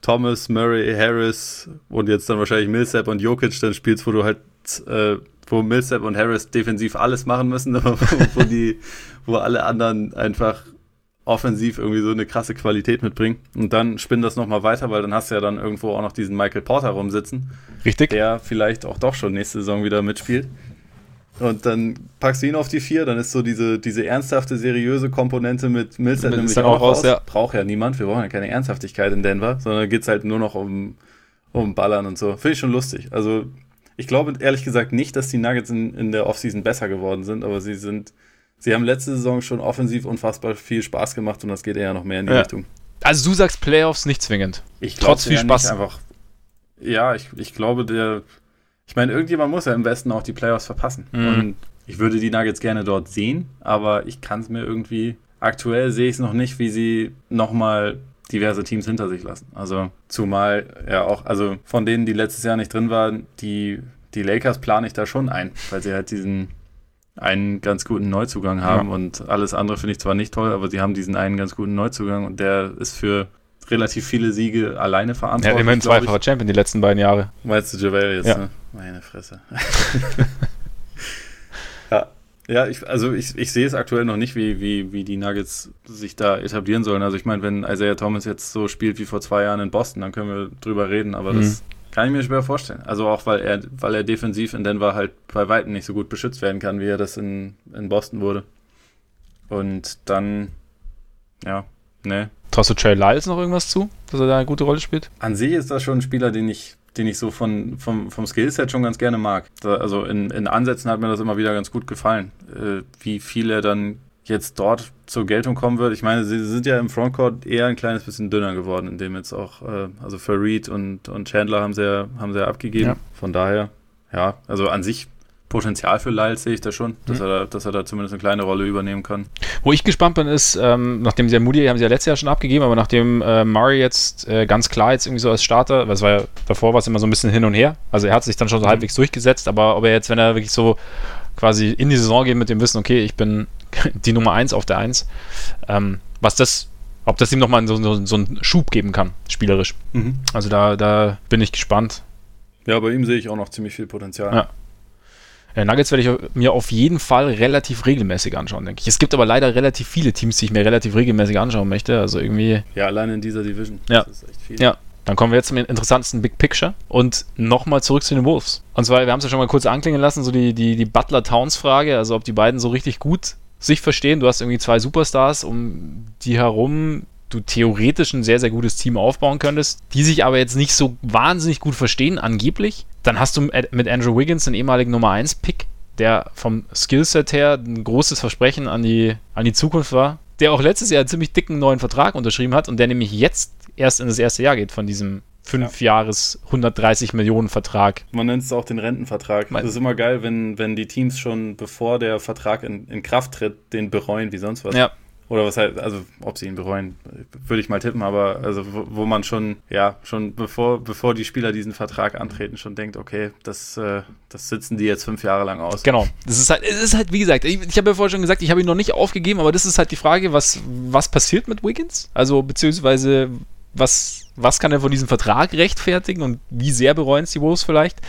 Thomas, Murray, Harris und jetzt dann wahrscheinlich Millsap und Jokic dann spielst, wo du halt, äh, wo Millsap und Harris defensiv alles machen müssen, aber wo, wo, die, wo alle anderen einfach offensiv irgendwie so eine krasse Qualität mitbringen. Und dann spinn das nochmal weiter, weil dann hast du ja dann irgendwo auch noch diesen Michael Porter rumsitzen. Richtig. Der vielleicht auch doch schon nächste Saison wieder mitspielt. Und dann packst du ihn auf die vier, dann ist so diese, diese ernsthafte, seriöse Komponente mit Millsap nämlich auch raus. Ja. Braucht ja niemand, wir brauchen ja keine Ernsthaftigkeit in Denver, sondern geht es halt nur noch um, um Ballern und so. Finde ich schon lustig. Also ich glaube ehrlich gesagt nicht, dass die Nuggets in, in der Offseason besser geworden sind, aber sie sind, sie haben letzte Saison schon offensiv unfassbar viel Spaß gemacht und das geht eher noch mehr in die ja. Richtung. Also du sagst Playoffs nicht zwingend. Ich Trotz viel Spaß. Einfach, ja, ich, ich glaube, der ich meine, irgendjemand muss ja im Westen auch die Playoffs verpassen. Mhm. Und ich würde die Nuggets gerne dort sehen, aber ich kann es mir irgendwie. Aktuell sehe ich es noch nicht, wie sie nochmal diverse Teams hinter sich lassen. Also zumal ja auch, also von denen, die letztes Jahr nicht drin waren, die, die Lakers plane ich da schon ein, weil sie halt diesen einen ganz guten Neuzugang haben ja. und alles andere finde ich zwar nicht toll, aber sie haben diesen einen ganz guten Neuzugang und der ist für relativ viele Siege alleine verantwortlich. Ja, immerhin zweifacher Champion die letzten beiden Jahre. Meinst du jetzt, ja. ne? Meine Fresse. ja, ja ich, also ich, ich sehe es aktuell noch nicht, wie, wie, wie die Nuggets sich da etablieren sollen. Also ich meine, wenn Isaiah Thomas jetzt so spielt wie vor zwei Jahren in Boston, dann können wir drüber reden, aber mhm. das kann ich mir schwer vorstellen. Also auch, weil er, weil er defensiv in Denver halt bei Weitem nicht so gut beschützt werden kann, wie er das in, in Boston wurde. Und dann, ja, ne, Traust du Trey Lyles noch irgendwas zu, dass er da eine gute Rolle spielt? An sich ist das schon ein Spieler, den ich, den ich so von, vom, vom Skillset schon ganz gerne mag. Da, also in, in Ansätzen hat mir das immer wieder ganz gut gefallen, äh, wie viel er dann jetzt dort zur Geltung kommen wird. Ich meine, sie sind ja im Frontcourt eher ein kleines bisschen dünner geworden, indem jetzt auch, äh, also Farid und, und Chandler haben sie ja, haben sie ja abgegeben. Ja. Von daher, ja, also an sich Potenzial für Lyles sehe ich da schon, dass, mhm. er da, dass er da zumindest eine kleine Rolle übernehmen kann. Wo ich gespannt bin, ist, ähm, nachdem sie ja Moody haben sie ja letztes Jahr schon abgegeben, aber nachdem äh, Murray jetzt äh, ganz klar jetzt irgendwie so als Starter, weil es war ja davor war es immer so ein bisschen hin und her, also er hat sich dann schon so mhm. halbwegs durchgesetzt, aber ob er jetzt, wenn er wirklich so quasi in die Saison geht mit dem Wissen, okay, ich bin die Nummer 1 auf der 1, ähm, was das ob das ihm nochmal so, so, so einen Schub geben kann, spielerisch. Mhm. Also da, da bin ich gespannt. Ja, bei ihm sehe ich auch noch ziemlich viel Potenzial. Ja. Äh, Nuggets werde ich mir auf jeden Fall relativ regelmäßig anschauen, denke ich. Es gibt aber leider relativ viele Teams, die ich mir relativ regelmäßig anschauen möchte. Also irgendwie. Ja, allein in dieser Division. Ja. Das ist echt viel. Ja. Dann kommen wir jetzt zum interessantesten Big Picture und nochmal zurück zu den Wolves. Und zwar, wir haben es ja schon mal kurz anklingen lassen, so die, die, die Butler-Towns-Frage, also ob die beiden so richtig gut sich verstehen. Du hast irgendwie zwei Superstars um die herum, du theoretisch ein sehr, sehr gutes Team aufbauen könntest, die sich aber jetzt nicht so wahnsinnig gut verstehen, angeblich. Dann hast du mit Andrew Wiggins den ehemaligen Nummer 1 Pick, der vom Skillset her ein großes Versprechen an die, an die Zukunft war, der auch letztes Jahr einen ziemlich dicken neuen Vertrag unterschrieben hat und der nämlich jetzt erst in das erste Jahr geht von diesem fünf ja. Jahres 130 Millionen Vertrag. Man nennt es auch den Rentenvertrag. Es ist immer geil, wenn, wenn die Teams schon bevor der Vertrag in, in Kraft tritt, den bereuen wie sonst was. Ja. Oder was heißt, also ob sie ihn bereuen, würde ich mal tippen, aber also wo, wo, man schon, ja, schon bevor, bevor die Spieler diesen Vertrag antreten, schon denkt, okay, das, äh, das sitzen die jetzt fünf Jahre lang aus. Genau. Das ist halt, es ist halt, wie gesagt, ich, ich habe ja vorher schon gesagt, ich habe ihn noch nicht aufgegeben, aber das ist halt die Frage, was, was passiert mit Wiggins? Also, beziehungsweise was, was kann er von diesem Vertrag rechtfertigen und wie sehr bereuen es die Wolves vielleicht?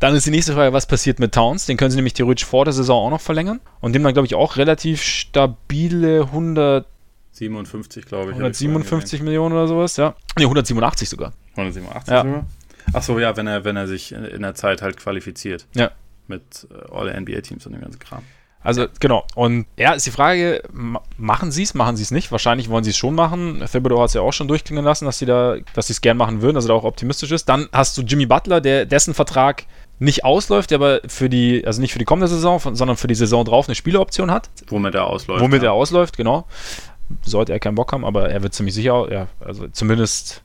Dann ist die nächste Frage, was passiert mit Towns? Den können sie nämlich theoretisch vor der Saison auch noch verlängern und dem dann, glaube ich, auch relativ stabile 100 57, glaube ich. 157 Millionen oder sowas, ja. Ne, 187 sogar. 187 ja. sogar? Achso, ja, wenn er, wenn er sich in der Zeit halt qualifiziert. Ja. Mit äh, All-NBA-Teams und dem ganzen Kram. Also genau. Und ja, ist die Frage, machen sie es, machen sie es nicht? Wahrscheinlich wollen sie es schon machen. Thibodeau hat es ja auch schon durchklingen lassen, dass sie da, dass sie es gern machen würden, dass er da auch optimistisch ist. Dann hast du Jimmy Butler, der dessen Vertrag nicht ausläuft, der aber für die, also nicht für die kommende Saison, sondern für die Saison drauf eine Spieleroption hat. Womit er ausläuft. Womit ja. er ausläuft, genau. Sollte er keinen Bock haben, aber er wird ziemlich sicher, ja, also zumindest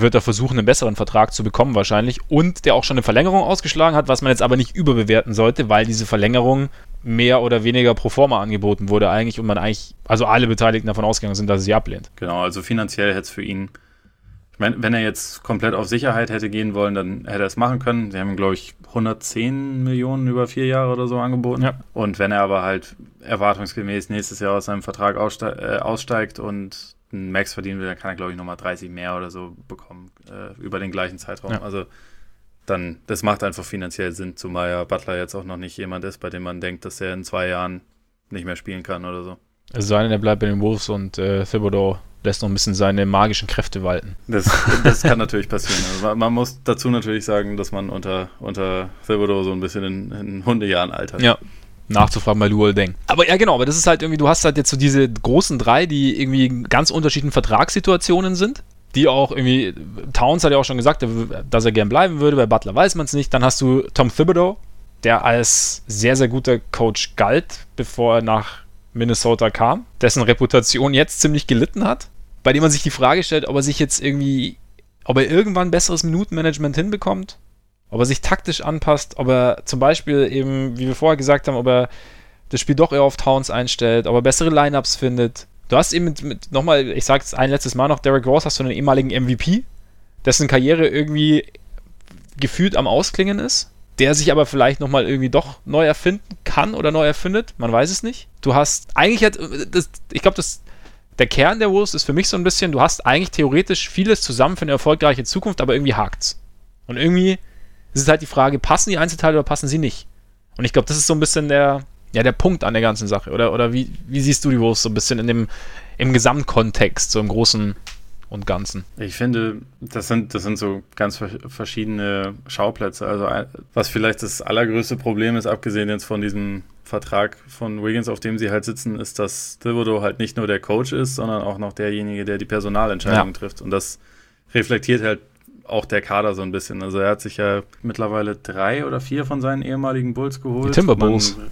wird er versuchen, einen besseren Vertrag zu bekommen wahrscheinlich und der auch schon eine Verlängerung ausgeschlagen hat, was man jetzt aber nicht überbewerten sollte, weil diese Verlängerung mehr oder weniger pro forma angeboten wurde eigentlich und man eigentlich, also alle Beteiligten davon ausgegangen sind, dass er sie ablehnt. Genau, also finanziell hätte es für ihn, ich meine, wenn er jetzt komplett auf Sicherheit hätte gehen wollen, dann hätte er es machen können. Sie haben ihm, glaube ich, 110 Millionen über vier Jahre oder so angeboten. Ja. Und wenn er aber halt erwartungsgemäß nächstes Jahr aus seinem Vertrag äh, aussteigt und einen Max verdienen will, dann kann er, glaube ich, nochmal 30 mehr oder so bekommen äh, über den gleichen Zeitraum. Ja. Also dann, das macht einfach finanziell Sinn, zumal ja Butler jetzt auch noch nicht jemand ist, bei dem man denkt, dass er in zwei Jahren nicht mehr spielen kann oder so. Es sei denn, er bleibt bei den Wolves und äh, Thibodeau lässt noch ein bisschen seine magischen Kräfte walten. Das, das kann natürlich passieren. Also man muss dazu natürlich sagen, dass man unter, unter Thibodeau so ein bisschen in, in Hundejahren altert. Ja, nachzufragen bei Luol Deng. Aber ja, genau, aber das ist halt irgendwie, du hast halt jetzt so diese großen drei, die irgendwie in ganz unterschiedlichen Vertragssituationen sind die auch irgendwie, Towns hat ja auch schon gesagt, dass er gern bleiben würde, bei Butler weiß man es nicht. Dann hast du Tom Thibodeau, der als sehr, sehr guter Coach galt, bevor er nach Minnesota kam, dessen Reputation jetzt ziemlich gelitten hat, bei dem man sich die Frage stellt, ob er sich jetzt irgendwie, ob er irgendwann besseres Minutenmanagement hinbekommt, ob er sich taktisch anpasst, ob er zum Beispiel eben, wie wir vorher gesagt haben, ob er das Spiel doch eher auf Towns einstellt, ob er bessere Lineups findet, Du hast eben mit, mit nochmal, ich sage es ein letztes Mal noch, Derek Rose hast du einen ehemaligen MVP, dessen Karriere irgendwie gefühlt am Ausklingen ist, der sich aber vielleicht nochmal irgendwie doch neu erfinden kann oder neu erfindet, man weiß es nicht. Du hast, eigentlich hat, das, ich glaube, das, der Kern der Wolves ist für mich so ein bisschen, du hast eigentlich theoretisch vieles zusammen für eine erfolgreiche Zukunft, aber irgendwie hakt's. Und irgendwie ist es halt die Frage, passen die Einzelteile oder passen sie nicht? Und ich glaube, das ist so ein bisschen der, ja, der Punkt an der ganzen Sache? Oder, oder wie, wie siehst du die Wolves so ein bisschen in dem, im Gesamtkontext, so im Großen und Ganzen? Ich finde, das sind, das sind so ganz verschiedene Schauplätze. Also, was vielleicht das allergrößte Problem ist, abgesehen jetzt von diesem Vertrag von Wiggins, auf dem sie halt sitzen, ist, dass Thibodeau halt nicht nur der Coach ist, sondern auch noch derjenige, der die Personalentscheidungen ja. trifft. Und das reflektiert halt auch der Kader so ein bisschen. Also er hat sich ja mittlerweile drei oder vier von seinen ehemaligen Bulls geholt. Die Timberwolves. Man,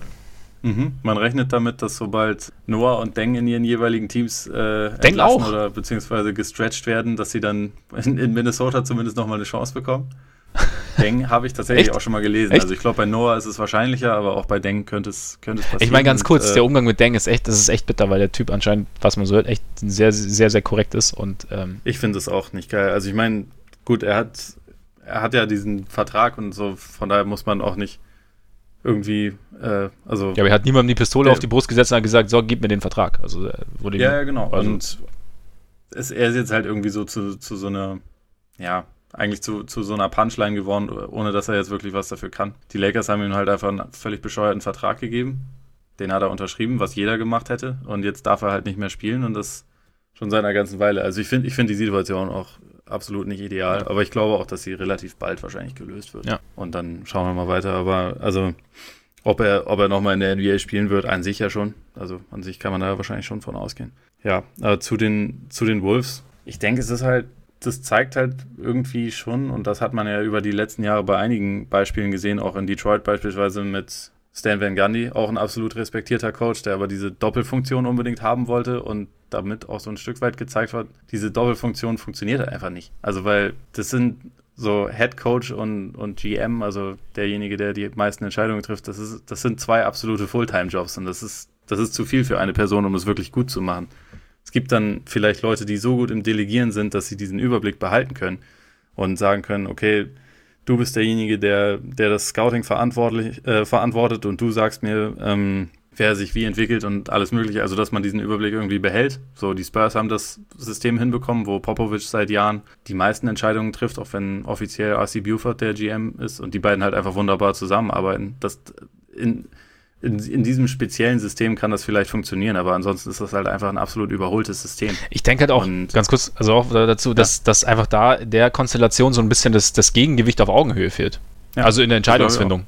Mhm. Man rechnet damit, dass sobald Noah und Deng in ihren jeweiligen Teams äh, entlassen auch. oder beziehungsweise gestretched werden, dass sie dann in, in Minnesota zumindest nochmal eine Chance bekommen. Deng habe ich tatsächlich Echt? auch schon mal gelesen. Echt? Also ich glaube, bei Noah ist es wahrscheinlicher, aber auch bei Deng könnte es, könnte es passieren. Ich meine ganz kurz, und, äh, der Umgang mit Deng ist echt, das ist echt bitter, weil der Typ anscheinend, was man so hört, echt sehr, sehr, sehr korrekt ist. Und, ähm ich finde es auch nicht geil. Also ich meine, gut, er hat, er hat ja diesen Vertrag und so, von daher muss man auch nicht irgendwie, äh, also. Ja, aber er hat niemandem die Pistole der, auf die Brust gesetzt und hat gesagt, so, gib mir den Vertrag. Also wurde Ja, ja genau. Also, und es, er ist jetzt halt irgendwie so zu, zu so einer, ja, eigentlich zu, zu so einer Punchline geworden, ohne dass er jetzt wirklich was dafür kann. Die Lakers haben ihm halt einfach einen völlig bescheuerten Vertrag gegeben. Den hat er unterschrieben, was jeder gemacht hätte. Und jetzt darf er halt nicht mehr spielen und das schon seit einer ganzen Weile. Also ich finde ich find die Situation auch absolut nicht ideal. Aber ich glaube auch, dass sie relativ bald wahrscheinlich gelöst wird. Ja. Und dann schauen wir mal weiter. Aber also, ob er, ob er nochmal in der NBA spielen wird, an sich ja schon. Also an sich kann man da wahrscheinlich schon von ausgehen. Ja, aber zu den, zu den Wolves. Ich denke, es ist halt, das zeigt halt irgendwie schon, und das hat man ja über die letzten Jahre bei einigen Beispielen gesehen, auch in Detroit beispielsweise mit Stan Van Gundy, auch ein absolut respektierter Coach, der aber diese Doppelfunktion unbedingt haben wollte und damit auch so ein Stück weit gezeigt hat, diese Doppelfunktion funktioniert halt einfach nicht. Also weil das sind so Head Coach und, und GM, also derjenige, der die meisten Entscheidungen trifft, das, ist, das sind zwei absolute Fulltime-Jobs und das ist, das ist zu viel für eine Person, um es wirklich gut zu machen. Es gibt dann vielleicht Leute, die so gut im Delegieren sind, dass sie diesen Überblick behalten können und sagen können, okay, du bist derjenige, der, der das Scouting verantwortlich, äh, verantwortet und du sagst mir, ähm, wer sich wie entwickelt und alles Mögliche. Also, dass man diesen Überblick irgendwie behält. So, die Spurs haben das System hinbekommen, wo Popovic seit Jahren die meisten Entscheidungen trifft, auch wenn offiziell RC Buford der GM ist und die beiden halt einfach wunderbar zusammenarbeiten. Das in, in, in, diesem speziellen System kann das vielleicht funktionieren, aber ansonsten ist das halt einfach ein absolut überholtes System. Ich denke halt auch, und, ganz kurz, also auch dazu, dass, ja. dass einfach da der Konstellation so ein bisschen das, das Gegengewicht auf Augenhöhe fehlt. Ja. Also in der Entscheidungsfindung.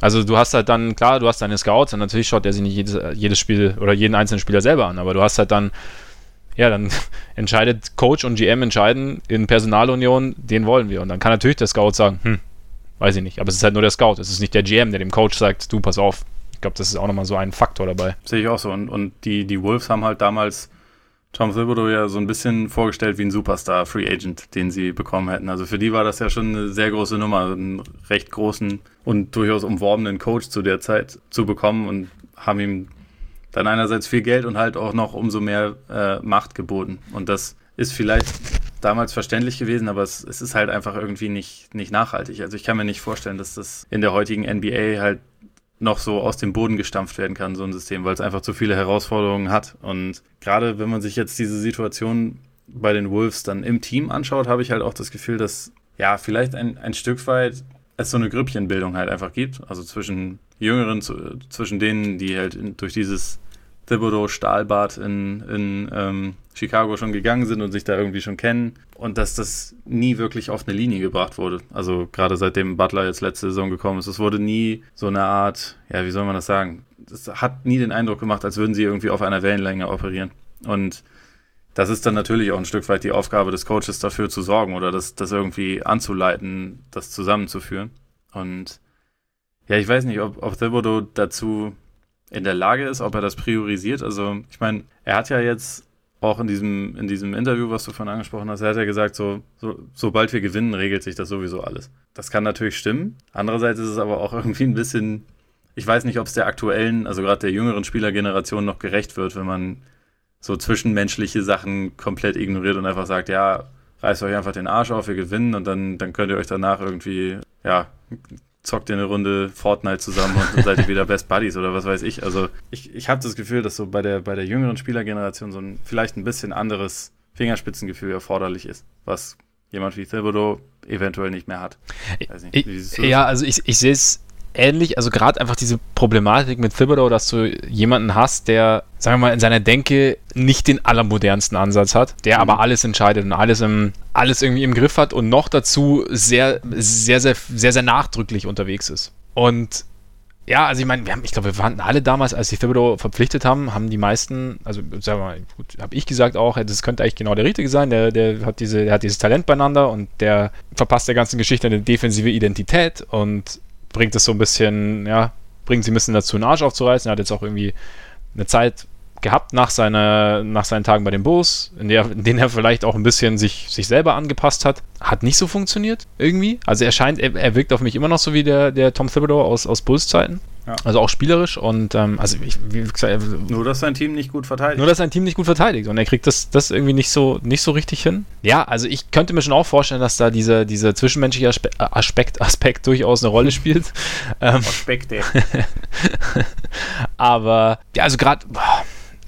Also du hast halt dann, klar, du hast deine Scouts und natürlich schaut der sich nicht jedes, jedes Spiel oder jeden einzelnen Spieler selber an, aber du hast halt dann, ja, dann entscheidet Coach und GM entscheiden in Personalunion, den wollen wir. Und dann kann natürlich der Scout sagen, hm, weiß ich nicht, aber es ist halt nur der Scout, es ist nicht der GM, der dem Coach sagt, du, pass auf. Ich glaube, das ist auch nochmal so ein Faktor dabei. Sehe ich auch so. Und, und die, die Wolves haben halt damals Tom Thibodeau ja so ein bisschen vorgestellt wie ein Superstar Free Agent, den sie bekommen hätten. Also für die war das ja schon eine sehr große Nummer, einen recht großen und durchaus umworbenen Coach zu der Zeit zu bekommen und haben ihm dann einerseits viel Geld und halt auch noch umso mehr äh, Macht geboten. Und das ist vielleicht damals verständlich gewesen, aber es, es ist halt einfach irgendwie nicht, nicht nachhaltig. Also ich kann mir nicht vorstellen, dass das in der heutigen NBA halt noch so aus dem Boden gestampft werden kann, so ein System, weil es einfach zu viele Herausforderungen hat. Und gerade wenn man sich jetzt diese Situation bei den Wolves dann im Team anschaut, habe ich halt auch das Gefühl, dass ja, vielleicht ein, ein Stück weit es so eine Grüppchenbildung halt einfach gibt. Also zwischen Jüngeren, zu, zwischen denen, die halt in, durch dieses Thibodeau Stahlbad in, in ähm, Chicago schon gegangen sind und sich da irgendwie schon kennen und dass das nie wirklich auf eine Linie gebracht wurde. Also gerade seitdem Butler jetzt letzte Saison gekommen ist, es wurde nie so eine Art, ja, wie soll man das sagen? Es hat nie den Eindruck gemacht, als würden sie irgendwie auf einer Wellenlänge operieren. Und das ist dann natürlich auch ein Stück weit die Aufgabe des Coaches dafür zu sorgen oder das, das irgendwie anzuleiten, das zusammenzuführen. Und ja, ich weiß nicht, ob, ob Thibodeau dazu in der Lage ist, ob er das priorisiert. Also, ich meine, er hat ja jetzt auch in diesem, in diesem Interview, was du vorhin angesprochen hast, er hat ja gesagt, so, so, sobald wir gewinnen, regelt sich das sowieso alles. Das kann natürlich stimmen. Andererseits ist es aber auch irgendwie ein bisschen, ich weiß nicht, ob es der aktuellen, also gerade der jüngeren Spielergeneration noch gerecht wird, wenn man so zwischenmenschliche Sachen komplett ignoriert und einfach sagt, ja, reißt euch einfach den Arsch auf, wir gewinnen und dann, dann könnt ihr euch danach irgendwie, ja, zockt ihr eine Runde Fortnite zusammen und dann seid ihr wieder Best Buddies oder was weiß ich. Also ich, ich habe das Gefühl, dass so bei der, bei der jüngeren Spielergeneration so ein vielleicht ein bisschen anderes Fingerspitzengefühl erforderlich ist, was jemand wie Thibodeau eventuell nicht mehr hat. Nicht, ja, also ich, ich sehe es ähnlich, also gerade einfach diese Problematik mit Thibodeau, dass du jemanden hast, der, sagen wir mal, in seiner Denke nicht den allermodernsten Ansatz hat, der mhm. aber alles entscheidet und alles im, alles irgendwie im Griff hat und noch dazu sehr, sehr, sehr, sehr, sehr nachdrücklich unterwegs ist. Und ja, also ich meine, ich glaube, wir waren alle damals, als die Thibodeau verpflichtet haben, haben die meisten, also sagen wir mal, gut, habe ich gesagt auch, das könnte eigentlich genau der Richtige sein, der, der hat diese, der hat dieses Talent beieinander und der verpasst der ganzen Geschichte eine defensive Identität und bringt es so ein bisschen, ja, bringt sie ein bisschen dazu, einen Arsch aufzureißen. Er hat jetzt auch irgendwie eine Zeit gehabt nach, seiner, nach seinen Tagen bei den Bulls, in, der, in denen er vielleicht auch ein bisschen sich, sich selber angepasst hat. Hat nicht so funktioniert, irgendwie. Also er scheint, er, er wirkt auf mich immer noch so wie der, der Tom Thibodeau aus, aus Bulls-Zeiten. Ja. Also auch spielerisch und ähm, also ich, wie gesagt, nur dass sein Team nicht gut verteidigt. Nur dass sein Team nicht gut verteidigt und er kriegt das, das irgendwie nicht so nicht so richtig hin. Ja, also ich könnte mir schon auch vorstellen, dass da dieser diese zwischenmenschliche Aspekt, Aspekt, Aspekt durchaus eine Rolle spielt. ähm, Aspekte. aber ja, also gerade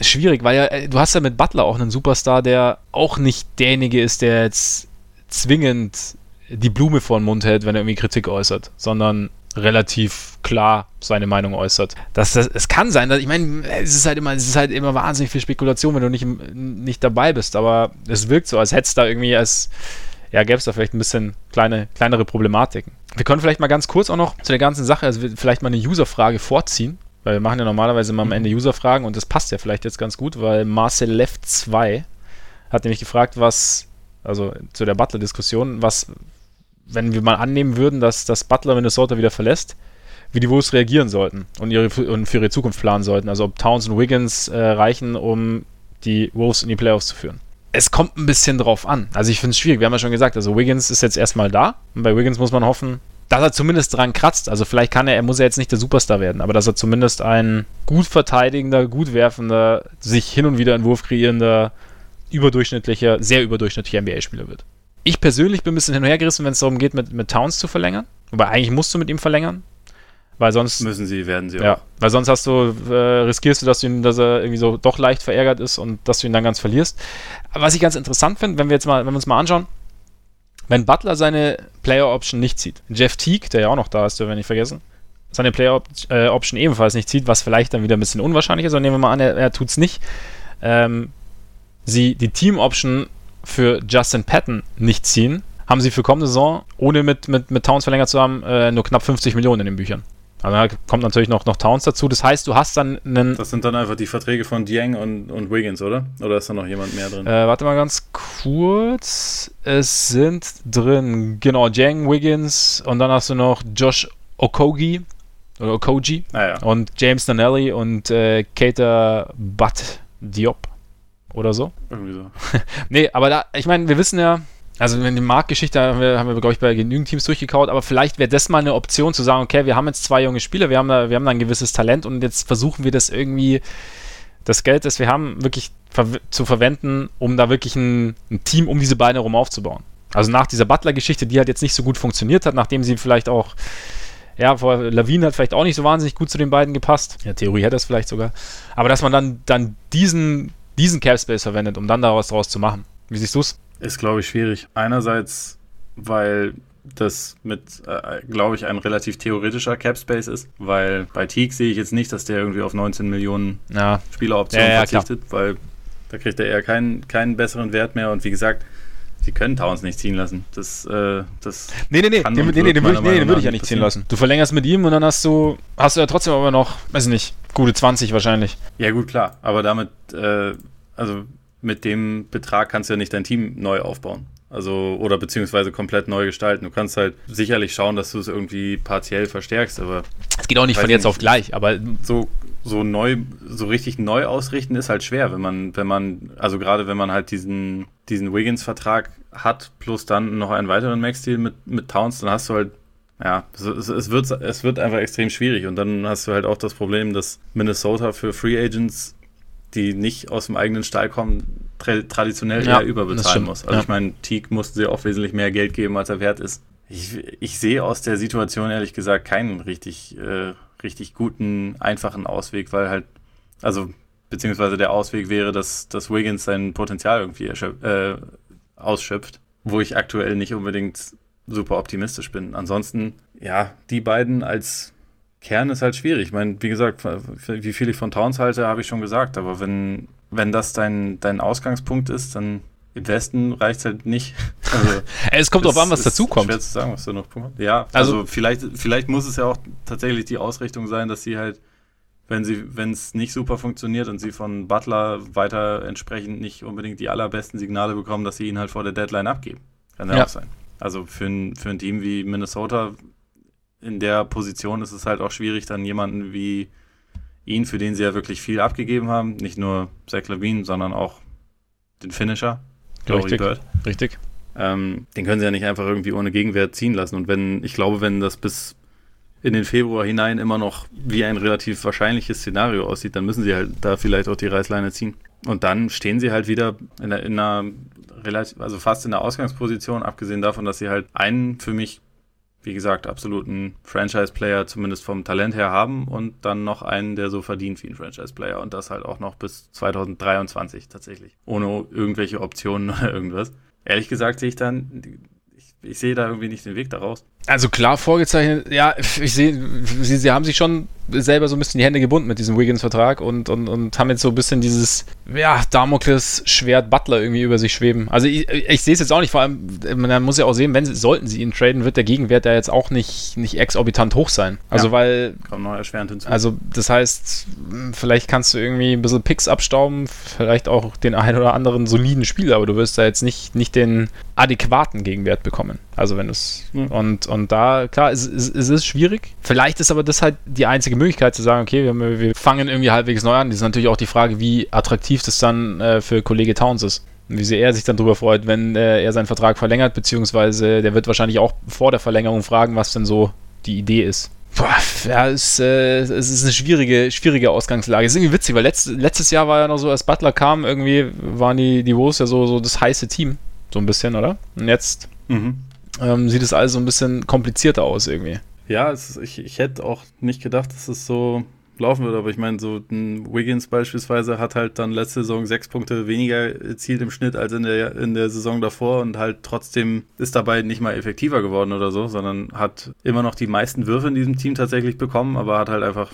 schwierig, weil ja äh, du hast ja mit Butler auch einen Superstar, der auch nicht derjenige ist, der jetzt zwingend die Blume vor den Mund hält, wenn er irgendwie Kritik äußert, sondern relativ klar seine Meinung äußert. Das, das, es kann sein, dass, ich meine, es ist halt immer, es ist halt immer wahnsinnig viel Spekulation, wenn du nicht, nicht dabei bist, aber es wirkt so, als hätte es da irgendwie als, ja, gäbe es da vielleicht ein bisschen kleine, kleinere Problematiken. Wir können vielleicht mal ganz kurz auch noch zu der ganzen Sache, also vielleicht mal eine User-Frage vorziehen, weil wir machen ja normalerweise mal am Ende User-Fragen und das passt ja vielleicht jetzt ganz gut, weil Marcel Left 2 hat nämlich gefragt, was, also zu der Butler-Diskussion, was wenn wir mal annehmen würden, dass, dass Butler Minnesota wieder verlässt, wie die Wolves reagieren sollten und, ihre, und für ihre Zukunft planen sollten. Also ob Towns und Wiggins äh, reichen, um die Wolves in die Playoffs zu führen. Es kommt ein bisschen drauf an. Also ich finde es schwierig. Wir haben ja schon gesagt, also Wiggins ist jetzt erstmal da. Und bei Wiggins muss man hoffen, dass er zumindest dran kratzt. Also vielleicht kann er, er muss ja jetzt nicht der Superstar werden, aber dass er zumindest ein gut verteidigender, gut werfender, sich hin und wieder einen Wurf kreierender, überdurchschnittlicher, sehr überdurchschnittlicher NBA-Spieler wird. Ich persönlich bin ein bisschen hin und her gerissen, wenn es darum geht, mit, mit Towns zu verlängern. Wobei eigentlich musst du mit ihm verlängern. Weil sonst. Müssen sie, werden sie ja, auch. Weil sonst hast du, äh, riskierst du, dass, du ihn, dass er irgendwie so doch leicht verärgert ist und dass du ihn dann ganz verlierst. Aber was ich ganz interessant finde, wenn wir jetzt mal, wenn wir uns mal anschauen, wenn Butler seine Player Option nicht zieht, Jeff Teague, der ja auch noch da ist, dürfen wir nicht vergessen, seine Player äh, Option ebenfalls nicht zieht, was vielleicht dann wieder ein bisschen unwahrscheinlich ist, aber nehmen wir mal an, er, er tut es nicht. Ähm, sie die Team Option für Justin Patton nicht ziehen, haben sie für kommende Saison, ohne mit, mit, mit Towns verlängert zu haben, äh, nur knapp 50 Millionen in den Büchern. Aber da kommt natürlich noch, noch Towns dazu. Das heißt, du hast dann einen. Das sind dann einfach die Verträge von Dieng und, und Wiggins, oder? Oder ist da noch jemand mehr drin? Äh, warte mal ganz kurz. Es sind drin, genau, Dieng, Wiggins und dann hast du noch Josh Okogi oder Okoji ah, ja. und James Nanelli und äh, Keita Butt Diop oder so. Irgendwie so. nee, aber da, ich meine, wir wissen ja, also in der Marktgeschichte haben wir, haben wir glaube ich, bei genügend Teams durchgekaut, aber vielleicht wäre das mal eine Option zu sagen, okay, wir haben jetzt zwei junge Spieler, wir haben da, wir haben da ein gewisses Talent und jetzt versuchen wir das irgendwie, das Geld, das wir haben, wirklich ver zu verwenden, um da wirklich ein, ein, Team um diese beiden herum aufzubauen. Also nach dieser Butler-Geschichte, die halt jetzt nicht so gut funktioniert hat, nachdem sie vielleicht auch, ja, vor Lawine hat vielleicht auch nicht so wahnsinnig gut zu den beiden gepasst. Ja, Theorie hätte das vielleicht sogar. Aber dass man dann, dann diesen, diesen Cap Space verwendet, um dann da was draus zu machen. Wie siehst du es? Ist, glaube ich, schwierig. Einerseits, weil das mit, äh, glaube ich, ein relativ theoretischer Cap Space ist, weil bei Teague sehe ich jetzt nicht, dass der irgendwie auf 19 Millionen ja. Spieleroptionen ja, ja, verzichtet, klar. weil da kriegt er eher keinen, keinen besseren Wert mehr und wie gesagt, sie können Towns nicht ziehen lassen. Das, äh, das nee, nee, nee, den, nee, nee, den würde ich, nee, würd ich ja nicht ziehen lassen. Du verlängerst mit ihm und dann hast du, hast du ja trotzdem aber noch, weiß nicht, gute 20 wahrscheinlich. Ja, gut, klar, aber damit, äh, also mit dem Betrag kannst du ja nicht dein Team neu aufbauen. Also, oder beziehungsweise komplett neu gestalten. Du kannst halt sicherlich schauen, dass du es irgendwie partiell verstärkst, aber. Es geht auch nicht von jetzt nicht, auf gleich, aber. So, so neu, so richtig neu ausrichten ist halt schwer, wenn man, wenn man, also gerade wenn man halt diesen, diesen Wiggins-Vertrag hat, plus dann noch einen weiteren Max-Deal mit, mit Towns, dann hast du halt ja, es, es, wird, es wird einfach extrem schwierig. Und dann hast du halt auch das Problem, dass Minnesota für Free Agents die nicht aus dem eigenen Stall kommen, tra traditionell ja, eher überbezahlen muss. Also ja. ich meine, Teague mussten sie auch wesentlich mehr Geld geben, als er wert ist. Ich, ich sehe aus der Situation ehrlich gesagt keinen richtig, äh, richtig guten, einfachen Ausweg, weil halt, also beziehungsweise der Ausweg wäre, dass, dass Wiggins sein Potenzial irgendwie äh, ausschöpft, wo ich aktuell nicht unbedingt super optimistisch bin. Ansonsten, ja, die beiden als Kern ist halt schwierig. Ich meine, wie gesagt, wie viel ich von Towns halte, habe ich schon gesagt. Aber wenn, wenn das dein, dein Ausgangspunkt ist, dann im Westen reicht es halt nicht. Also, es kommt drauf an, was dazu kommt. Schwer zu sagen, was da noch kommt. Ja, also, also, vielleicht, vielleicht muss es ja auch tatsächlich die Ausrichtung sein, dass sie halt, wenn sie, wenn es nicht super funktioniert und sie von Butler weiter entsprechend nicht unbedingt die allerbesten Signale bekommen, dass sie ihn halt vor der Deadline abgeben. Kann ja, ja. auch sein. Also für ein, für ein Team wie Minnesota in der Position ist es halt auch schwierig, dann jemanden wie ihn, für den sie ja wirklich viel abgegeben haben, nicht nur Zach Levine, sondern auch den Finisher, Richtig. Bird. Richtig. Ähm, den können sie ja nicht einfach irgendwie ohne Gegenwert ziehen lassen. Und wenn, ich glaube, wenn das bis in den Februar hinein immer noch wie ein relativ wahrscheinliches Szenario aussieht, dann müssen sie halt da vielleicht auch die Reißleine ziehen. Und dann stehen sie halt wieder in, einer, in einer relativ, also fast in der Ausgangsposition, abgesehen davon, dass sie halt einen für mich wie gesagt, absoluten Franchise-Player zumindest vom Talent her haben und dann noch einen, der so verdient wie ein Franchise-Player und das halt auch noch bis 2023 tatsächlich, ohne irgendwelche Optionen oder irgendwas. Ehrlich gesagt sehe ich dann, ich, ich sehe da irgendwie nicht den Weg daraus. Also klar vorgezeichnet, ja, ich sehe, sie, sie haben sich schon selber so ein bisschen die Hände gebunden mit diesem Wiggins-Vertrag und, und, und haben jetzt so ein bisschen dieses, ja, Damokles-Schwert Butler irgendwie über sich schweben. Also ich, ich sehe es jetzt auch nicht, vor allem, man muss ja auch sehen, wenn sie, sollten sie ihn traden, wird der Gegenwert ja jetzt auch nicht, nicht exorbitant hoch sein. Also ja, weil. Kommt noch erschwerend hinzu. Also das heißt, vielleicht kannst du irgendwie ein bisschen Picks abstauben, vielleicht auch den einen oder anderen soliden Spieler, aber du wirst da jetzt nicht, nicht den adäquaten Gegenwert bekommen. Also wenn es ja. und, und da, klar, es, es, es, ist schwierig. Vielleicht ist aber das halt die einzige Möglichkeit zu sagen, okay, wir, wir fangen irgendwie halbwegs neu an. Das ist natürlich auch die Frage, wie attraktiv das dann äh, für Kollege Towns ist. Und wie sehr er sich dann darüber freut, wenn äh, er seinen Vertrag verlängert, beziehungsweise der wird wahrscheinlich auch vor der Verlängerung fragen, was denn so die Idee ist. Boah, ja, es, äh, es ist eine schwierige, schwierige Ausgangslage. Es ist irgendwie witzig, weil letzt, letztes Jahr war ja noch so, als Butler kam, irgendwie waren die, die Wolves ja so, so das heiße Team. So ein bisschen, oder? Und jetzt mhm. Ähm, sieht es alles so ein bisschen komplizierter aus irgendwie. Ja, ist, ich, ich hätte auch nicht gedacht, dass es so laufen wird. Aber ich meine, so ein Wiggins beispielsweise hat halt dann letzte Saison sechs Punkte weniger erzielt im Schnitt als in der, in der Saison davor und halt trotzdem ist dabei nicht mal effektiver geworden oder so, sondern hat immer noch die meisten Würfe in diesem Team tatsächlich bekommen, aber hat halt einfach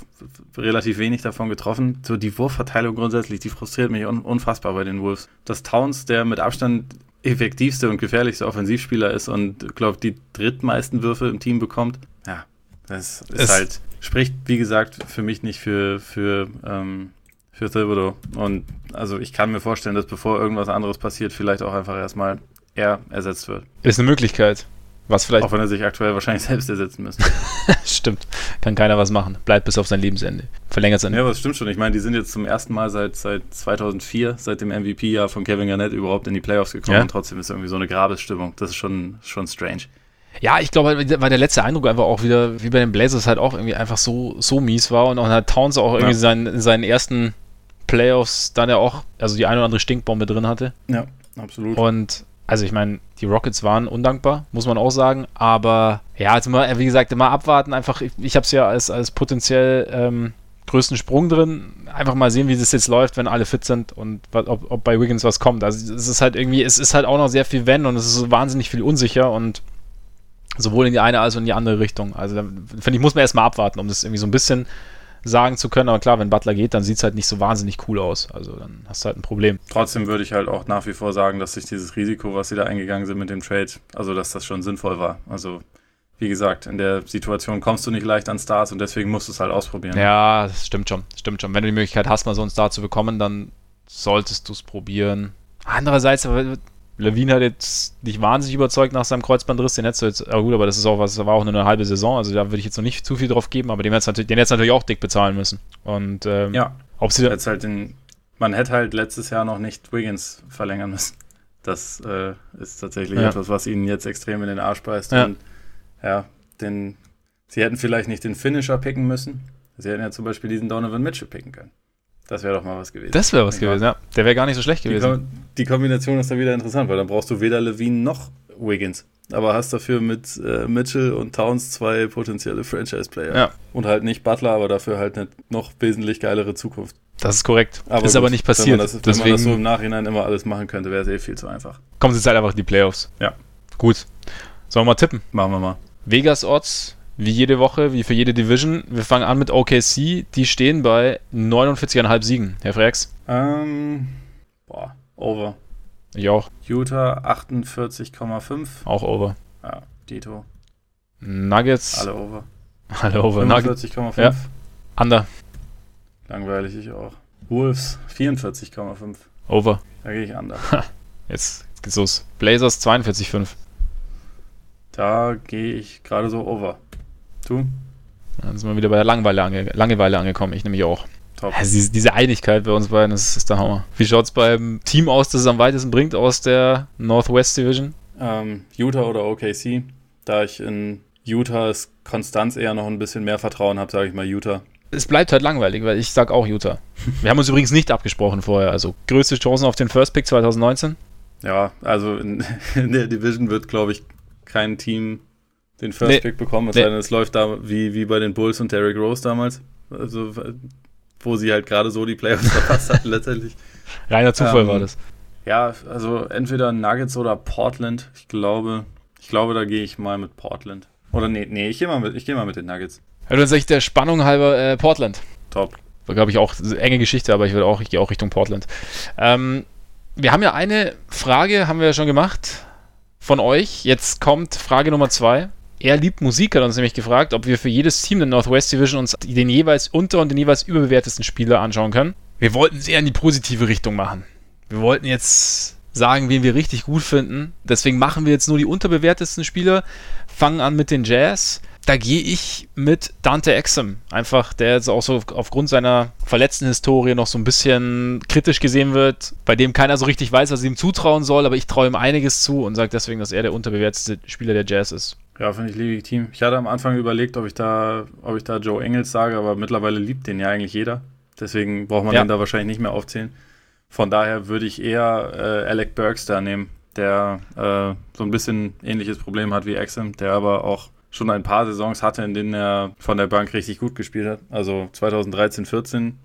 relativ wenig davon getroffen. So die Wurfverteilung grundsätzlich, die frustriert mich un unfassbar bei den Wolves. Das Towns, der mit Abstand effektivste und gefährlichste Offensivspieler ist und, glaube die drittmeisten Würfe im Team bekommt, ja, das ist es halt spricht, wie gesagt, für mich nicht für, für, ähm, für Thibodeau. Und also ich kann mir vorstellen, dass bevor irgendwas anderes passiert, vielleicht auch einfach erstmal er ersetzt wird. Ist eine Möglichkeit. Was vielleicht. Auch wenn er sich aktuell wahrscheinlich selbst ersetzen müsste. stimmt. Kann keiner was machen. Bleibt bis auf sein Lebensende. Verlängert sein. Ja, aber das stimmt schon. Ich meine, die sind jetzt zum ersten Mal seit, seit 2004, seit dem MVP-Jahr von Kevin Garnett überhaupt in die Playoffs gekommen. Ja? Und trotzdem ist irgendwie so eine Grabesstimmung. Das ist schon, schon strange. Ja, ich glaube, weil der letzte Eindruck einfach auch wieder, wie bei den Blazers halt auch irgendwie einfach so, so mies war und auch hat Towns auch irgendwie ja. seinen, seinen ersten Playoffs dann ja auch, also die eine oder andere Stinkbombe drin hatte. Ja, absolut. Und also ich meine, die Rockets waren undankbar, muss man auch sagen, aber ja, also mal, wie gesagt, immer abwarten, einfach, ich, ich habe es ja als, als potenziell ähm, größten Sprung drin, einfach mal sehen, wie das jetzt läuft, wenn alle fit sind und ob, ob bei Wiggins was kommt. Also es ist halt irgendwie, es ist halt auch noch sehr viel Wenn und es ist so wahnsinnig viel unsicher und Sowohl in die eine als auch in die andere Richtung. Also finde ich, muss man erstmal abwarten, um das irgendwie so ein bisschen sagen zu können. Aber klar, wenn Butler geht, dann sieht es halt nicht so wahnsinnig cool aus. Also dann hast du halt ein Problem. Trotzdem würde ich halt auch nach wie vor sagen, dass sich dieses Risiko, was sie da eingegangen sind mit dem Trade, also dass das schon sinnvoll war. Also wie gesagt, in der Situation kommst du nicht leicht an Stars und deswegen musst du es halt ausprobieren. Ja, das stimmt schon. Stimmt schon. Wenn du die Möglichkeit hast, mal so einen Star zu bekommen, dann solltest du es probieren. Andererseits, Levine hat jetzt nicht wahnsinnig überzeugt nach seinem Kreuzbandriss. Den hättest du jetzt, ja gut, aber das ist auch was, das war auch nur eine halbe Saison, also da würde ich jetzt noch nicht zu viel drauf geben, aber den hättest hättest natürlich auch dick bezahlen müssen. Und ähm, ja, ob sie jetzt halt den, man hätte halt letztes Jahr noch nicht Wiggins verlängern müssen. Das äh, ist tatsächlich ja. etwas, was ihnen jetzt extrem in den Arsch beißt. Ja. Und ja, den, sie hätten vielleicht nicht den Finisher picken müssen. Sie hätten ja zum Beispiel diesen Donovan Mitchell picken können. Das wäre doch mal was gewesen. Das wäre was gewesen, ja. Der wäre gar nicht so schlecht gewesen. Die, Ko die, Kombination ist dann wieder interessant, weil dann brauchst du weder Levine noch Wiggins. Aber hast dafür mit äh, Mitchell und Towns zwei potenzielle Franchise-Player. Ja. Und halt nicht Butler, aber dafür halt eine noch wesentlich geilere Zukunft. Das ist korrekt. Aber ist gut, aber nicht passiert. Wenn man, das, Deswegen, wenn man das so im Nachhinein immer alles machen könnte, wäre es eh viel zu einfach. Kommen Sie jetzt halt einfach in die Playoffs. Ja. Gut. Sollen wir mal tippen? Machen wir mal. Vegas Odds wie jede Woche, wie für jede Division. Wir fangen an mit OKC. Die stehen bei 49,5 Siegen. Herr Frex? Ähm, boah, over. Ich auch. Utah 48,5. Auch over. Ja, Dito. Nuggets. Alle over. Alle over. 45,5. Ja. Under. Langweilig, ich auch. Wolves 44,5. Over. Da gehe ich under. Jetzt geht's los. Blazers 42,5. Da gehe ich gerade so over. Du? Dann sind wir wieder bei der Langeweile, ange Langeweile angekommen. Ich nämlich auch. Top. Also diese, Einigkeit bei uns beiden, das ist der Hammer. Wie schaut es beim Team aus, das es am weitesten bringt aus der Northwest Division? Ähm, Utah oder OKC. Da ich in Utahs Konstanz eher noch ein bisschen mehr Vertrauen habe, sage ich mal Utah. Es bleibt halt langweilig, weil ich sage auch Utah. Wir haben uns übrigens nicht abgesprochen vorher. Also größte Chancen auf den First Pick 2019? Ja, also in, in der Division wird, glaube ich, kein Team den First nee. Pick bekommen, es nee. sei denn, es läuft da wie, wie bei den Bulls und Derrick Rose damals. Also, wo sie halt gerade so die Playoffs verpasst hatten, letztendlich. Reiner Zufall ähm, war das. Ja, also entweder Nuggets oder Portland. Ich glaube, ich glaube, da gehe ich mal mit Portland. Oder nee, nee, ich gehe mal mit, mal mit den Nuggets. Ja, dann sage ich der Spannung halber äh, Portland. Top. War, glaube ich, auch enge Geschichte, aber ich würde auch, ich gehe auch Richtung Portland. Ähm, wir haben ja eine Frage, haben wir ja schon gemacht von euch. Jetzt kommt Frage Nummer zwei. Er liebt Musik, hat uns nämlich gefragt, ob wir für jedes Team der Northwest Division uns den jeweils unter- und den jeweils überbewertesten Spieler anschauen können. Wir wollten es eher in die positive Richtung machen. Wir wollten jetzt sagen, wen wir richtig gut finden. Deswegen machen wir jetzt nur die unterbewertesten Spieler, fangen an mit den Jazz. Da gehe ich mit Dante Exum. Einfach, der jetzt auch so aufgrund seiner verletzten Historie noch so ein bisschen kritisch gesehen wird, bei dem keiner so richtig weiß, was ihm zutrauen soll, aber ich traue ihm einiges zu und sage deswegen, dass er der unterbewertete Spieler der Jazz ist. Ja, finde ich legitim. Ich hatte am Anfang überlegt, ob ich da, ob ich da Joe Engels sage, aber mittlerweile liebt den ja eigentlich jeder. Deswegen braucht man ja. den da wahrscheinlich nicht mehr aufzählen. Von daher würde ich eher äh, Alec Burks da nehmen, der äh, so ein bisschen ähnliches Problem hat wie Exim, der aber auch schon ein paar Saisons hatte, in denen er von der Bank richtig gut gespielt hat. Also 2013, 14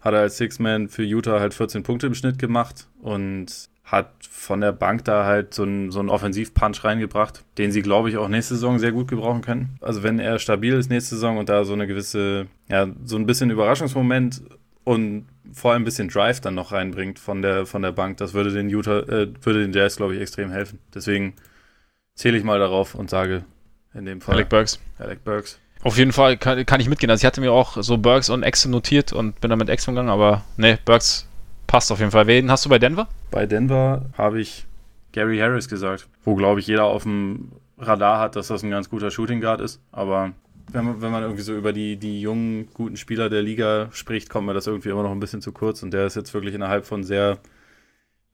hat er als Six-Man für Utah halt 14 Punkte im Schnitt gemacht und hat von der Bank da halt so einen, so einen Offensiv-Punch reingebracht, den sie, glaube ich, auch nächste Saison sehr gut gebrauchen können. Also wenn er stabil ist nächste Saison und da so eine gewisse, ja, so ein bisschen Überraschungsmoment und vor allem ein bisschen Drive dann noch reinbringt von der, von der Bank, das würde den Utah, äh, würde den Jazz, glaube ich, extrem helfen. Deswegen zähle ich mal darauf und sage in dem Fall Alec Burks. Alec Burks. Auf jeden Fall kann, kann ich mitgehen. Also ich hatte mir auch so Burks und Exum notiert und bin dann mit Exum gegangen, aber ne, Burks passt auf jeden Fall. Wen hast du bei Denver? Bei Denver habe ich Gary Harris gesagt, wo glaube ich jeder auf dem Radar hat, dass das ein ganz guter Shooting Guard ist, aber wenn man, wenn man irgendwie so über die, die jungen, guten Spieler der Liga spricht, kommt mir das irgendwie immer noch ein bisschen zu kurz. Und der ist jetzt wirklich innerhalb von sehr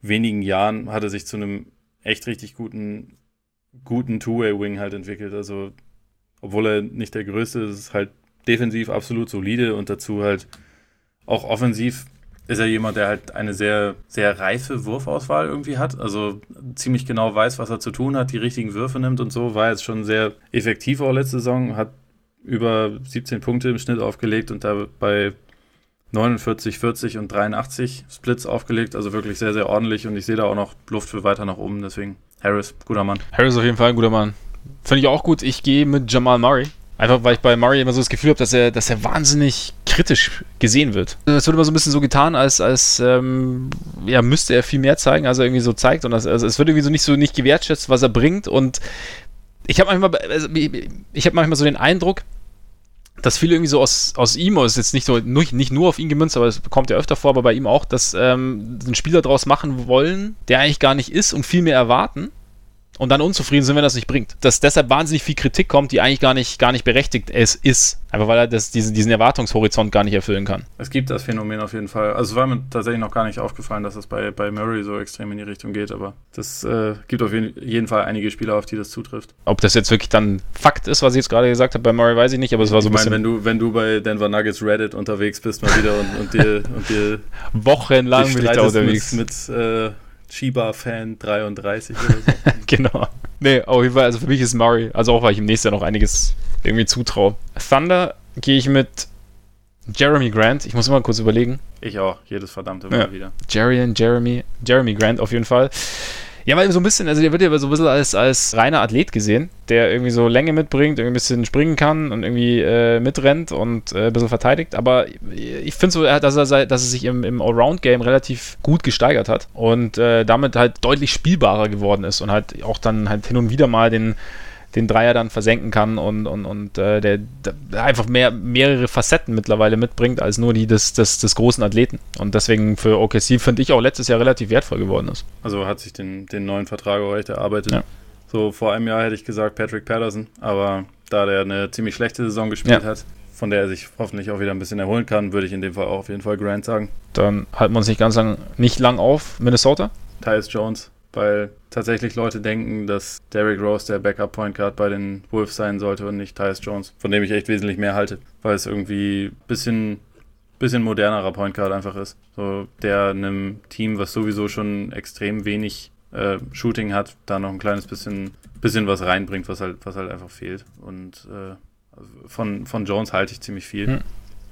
wenigen Jahren, hat er sich zu einem echt richtig guten, guten Two-Way-Wing halt entwickelt. Also, obwohl er nicht der größte ist, ist halt defensiv absolut solide und dazu halt auch offensiv ist er jemand, der halt eine sehr, sehr reife Wurfauswahl irgendwie hat. Also ziemlich genau weiß, was er zu tun hat, die richtigen Würfe nimmt und so. War jetzt schon sehr effektiv auch letzte Saison, hat über 17 Punkte im Schnitt aufgelegt und dabei 49, 40 und 83 Splits aufgelegt. Also wirklich sehr, sehr ordentlich und ich sehe da auch noch Luft für weiter nach oben. Deswegen Harris, guter Mann. Harris auf jeden Fall ein guter Mann. Finde ich auch gut. Ich gehe mit Jamal Murray. Einfach weil ich bei Murray immer so das Gefühl habe, dass er, dass er wahnsinnig kritisch gesehen wird. Es wird immer so ein bisschen so getan, als, als ähm, ja, müsste er viel mehr zeigen, als er irgendwie so zeigt. Und das, also es wird irgendwie so nicht so nicht gewertschätzt, was er bringt. Und ich habe manchmal, also, ich habe manchmal so den Eindruck, dass viele irgendwie so aus, aus ihm, ist jetzt nicht, so, nicht, nicht nur auf ihn gemünzt, aber es kommt ja öfter vor, aber bei ihm auch, dass ähm, einen Spieler daraus machen wollen, der eigentlich gar nicht ist und viel mehr erwarten und dann unzufrieden sind, wenn das nicht bringt. Dass deshalb wahnsinnig viel Kritik kommt, die eigentlich gar nicht, gar nicht berechtigt es ist. Einfach weil er das, diesen, diesen Erwartungshorizont gar nicht erfüllen kann. Es gibt das Phänomen auf jeden Fall. Also es war mir tatsächlich noch gar nicht aufgefallen, dass es bei, bei Murray so extrem in die Richtung geht, aber das äh, gibt auf jeden Fall einige Spieler, auf die das zutrifft. Ob das jetzt wirklich dann Fakt ist, was ich jetzt gerade gesagt habe, bei Murray weiß ich nicht, aber es war so ein ich meine, wenn du, wenn du bei Denver Nuggets Reddit unterwegs bist mal wieder und, und dir, und dir wochenlang bin ich da unterwegs. Mit, mit äh, Chiba-Fan 33 oder so. genau. Nee, auf jeden Fall, also für mich ist Murray, also auch weil ich ihm nächstes Jahr noch einiges irgendwie zutraue. Thunder gehe ich mit Jeremy Grant. Ich muss immer kurz überlegen. Ich auch, jedes verdammte Mal ja. wieder. Jerry und Jeremy, Jeremy Grant auf jeden Fall. Ja, weil so ein bisschen, also der wird ja so ein bisschen als, als reiner Athlet gesehen, der irgendwie so Länge mitbringt, irgendwie ein bisschen springen kann und irgendwie äh, mitrennt und äh, ein bisschen verteidigt. Aber ich finde so, dass er, dass er sich im, im Allround-Game relativ gut gesteigert hat und äh, damit halt deutlich spielbarer geworden ist und halt auch dann halt hin und wieder mal den den Dreier dann versenken kann und, und, und äh, der, der, einfach mehr, mehrere Facetten mittlerweile mitbringt, als nur die des, des, des großen Athleten. Und deswegen für OKC finde ich auch letztes Jahr relativ wertvoll geworden ist. Also hat sich den, den neuen Vertrag auch echt erarbeitet. Ja. So vor einem Jahr hätte ich gesagt Patrick Patterson, aber da der eine ziemlich schlechte Saison gespielt ja. hat, von der er sich hoffentlich auch wieder ein bisschen erholen kann, würde ich in dem Fall auch auf jeden Fall Grant sagen. Dann halten wir uns nicht ganz lang, nicht lang auf. Minnesota? Tyus Jones weil tatsächlich Leute denken, dass Derrick Rose der Backup Point Guard bei den Wolves sein sollte und nicht Tyus Jones, von dem ich echt wesentlich mehr halte, weil es irgendwie ein bisschen, bisschen modernerer Point Guard einfach ist. So, der einem Team, was sowieso schon extrem wenig äh, Shooting hat, da noch ein kleines bisschen, bisschen was reinbringt, was halt, was halt einfach fehlt. Und äh, also von, von Jones halte ich ziemlich viel. Hm.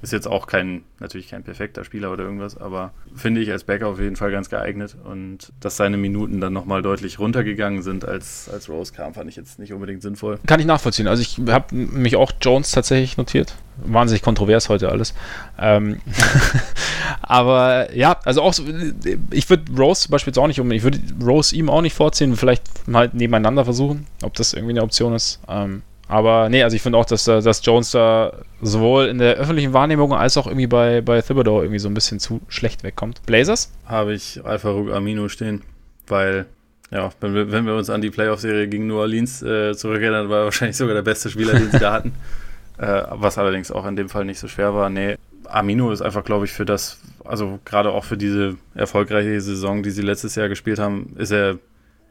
Ist jetzt auch kein, natürlich kein perfekter Spieler oder irgendwas, aber finde ich als Backer auf jeden Fall ganz geeignet. Und dass seine Minuten dann nochmal deutlich runtergegangen sind, als, als Rose kam, fand ich jetzt nicht unbedingt sinnvoll. Kann ich nachvollziehen. Also ich habe mich auch Jones tatsächlich notiert. Wahnsinnig kontrovers heute alles. Ähm aber ja, also auch so, ich würde Rose zum Beispiel jetzt auch nicht unbedingt, ich würde Rose ihm auch nicht vorziehen, vielleicht mal nebeneinander versuchen, ob das irgendwie eine Option ist. Ähm aber nee, also ich finde auch, dass, äh, dass Jones da sowohl in der öffentlichen Wahrnehmung als auch irgendwie bei, bei Thibodeau irgendwie so ein bisschen zu schlecht wegkommt. Blazers? Habe ich Alpha Amino stehen. weil ja, wenn wir, wenn wir uns an die Playoff-Serie gegen New Orleans äh, zurückerinnern, war er wahrscheinlich sogar der beste Spieler, den sie da hatten. Äh, was allerdings auch in dem Fall nicht so schwer war. Nee, Amino ist einfach, glaube ich, für das, also gerade auch für diese erfolgreiche Saison, die sie letztes Jahr gespielt haben, ist er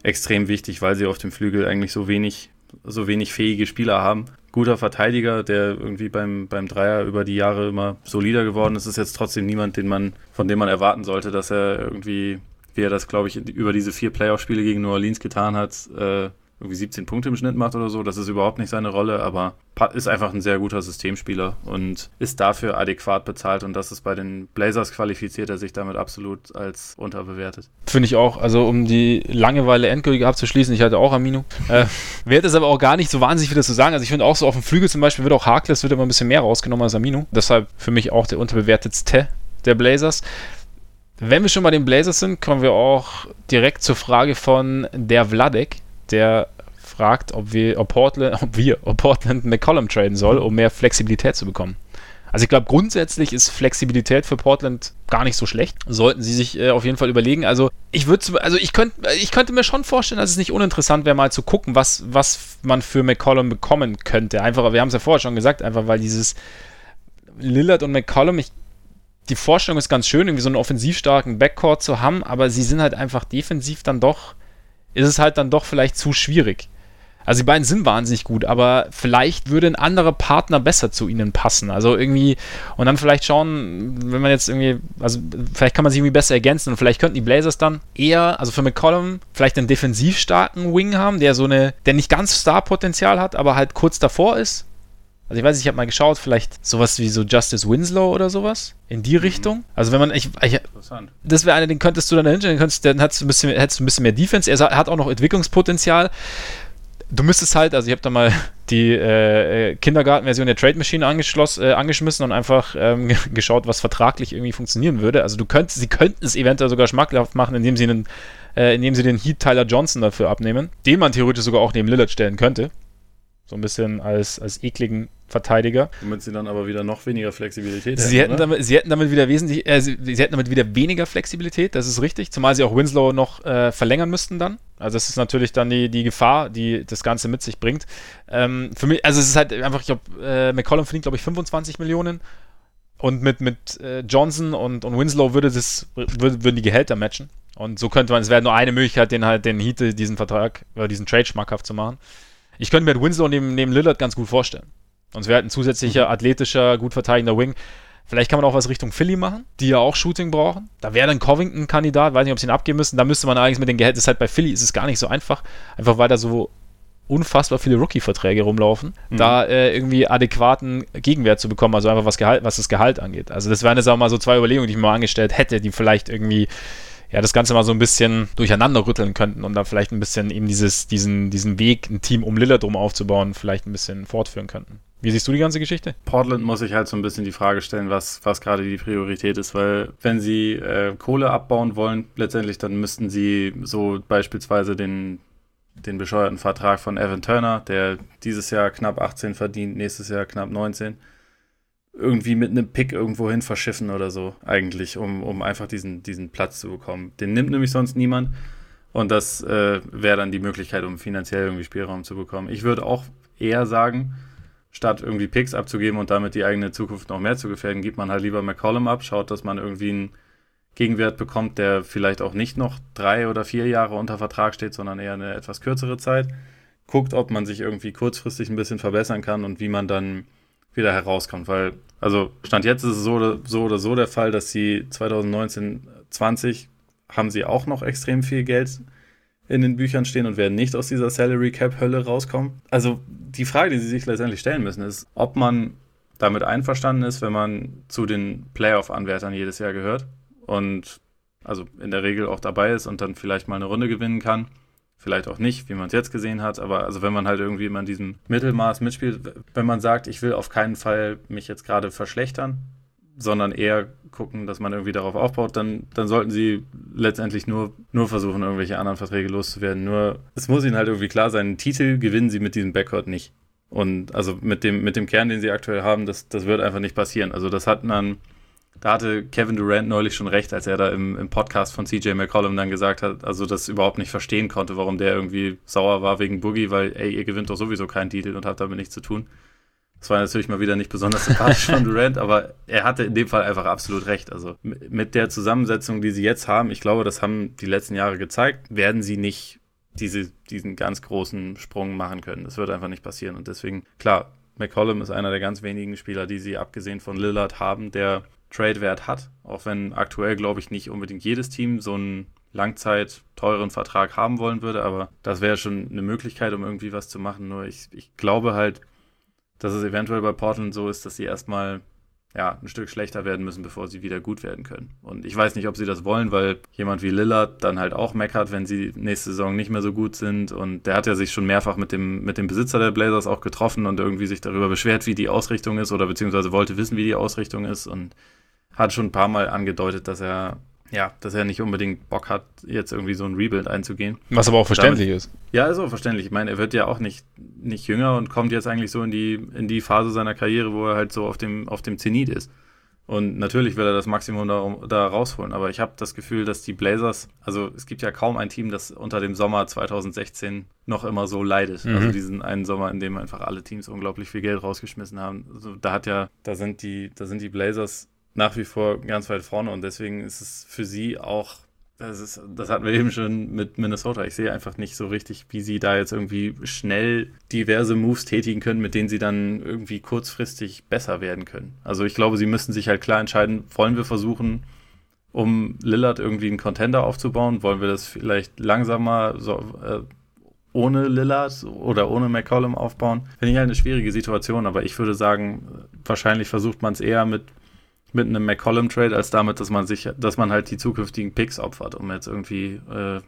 extrem wichtig, weil sie auf dem Flügel eigentlich so wenig, so wenig fähige Spieler haben. Guter Verteidiger, der irgendwie beim, beim Dreier über die Jahre immer solider geworden ist, ist jetzt trotzdem niemand, den man, von dem man erwarten sollte, dass er irgendwie, wie er das, glaube ich, über diese vier Playoff-Spiele gegen New Orleans getan hat, äh, irgendwie 17 Punkte im Schnitt macht oder so. Das ist überhaupt nicht seine Rolle, aber ist einfach ein sehr guter Systemspieler und ist dafür adäquat bezahlt und das ist bei den Blazers qualifiziert er sich damit absolut als unterbewertet. Finde ich auch. Also um die Langeweile endgültig abzuschließen, ich hatte auch Amino. Äh, werde es aber auch gar nicht so wahnsinnig viel zu sagen. Also ich finde auch so auf dem Flügel zum Beispiel wird auch Harkless wird immer ein bisschen mehr rausgenommen als Amino. Deshalb für mich auch der unterbewertetste der Blazers. Wenn wir schon bei den Blazers sind, kommen wir auch direkt zur Frage von der Vladek der fragt, ob wir, ob Portland, ob wir, ob Portland McCollum traden soll, um mehr Flexibilität zu bekommen. Also ich glaube, grundsätzlich ist Flexibilität für Portland gar nicht so schlecht. Sollten sie sich äh, auf jeden Fall überlegen. Also ich würde, also ich könnte, ich könnte mir schon vorstellen, dass es nicht uninteressant wäre, mal zu gucken, was, was man für McCollum bekommen könnte. Einfach, wir haben es ja vorher schon gesagt, einfach weil dieses Lillard und McCollum, ich, die Vorstellung ist ganz schön, irgendwie so einen offensiv starken Backcourt zu haben, aber sie sind halt einfach defensiv dann doch ist es halt dann doch vielleicht zu schwierig. Also die beiden sind wahnsinnig gut, aber vielleicht würde ein anderer Partner besser zu ihnen passen. Also irgendwie, und dann vielleicht schauen, wenn man jetzt irgendwie, also vielleicht kann man sich irgendwie besser ergänzen und vielleicht könnten die Blazers dann eher, also für McCollum, vielleicht einen defensiv starken Wing haben, der so eine, der nicht ganz Star-Potenzial hat, aber halt kurz davor ist. Also ich weiß, ich habe mal geschaut, vielleicht sowas wie so Justice Winslow oder sowas in die mhm. Richtung. Also wenn man, ich, ich das wäre einer, den könntest du dann dahinter, dann, könntest, dann hättest du, ein bisschen, hättest du ein bisschen mehr Defense. Er hat auch noch Entwicklungspotenzial. Du müsstest halt, also ich habe da mal die äh, Kindergartenversion der Trade Machine angeschlossen, äh, angeschmissen und einfach ähm, geschaut, was vertraglich irgendwie funktionieren würde. Also du könntest, sie könnten es eventuell sogar schmackhaft machen, indem sie einen, äh, indem sie den Heat Tyler Johnson dafür abnehmen, den man theoretisch sogar auch neben Lillard stellen könnte. So ein bisschen als, als ekligen Verteidiger. Damit sie dann aber wieder noch weniger Flexibilität sie hätten. Damit, sie hätten damit wieder wesentlich, äh, sie, sie, hätten damit wieder weniger Flexibilität, das ist richtig. Zumal sie auch Winslow noch äh, verlängern müssten dann. Also das ist natürlich dann die, die Gefahr, die das Ganze mit sich bringt. Ähm, für mich, also es ist halt einfach, ich glaube, äh, McCollum verdient, glaube ich, 25 Millionen. Und mit, mit äh, Johnson und, und Winslow würde das, würde, würden die Gehälter matchen. Und so könnte man, es wäre nur eine Möglichkeit, den halt den Heat diesen Vertrag oder diesen Trade schmackhaft zu machen. Ich könnte mir halt Winslow neben, neben Lillard ganz gut vorstellen. Es wäre halt ein zusätzlicher, mhm. athletischer, gut verteidigender Wing. Vielleicht kann man auch was Richtung Philly machen, die ja auch Shooting brauchen. Da wäre dann Covington ein Kandidat, weiß nicht, ob sie ihn abgeben müssen. Da müsste man eigentlich mit den Gehältern, ist halt bei Philly ist es gar nicht so einfach, einfach weil da so unfassbar viele Rookie-Verträge rumlaufen, mhm. da äh, irgendwie adäquaten Gegenwert zu bekommen, also einfach was, Gehalt, was das Gehalt angeht. Also das wären jetzt auch mal so zwei Überlegungen, die ich mir mal angestellt hätte, die vielleicht irgendwie ja, das Ganze mal so ein bisschen durcheinander rütteln könnten und da vielleicht ein bisschen eben dieses, diesen, diesen Weg, ein Team um Lillard drum aufzubauen, vielleicht ein bisschen fortführen könnten. Wie siehst du die ganze Geschichte? Portland muss sich halt so ein bisschen die Frage stellen, was, was gerade die Priorität ist, weil wenn sie äh, Kohle abbauen wollen, letztendlich, dann müssten sie so beispielsweise den, den bescheuerten Vertrag von Evan Turner, der dieses Jahr knapp 18 verdient, nächstes Jahr knapp 19, irgendwie mit einem Pick irgendwo hin verschiffen oder so, eigentlich, um, um einfach diesen, diesen Platz zu bekommen. Den nimmt nämlich sonst niemand. Und das äh, wäre dann die Möglichkeit, um finanziell irgendwie Spielraum zu bekommen. Ich würde auch eher sagen, statt irgendwie Picks abzugeben und damit die eigene Zukunft noch mehr zu gefährden, gibt man halt lieber McCollum ab, schaut, dass man irgendwie einen Gegenwert bekommt, der vielleicht auch nicht noch drei oder vier Jahre unter Vertrag steht, sondern eher eine etwas kürzere Zeit. Guckt, ob man sich irgendwie kurzfristig ein bisschen verbessern kann und wie man dann wieder herauskommt, weil, also Stand jetzt ist es so oder so, oder so der Fall, dass sie 2019, 20 haben sie auch noch extrem viel Geld in den Büchern stehen und werden nicht aus dieser Salary Cap Hölle rauskommen. Also die Frage, die sie sich letztendlich stellen müssen, ist, ob man damit einverstanden ist, wenn man zu den Playoff-Anwärtern jedes Jahr gehört und also in der Regel auch dabei ist und dann vielleicht mal eine Runde gewinnen kann vielleicht auch nicht, wie man es jetzt gesehen hat, aber also wenn man halt irgendwie immer in diesem Mittelmaß mitspielt, wenn man sagt, ich will auf keinen Fall mich jetzt gerade verschlechtern, sondern eher gucken, dass man irgendwie darauf aufbaut, dann, dann sollten sie letztendlich nur, nur versuchen, irgendwelche anderen Verträge loszuwerden. Nur, es muss ihnen halt irgendwie klar sein, einen Titel gewinnen sie mit diesem Backcourt nicht. Und also mit dem, mit dem Kern, den sie aktuell haben, das, das wird einfach nicht passieren. Also das hat man da hatte Kevin Durant neulich schon recht, als er da im, im Podcast von CJ McCollum dann gesagt hat, also das überhaupt nicht verstehen konnte, warum der irgendwie sauer war wegen Boogie, weil, ey, ihr gewinnt doch sowieso keinen Titel und habt damit nichts zu tun. Das war natürlich mal wieder nicht besonders sympathisch von Durant, aber er hatte in dem Fall einfach absolut recht. Also mit der Zusammensetzung, die sie jetzt haben, ich glaube, das haben die letzten Jahre gezeigt, werden sie nicht diese, diesen ganz großen Sprung machen können. Das wird einfach nicht passieren. Und deswegen, klar, McCollum ist einer der ganz wenigen Spieler, die sie abgesehen von Lillard haben, der Trade-Wert hat. Auch wenn aktuell, glaube ich, nicht unbedingt jedes Team so einen Langzeit teuren Vertrag haben wollen würde, aber das wäre schon eine Möglichkeit, um irgendwie was zu machen. Nur ich, ich glaube halt, dass es eventuell bei Portland so ist, dass sie erstmal ja, ein Stück schlechter werden müssen, bevor sie wieder gut werden können. Und ich weiß nicht, ob sie das wollen, weil jemand wie Lillard dann halt auch meckert, wenn sie nächste Saison nicht mehr so gut sind. Und der hat ja sich schon mehrfach mit dem, mit dem Besitzer der Blazers auch getroffen und irgendwie sich darüber beschwert, wie die Ausrichtung ist oder beziehungsweise wollte wissen, wie die Ausrichtung ist und hat schon ein paar Mal angedeutet, dass er ja, dass er nicht unbedingt Bock hat, jetzt irgendwie so ein Rebuild einzugehen. Was aber auch verständlich Damit, ist. Ja, ist auch verständlich. Ich meine, er wird ja auch nicht, nicht jünger und kommt jetzt eigentlich so in die, in die Phase seiner Karriere, wo er halt so auf dem, auf dem Zenit ist. Und natürlich will er das Maximum da, da rausholen. Aber ich habe das Gefühl, dass die Blazers, also es gibt ja kaum ein Team, das unter dem Sommer 2016 noch immer so leidet. Mhm. Also diesen einen Sommer, in dem einfach alle Teams unglaublich viel Geld rausgeschmissen haben. Also da hat ja, da sind die, da sind die Blazers nach wie vor ganz weit vorne und deswegen ist es für sie auch, das, ist, das hatten wir eben schon mit Minnesota. Ich sehe einfach nicht so richtig, wie sie da jetzt irgendwie schnell diverse Moves tätigen können, mit denen sie dann irgendwie kurzfristig besser werden können. Also ich glaube, sie müssen sich halt klar entscheiden, wollen wir versuchen, um Lillard irgendwie einen Contender aufzubauen? Wollen wir das vielleicht langsamer so, äh, ohne Lillard oder ohne McCollum aufbauen? Finde ich halt eine schwierige Situation, aber ich würde sagen, wahrscheinlich versucht man es eher mit mit einem McCollum-Trade, als damit, dass man sich, dass man halt die zukünftigen Picks opfert, um jetzt irgendwie äh,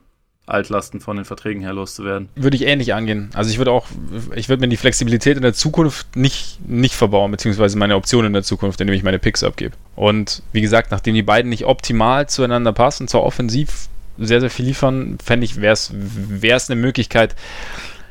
Altlasten von den Verträgen her loszuwerden. Würde ich ähnlich angehen. Also ich würde auch, ich würde mir die Flexibilität in der Zukunft nicht, nicht verbauen, beziehungsweise meine Optionen in der Zukunft, indem ich meine Picks abgebe. Und wie gesagt, nachdem die beiden nicht optimal zueinander passen, zwar offensiv sehr, sehr viel liefern, fände ich, wäre es eine Möglichkeit,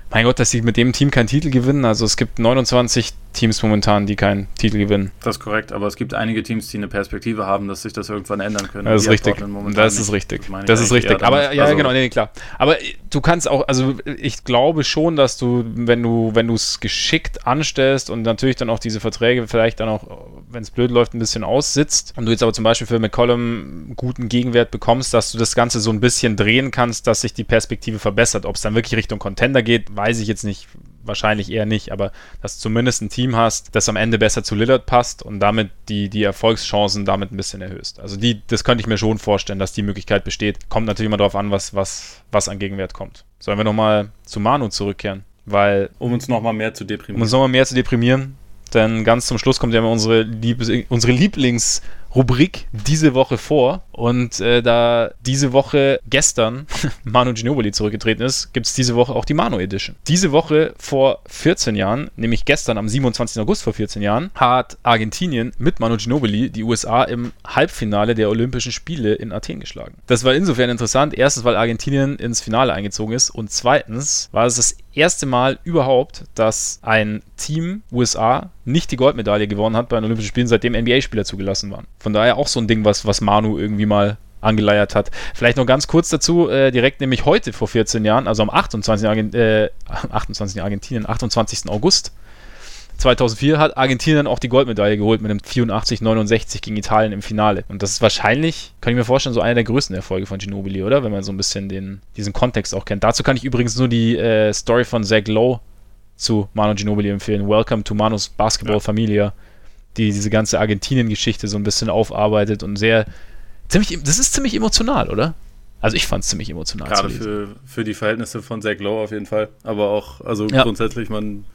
mein Gott, dass sie mit dem Team keinen Titel gewinnen. Also es gibt 29 Teams momentan, die keinen Titel gewinnen. Das ist korrekt, aber es gibt einige Teams, die eine Perspektive haben, dass sich das irgendwann ändern könnte. Das ist richtig. Das ist richtig. Das, das ist richtig. Aber ja, also, genau, nee, klar. Aber du kannst auch, also ich glaube schon, dass du, wenn du, wenn du es geschickt anstellst und natürlich dann auch diese Verträge vielleicht dann auch, wenn es blöd läuft, ein bisschen aussitzt und du jetzt aber zum Beispiel für McCollum guten Gegenwert bekommst, dass du das Ganze so ein bisschen drehen kannst, dass sich die Perspektive verbessert. Ob es dann wirklich Richtung Contender geht, weiß ich jetzt nicht wahrscheinlich eher nicht, aber dass du zumindest ein Team hast, das am Ende besser zu Lillard passt und damit die, die Erfolgschancen damit ein bisschen erhöhst. Also die, das könnte ich mir schon vorstellen, dass die Möglichkeit besteht. Kommt natürlich immer darauf an, was, was, was an Gegenwert kommt. Sollen wir nochmal zu Manu zurückkehren? Weil, um uns nochmal mehr zu deprimieren. Um uns nochmal mehr zu deprimieren, denn ganz zum Schluss kommt ja immer unsere, Liebes unsere Lieblings- Rubrik diese Woche vor. Und äh, da diese Woche gestern Manu Ginobili zurückgetreten ist, gibt es diese Woche auch die Manu Edition. Diese Woche vor 14 Jahren, nämlich gestern am 27. August vor 14 Jahren, hat Argentinien mit Manu Ginobili die USA im Halbfinale der Olympischen Spiele in Athen geschlagen. Das war insofern interessant. Erstens, weil Argentinien ins Finale eingezogen ist und zweitens war es das erste Mal überhaupt, dass ein Team USA nicht die Goldmedaille gewonnen hat bei den Olympischen Spielen, seitdem NBA-Spieler zugelassen waren. Von daher auch so ein Ding, was, was Manu irgendwie mal angeleiert hat. Vielleicht noch ganz kurz dazu, äh, direkt nämlich heute vor 14 Jahren, also am 28. Argent äh, 28. Argentinien, 28. August 2004 hat Argentinien auch die Goldmedaille geholt mit einem 84-69 gegen Italien im Finale. Und das ist wahrscheinlich, kann ich mir vorstellen, so einer der größten Erfolge von Ginobili, oder? Wenn man so ein bisschen den, diesen Kontext auch kennt. Dazu kann ich übrigens nur die äh, Story von Zach Lowe zu Manu Ginobili empfehlen. Welcome to Manus Basketball Familia, die diese ganze Argentinien-Geschichte so ein bisschen aufarbeitet und sehr, ziemlich, das ist ziemlich emotional, oder? Also ich fand es ziemlich emotional. Gerade für, für die Verhältnisse von Zach Lowe auf jeden Fall. Aber auch, also ja. grundsätzlich, man,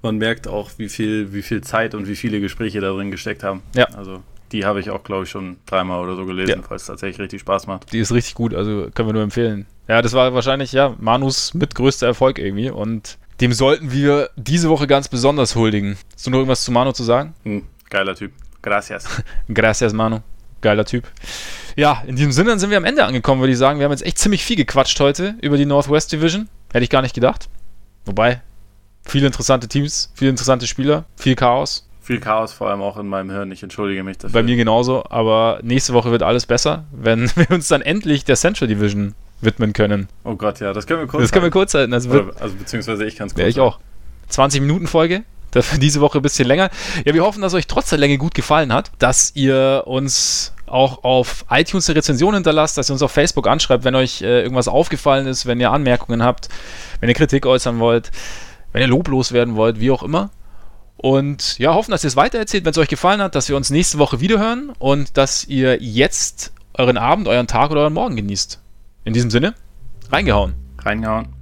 man merkt auch, wie viel, wie viel Zeit und wie viele Gespräche da drin gesteckt haben. Ja. Also die habe ich auch, glaube ich, schon dreimal oder so gelesen, ja. falls es tatsächlich richtig Spaß macht. Die ist richtig gut, also können wir nur empfehlen. Ja, das war wahrscheinlich, ja, Manus mit größter Erfolg irgendwie und dem sollten wir diese Woche ganz besonders huldigen. Hast du noch irgendwas zu Manu zu sagen? Hm, geiler Typ. Gracias. Gracias, Manu. Geiler Typ. Ja, in diesem Sinne sind wir am Ende angekommen, würde ich sagen. Wir haben jetzt echt ziemlich viel gequatscht heute über die Northwest Division. Hätte ich gar nicht gedacht. Wobei, viele interessante Teams, viele interessante Spieler, viel Chaos. viel Chaos vor allem auch in meinem Hirn. Ich entschuldige mich dafür. Bei mir genauso, aber nächste Woche wird alles besser, wenn wir uns dann endlich der Central Division widmen können. Oh Gott, ja, das können wir kurz Das können wir kurz halten. Also, Oder, also beziehungsweise ich kann es kurz ja, ich auch. 20 Minuten Folge. Dafür diese Woche ein bisschen länger. Ja, wir hoffen, dass euch trotz der Länge gut gefallen hat, dass ihr uns auch auf iTunes eine Rezension hinterlasst, dass ihr uns auf Facebook anschreibt, wenn euch äh, irgendwas aufgefallen ist, wenn ihr Anmerkungen habt, wenn ihr Kritik äußern wollt, wenn ihr loblos werden wollt, wie auch immer. Und ja, hoffen, dass ihr es weitererzählt, wenn es euch gefallen hat, dass wir uns nächste Woche wiederhören und dass ihr jetzt euren Abend, euren Tag oder euren Morgen genießt. In diesem Sinne, reingehauen. Reingehauen.